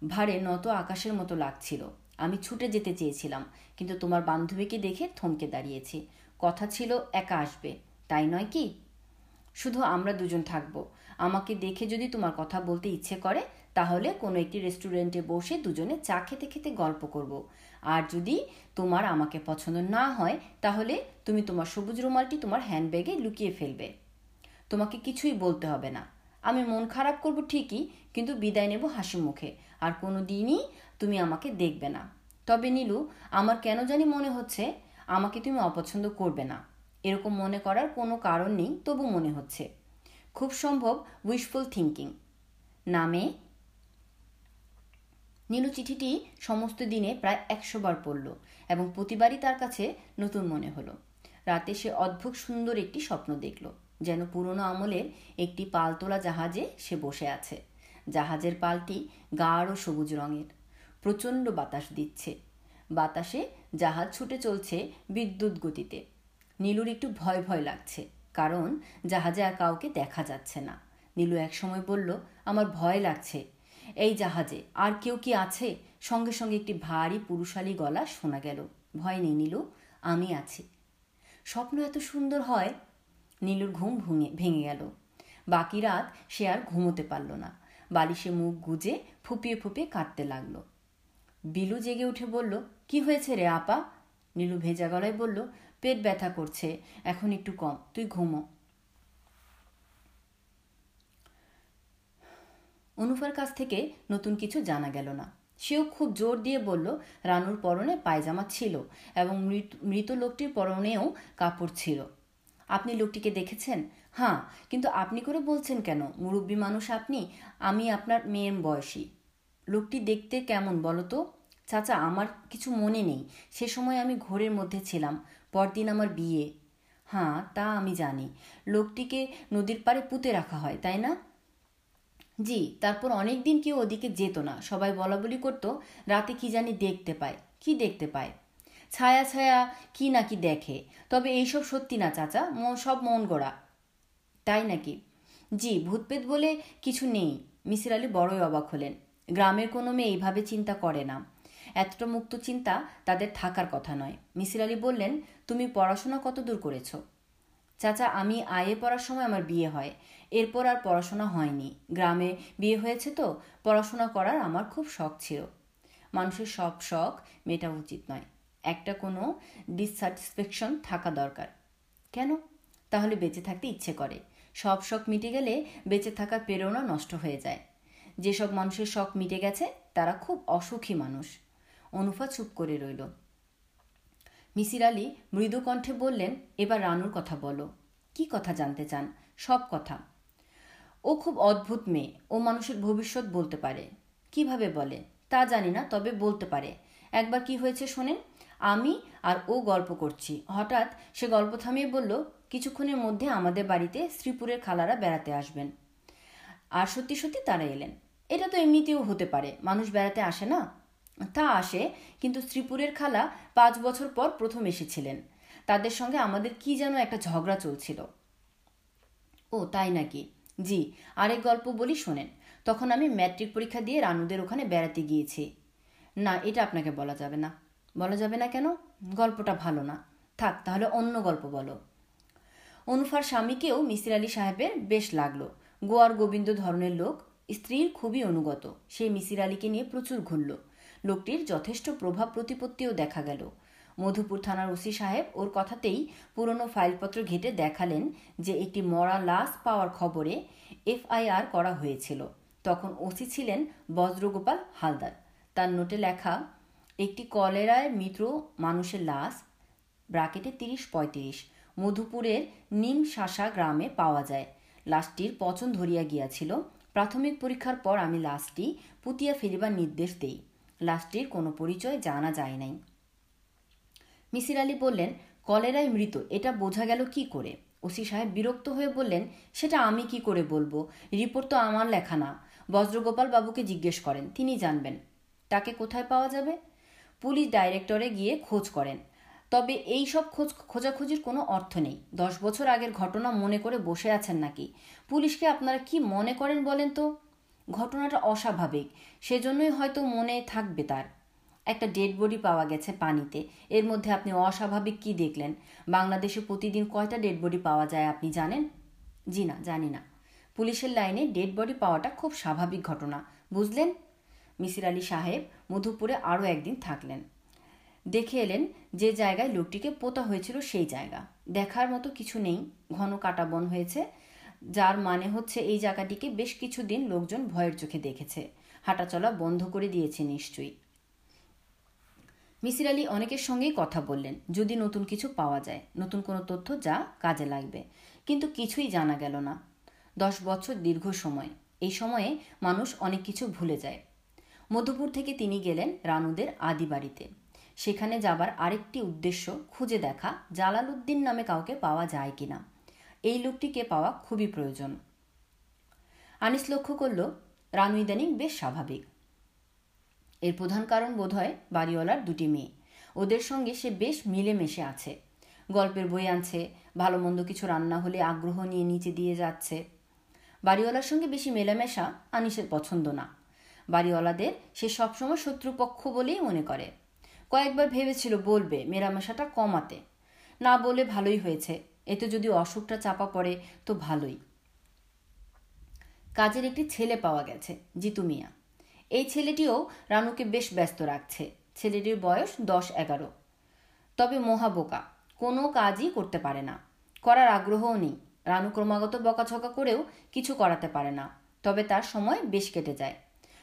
ভারে নত আকাশের মতো লাগছিল। আমি ছুটে যেতে চেয়েছিলাম, কিন্তু তোমার বান্ধবীকে দেখে থমকে দাঁড়িয়েছি। কথা ছিল, একা আসবে। তাই নয় কি? শুধু আমরা দুজন থাকব। আমাকে দেখে যদি তোমার কথা বলতে ইচ্ছে করে, তাহলে কোনো একটি রেস্টুরেন্টে বসে দুজনে চা খেতে খেতে গল্প করব। আর যদি তোমার আমাকে পছন্দ না হয়, তাহলে তুমি তোমার সবুজ রুমালটি তোমার হ্যান্ডব্যাগে লুকিয়ে ফেলবে। তোমাকে কিছুই বলতে হবে না। আমি মন খারাপ করব ঠিকই, কিন্তু বিদায় নেব হাসি মুখে। আর কোনো দিনই তুমি আমাকে দেখবে না। তবে নীলু, আমার কেন জানি মনে হচ্ছে আমাকে তুমি অপছন্দ করবে না। এরকম মনে করার কোনো কারণ নেই, তবু মনে হচ্ছে। খুব সম্ভব উইশফুল থিঙ্কিং নামে নীলু চিঠিটি সমস্ত দিনে প্রায় একশো বার পড়ল এবং প্রতিবারই তার কাছে নতুন মনে হলো। রাতে সে অদ্ভুত সুন্দর একটি স্বপ্ন দেখল, যেন পুরনো আমলের একটি পালতোলা জাহাজে সে বসে আছে। জাহাজের পালটি গাঢ় সবুজ রঙের, প্রচণ্ড বাতাস দিচ্ছে। বাতাসে জাহাজ ছুটে চলছে বিদ্যুৎ গতিতে। নীলুর একটু ভয় ভয় লাগছে, কারণ জাহাজে আর কাউকে দেখা যাচ্ছে না। নীলু একসময় বলল, আমার ভয় লাগছে এই জাহাজে। আর কেউ কি আছে? সঙ্গে সঙ্গে একটি ভারী পুরুষালী গলা শোনা গেল। ভয় নেই, নীলু। আমি আছি। স্বপ্ন এত সুন্দর হয়? নীলুর ঘুম ভেঙে ভেঙে গেল। বাকি রাত সে আর ঘুমোতে পারল না। বালিশে মুখ গুজে ফুপিয়ে ফুপিয়ে কাঁদতে লাগল। বিলু জেগে উঠে বলল, কি হয়েছে রে আপা? নীলু ভেজা গলায় বলল, পেট ব্যথা করছে। এখন একটু কম। তুই ঘুমো। অনুফার কাছ থেকে নতুন কিছু জানা গেল না। সেও খুব জোর দিয়ে বলল, রানুর পরনে পায়জামা ছিল এবং মৃত লোকটির পরনেও কাপড় ছিল। আপনি লোকটিকে দেখেছেন? হ্যাঁ কিন্তু আপনি করে বলছেন কেন? মুরব্বী মানুষ আপনি, আমি আপনার মেয়ের বয়সী। লোকটি দেখতে কেমন বলো তো? চাচা, আমার কিছু মনে নেই। সে সময় আমি ঘোরের মধ্যে ছিলাম, পরদিন আমার বিয়ে। হ্যাঁ তা আমি জানি। লোকটিকে নদীর পাড়ে পুঁতে রাখা হয়, তাই না? জি, তারপর অনেক দিন কেউ ওদিকে যেত না। সবাই বলা বলি করতো, রাতে কি জানি দেখতে পায়, কি দেখতে পায়? ছায়া ছায়া, কি নাকি দেখে। তবে এইসব সত্যি না, চাচা সব মন গড়া। তাই নাকি? জি ভূতপেত বলে কিছু নেই। মিসির আলী বড়ই অবাক হলেন। গ্রামের কোনো মেয়ে এইভাবে চিন্তা করে না। এতটা মুক্ত চিন্তা তাদের থাকার কথা নয়। মিসির আলী বললেন, তুমি পড়াশোনা কত দূর করেছ? চাচা, আমি আয়ে পড়ার সময় আমার বিয়ে হয়। এরপর আর পড়াশোনা হয়নি। গ্রামে বিয়ে হয়েছে তো, পড়াশোনা করার আমার খুব শখ ছিল। মানুষের সব শখ মেটা উচিত নয়। একটা কোনো ডিসস্যাটিসফ্যাকশন থাকা দরকার। কেন? তাহলে বেঁচে থাকতে ইচ্ছে করে। সব শখ মিটে গেলে বেঁচে থাকার প্রেরণা নষ্ট হয়ে যায়। যেসব মানুষের শখ মিটে গেছে, তারা খুব অসুখী মানুষ। অনুফা চুপ করে রইল। মিসির আলী মৃদু কণ্ঠে বললেন, এবার রানুর কথা বলো। কি কথা জানতে চান? সব কথা। ও খুব অদ্ভুত মেয়ে। ও মানুষের ভবিষ্যৎ বলতে পারে। কীভাবে বলে? তা জানি না, তবে বলতে পারে। একবার কি হয়েছে শোনেন? আমি আর ও গল্প করছি। হঠাৎ সে গল্প থামিয়ে বলল, কিছুক্ষণের মধ্যে আমাদের বাড়িতে শ্রীপুরের খালারা বেড়াতে আসবেন। আর সত্যি সত্যি তারা এলেন। এটা তো এমনিতেও হতে পারে, মানুষ বেড়াতে আসে না? তা আসে, কিন্তু শ্রীপুরের খালা পাঁচ বছর পর প্রথম এসেছিলেন। তাদের সঙ্গে আমাদের কি যেন একটা ঝগড়া চলছিল। ও, তাই নাকি? জি, আরেক গল্প বলি, শোনেন। তখন আমি ম্যাট্রিক পরীক্ষা দিয়ে রানুদের ওখানে বেড়াতে গিয়েছি। না, এটা আপনাকে বলা যাবে না। বলা যাবে না কেন? গল্পটা ভালো না। থাক, তাহলে অন্য গল্প বলো। অনুফার স্বামীকেও মিসির আলী সাহেবের বেশ লাগল। গোয়ার গোবিন্দ ধরনের লোক, স্ত্রীর খুবই অনুগত। সে মিসির আলীকে নিয়ে প্রচুর ঘুরল। লোকটির যথেষ্ট প্রভাব প্রতিপত্তিও দেখা গেল। মধুপুর থানার ওসি সাহেব ওর কথাতেই পুরনো ফাইলপত্র ঘেটে দেখালেন যে একটি মরা লাশ পাওয়ার খবরে এফআইআর করা হয়েছিল। তখন ওসি ছিলেন বজ্রগোপাল হালদার। তার নোটে লেখা, একটি কলেরায় মৃত মানুষের লাশ, ব্রাকেটে তিরিশ পঁয়ত্রিশ, মধুপুরের নিম শাসা গ্রামে পাওয়া যায়। লাশটির পচন ধরিয়া গিয়াছিল। প্রাথমিক পরীক্ষার পর আমি লাশটি পুতিয়া ফেলিবার নির্দেশ দেই। লাশটির কোনো পরিচয় জানা যায় নাই। মিসির আলী বললেন কলেরায় মৃত, এটা বোঝা গেল কি করে? ওসি সাহেব বিরক্ত হয়ে বললেন, সেটা আমি কি করে বলব? রিপোর্ট তো আমার লেখা না। বজ্রগোপাল বাবুকে জিজ্ঞেস করেন, তিনি জানবেন। তাকে কোথায় পাওয়া যাবে? পুলিশ ডাইরেক্টরে গিয়ে খোঁজ করেন। তবে এই সব খোঁজ, খোঁজাখুঁজির কোনো অর্থ নেই। দশ বছর আগের ঘটনা মনে করে বসে আছেন নাকি? পুলিশকে আপনারা কি মনে করেন বলেন তো? ঘটনাটা অস্বাভাবিক। সেজন্যই হয়তো মনে থাকবে তার। একটা ডেড বডি পাওয়া গেছে পানিতে। এর মধ্যে আপনি অস্বাভাবিক কি দেখলেন? বাংলাদেশে প্রতিদিন কয়টা ডেড বডি পাওয়া যায় আপনি জানেন? জি না, জানি না। পুলিশের লাইনে ডেড বডি পাওয়াটা খুব স্বাভাবিক ঘটনা, বুঝলেন? মিসির আলী সাহেব মধুপুরে আরও একদিন থাকলেন। দেখে এলেন যে জায়গায় লোকটিকে পোতা হয়েছিল সেই জায়গা। দেখার মতো কিছু নেই, ঘন কাটা বন হয়েছে, যার মানে হচ্ছে এই জায়গাটিকে বেশ কিছুদিন লোকজন ভয়ের চোখে দেখেছে। হাঁটাচলা বন্ধ করে দিয়েছে নিশ্চয়ই। মিসির আলী অনেকের সঙ্গেই কথা বললেন, যদি নতুন কিছু পাওয়া যায়, নতুন কোনো তথ্য যা কাজে লাগবে। কিন্তু কিছুই জানা গেল না। দশ বছর দীর্ঘ সময়, এই সময়ে মানুষ অনেক কিছু ভুলে যায়। মধুপুর থেকে তিনি গেলেন রানুদের আদি বাড়িতে। সেখানে যাবার আরেকটি উদ্দেশ্য খুঁজে দেখা জালাল উদ্দিন নামে কাউকে পাওয়া যায় কিনা। এই লোকটিকে পাওয়া খুবই প্রয়োজন। আনিস লক্ষ্য করল, রানু ইদানিং বেশ স্বাভাবিক। এর প্রধান কারণ বোধহয় বাড়িওয়ালার দুটি মেয়ে। ওদের সঙ্গে সে বেশ মিলেমিশে আছে। গল্পের বই আনছে ভালো মন্দ কিছু রান্না হলে আগ্রহ নিয়ে নিচে দিয়ে যাচ্ছে। বাড়িওয়ালার সঙ্গে বেশি মেলামেশা আনিসের পছন্দ না। বাড়িওয়ালাদের সে সবসময় শত্রুপক্ষ বলেই মনে করে। কয়েকবার ভেবেছিল, বলবে, মেলামেশাটা কমাতে। না বলে ভালোই হয়েছে, এতে যদি অসুখটা চাপা পড়ে তো ভালোই। কাজের একটি ছেলে পাওয়া গেছে, জিতু মিয়া। এই ছেলেটিও রানুকে বেশ ব্যস্ত রাখছে। ছেলেটির বয়স দশ এগারো। তবে মহাবোকা কোনো কাজই করতে পারে না। করার আগ্রহও নেই। রানু ক্রমাগত বকাছকা করেও কিছু করাতে পারে না। তবে তার সময় বেশ কেটে যায়।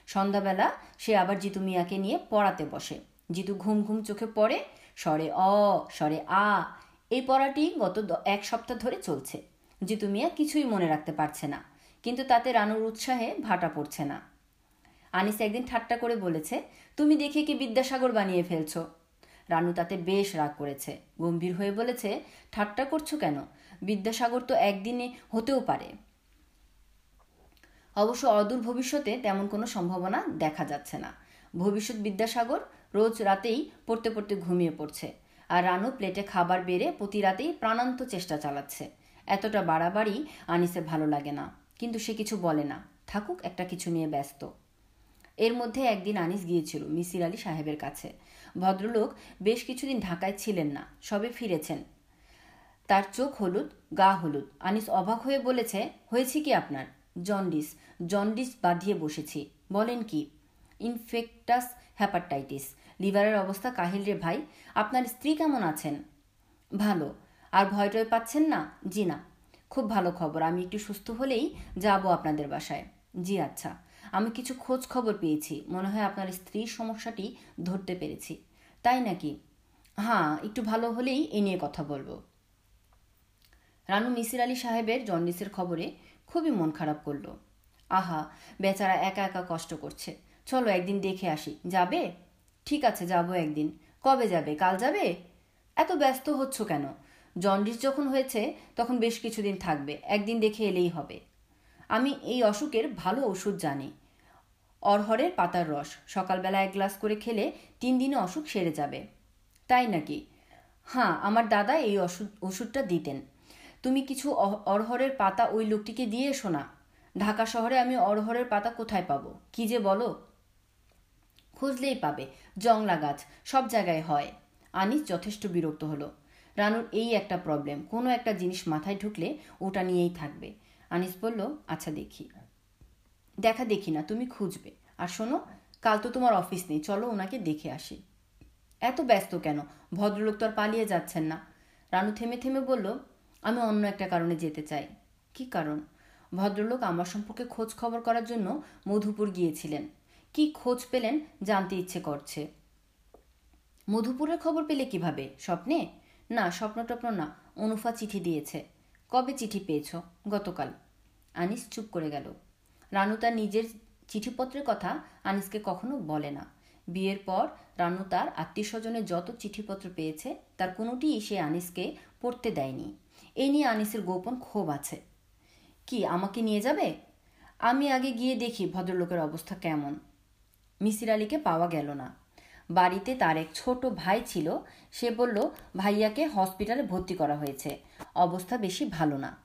সন্ধ্যাবেলা সে আবার জিতু মিয়াকে নিয়ে পড়াতে বসে। জিতু ঘুম ঘুম চোখে পড়ে, স্বরে অ, স্বরে আ। এই পড়াটি গত এক সপ্তাহ ধরে চলছে। জিতু মিয়া কিছুই মনে রাখতে পারছে না। কিন্তু তাতে রানুর উৎসাহে ভাটা পড়ছে না। আনিস একদিন ঠাট্টা করে বলেছে, তুমি দেখে কি বিদ্যাসাগর বানিয়ে ফেলছো? রানু তাতে বেশ রাগ করেছে, গম্ভীর হয়ে বলেছে, ঠাট্টা করছ কেন? বিদ্যাসাগর তো একদিনে হতেও পারে। অবশ্য অদূর ভবিষ্যতে তেমন কোনো সম্ভাবনা দেখা যাচ্ছে না। ভবিষ্যৎ বিদ্যাসাগর রোজ রাতেই পড়তে পড়তে ঘুমিয়ে পড়ছে আর রানু প্লেটে খাবার বেড়ে প্রতি রাতেই প্রাণান্ত চেষ্টা চালাচ্ছে। এতটা বাড়াবাড়ি আনিসের ভালো লাগে না, কিন্তু সে কিছু বলে না। থাকুক, একটা কিছু নিয়ে ব্যস্ত। এর মধ্যে একদিন আনিস গিয়েছিল মিসির আলী সাহেবের কাছে। ভদ্রলোক বেশ কিছুদিন ঢাকায় ছিলেন না, সবে ফিরেছেন। তার চোখ হলুদ, গা হলুদ। আনিস অবাক হয়ে বলেছে, হয়েছে কি আপনার? জন্ডিস জন্ডিস বাঁধিয়ে বসেছি। বলেন কি? ইনফেক্টাস হ্যাপাটাইটিস লিভারের অবস্থা কাহিল রে ভাই, আপনার স্ত্রী কেমন আছেন? ভালো। আর ভয় টয় পাচ্ছেন না? জি না। খুব ভালো খবর, আমি একটু সুস্থ হলেই যাব আপনাদের বাসায়। জি আচ্ছা। আমি কিছু খোঁজ খবর পেয়েছি। মনে হয় আপনার স্ত্রীর সমস্যাটি ধরতে পেরেছি। তাই নাকি? হ্যাঁ একটু ভালো হলেই এ নিয়ে কথা বলব। রানু মিসির আলী সাহেবের জন্ডিসের খবরে খুবই মন খারাপ করল। আহা, বেচারা একা একা কষ্ট করছে। চলো একদিন দেখে আসি। যাবে? ঠিক আছে, যাব একদিন। কবে যাবে? কাল যাবে? এত ব্যস্ত হচ্ছ কেন? জন্ডিস যখন হয়েছে, তখন বেশ কিছুদিন থাকবে। একদিন দেখে এলেই হবে। আমি এই অসুখের ভালো ওষুধ জানি। অরহরের পাতার রস। সকালবেলা এক গ্লাস করে খেলে তিন দিনে অসুখ সেরে যাবে। তাই নাকি? হ্যাঁ আমার দাদা এই ওষুধ, ওষুধটা দিতেন। তুমি কিছু অরহরের পাতা ওই লোকটিকে দিয়ে এসো না। ঢাকা শহরে আমি অরহরের পাতা কোথায় পাবো? কি যে বলো? খুঁজলেই পাবে। জংলা গাছ, সব জায়গায় হয়। আনিস যথেষ্ট বিরক্ত হলো। রানুর এই একটা প্রবলেম কোনো একটা জিনিস মাথায় ঢুকলে ওটা নিয়েই থাকবে। আনিস বলল আচ্ছা দেখি। দেখা দেখি না, তুমি খুঁজবে। আর শোনো, কাল তো তোমার অফিস নেই, চলো ওনাকে দেখে আসি। এত ব্যস্ত কেন? ভদ্রলোক তো আর পালিয়ে যাচ্ছেন না। রানু থেমে থেমে বলল, আমি অন্য একটা কারণে যেতে চাই। কি কারণ? ভদ্রলোক আমার সম্পর্কে খোঁজ খবর করার জন্য মধুপুর গিয়েছিলেন। কি খোঁজ পেলেন জানতে ইচ্ছে করছে। মধুপুরের খবর পেলে কীভাবে? স্বপ্নে? না স্বপ্ন টপ্ন না, অনুফা চিঠি দিয়েছে। কবে চিঠি পেয়েছ? গতকাল। আনিস চুপ করে গেল। রানু তার নিজের চিঠিপত্রের কথা আনিসকে কখনো বলে না। বিয়ের পর রানু তার আত্মীয় স্বজনের যত চিঠিপত্র পেয়েছে, তার কোনোটিই সে আনিসকে পড়তে দেয়নি। এই নিয়ে আনিসের গোপন ক্ষোভ আছে। কি, আমাকে নিয়ে যাবে? আমি আগে গিয়ে দেখি ভদ্রলোকের অবস্থা কেমন। মিসির আলীকে পাওয়া গেল না। বাড়িতে তার এক ছোট ভাই ছিল, সে বলল, ভাইয়াকে হসপিটালে ভর্তি করা হয়েছে। অবস্থা বেশি ভালো না।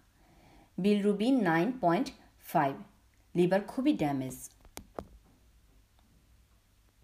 Bilirubin nine point five. لیبر کوبی دمیز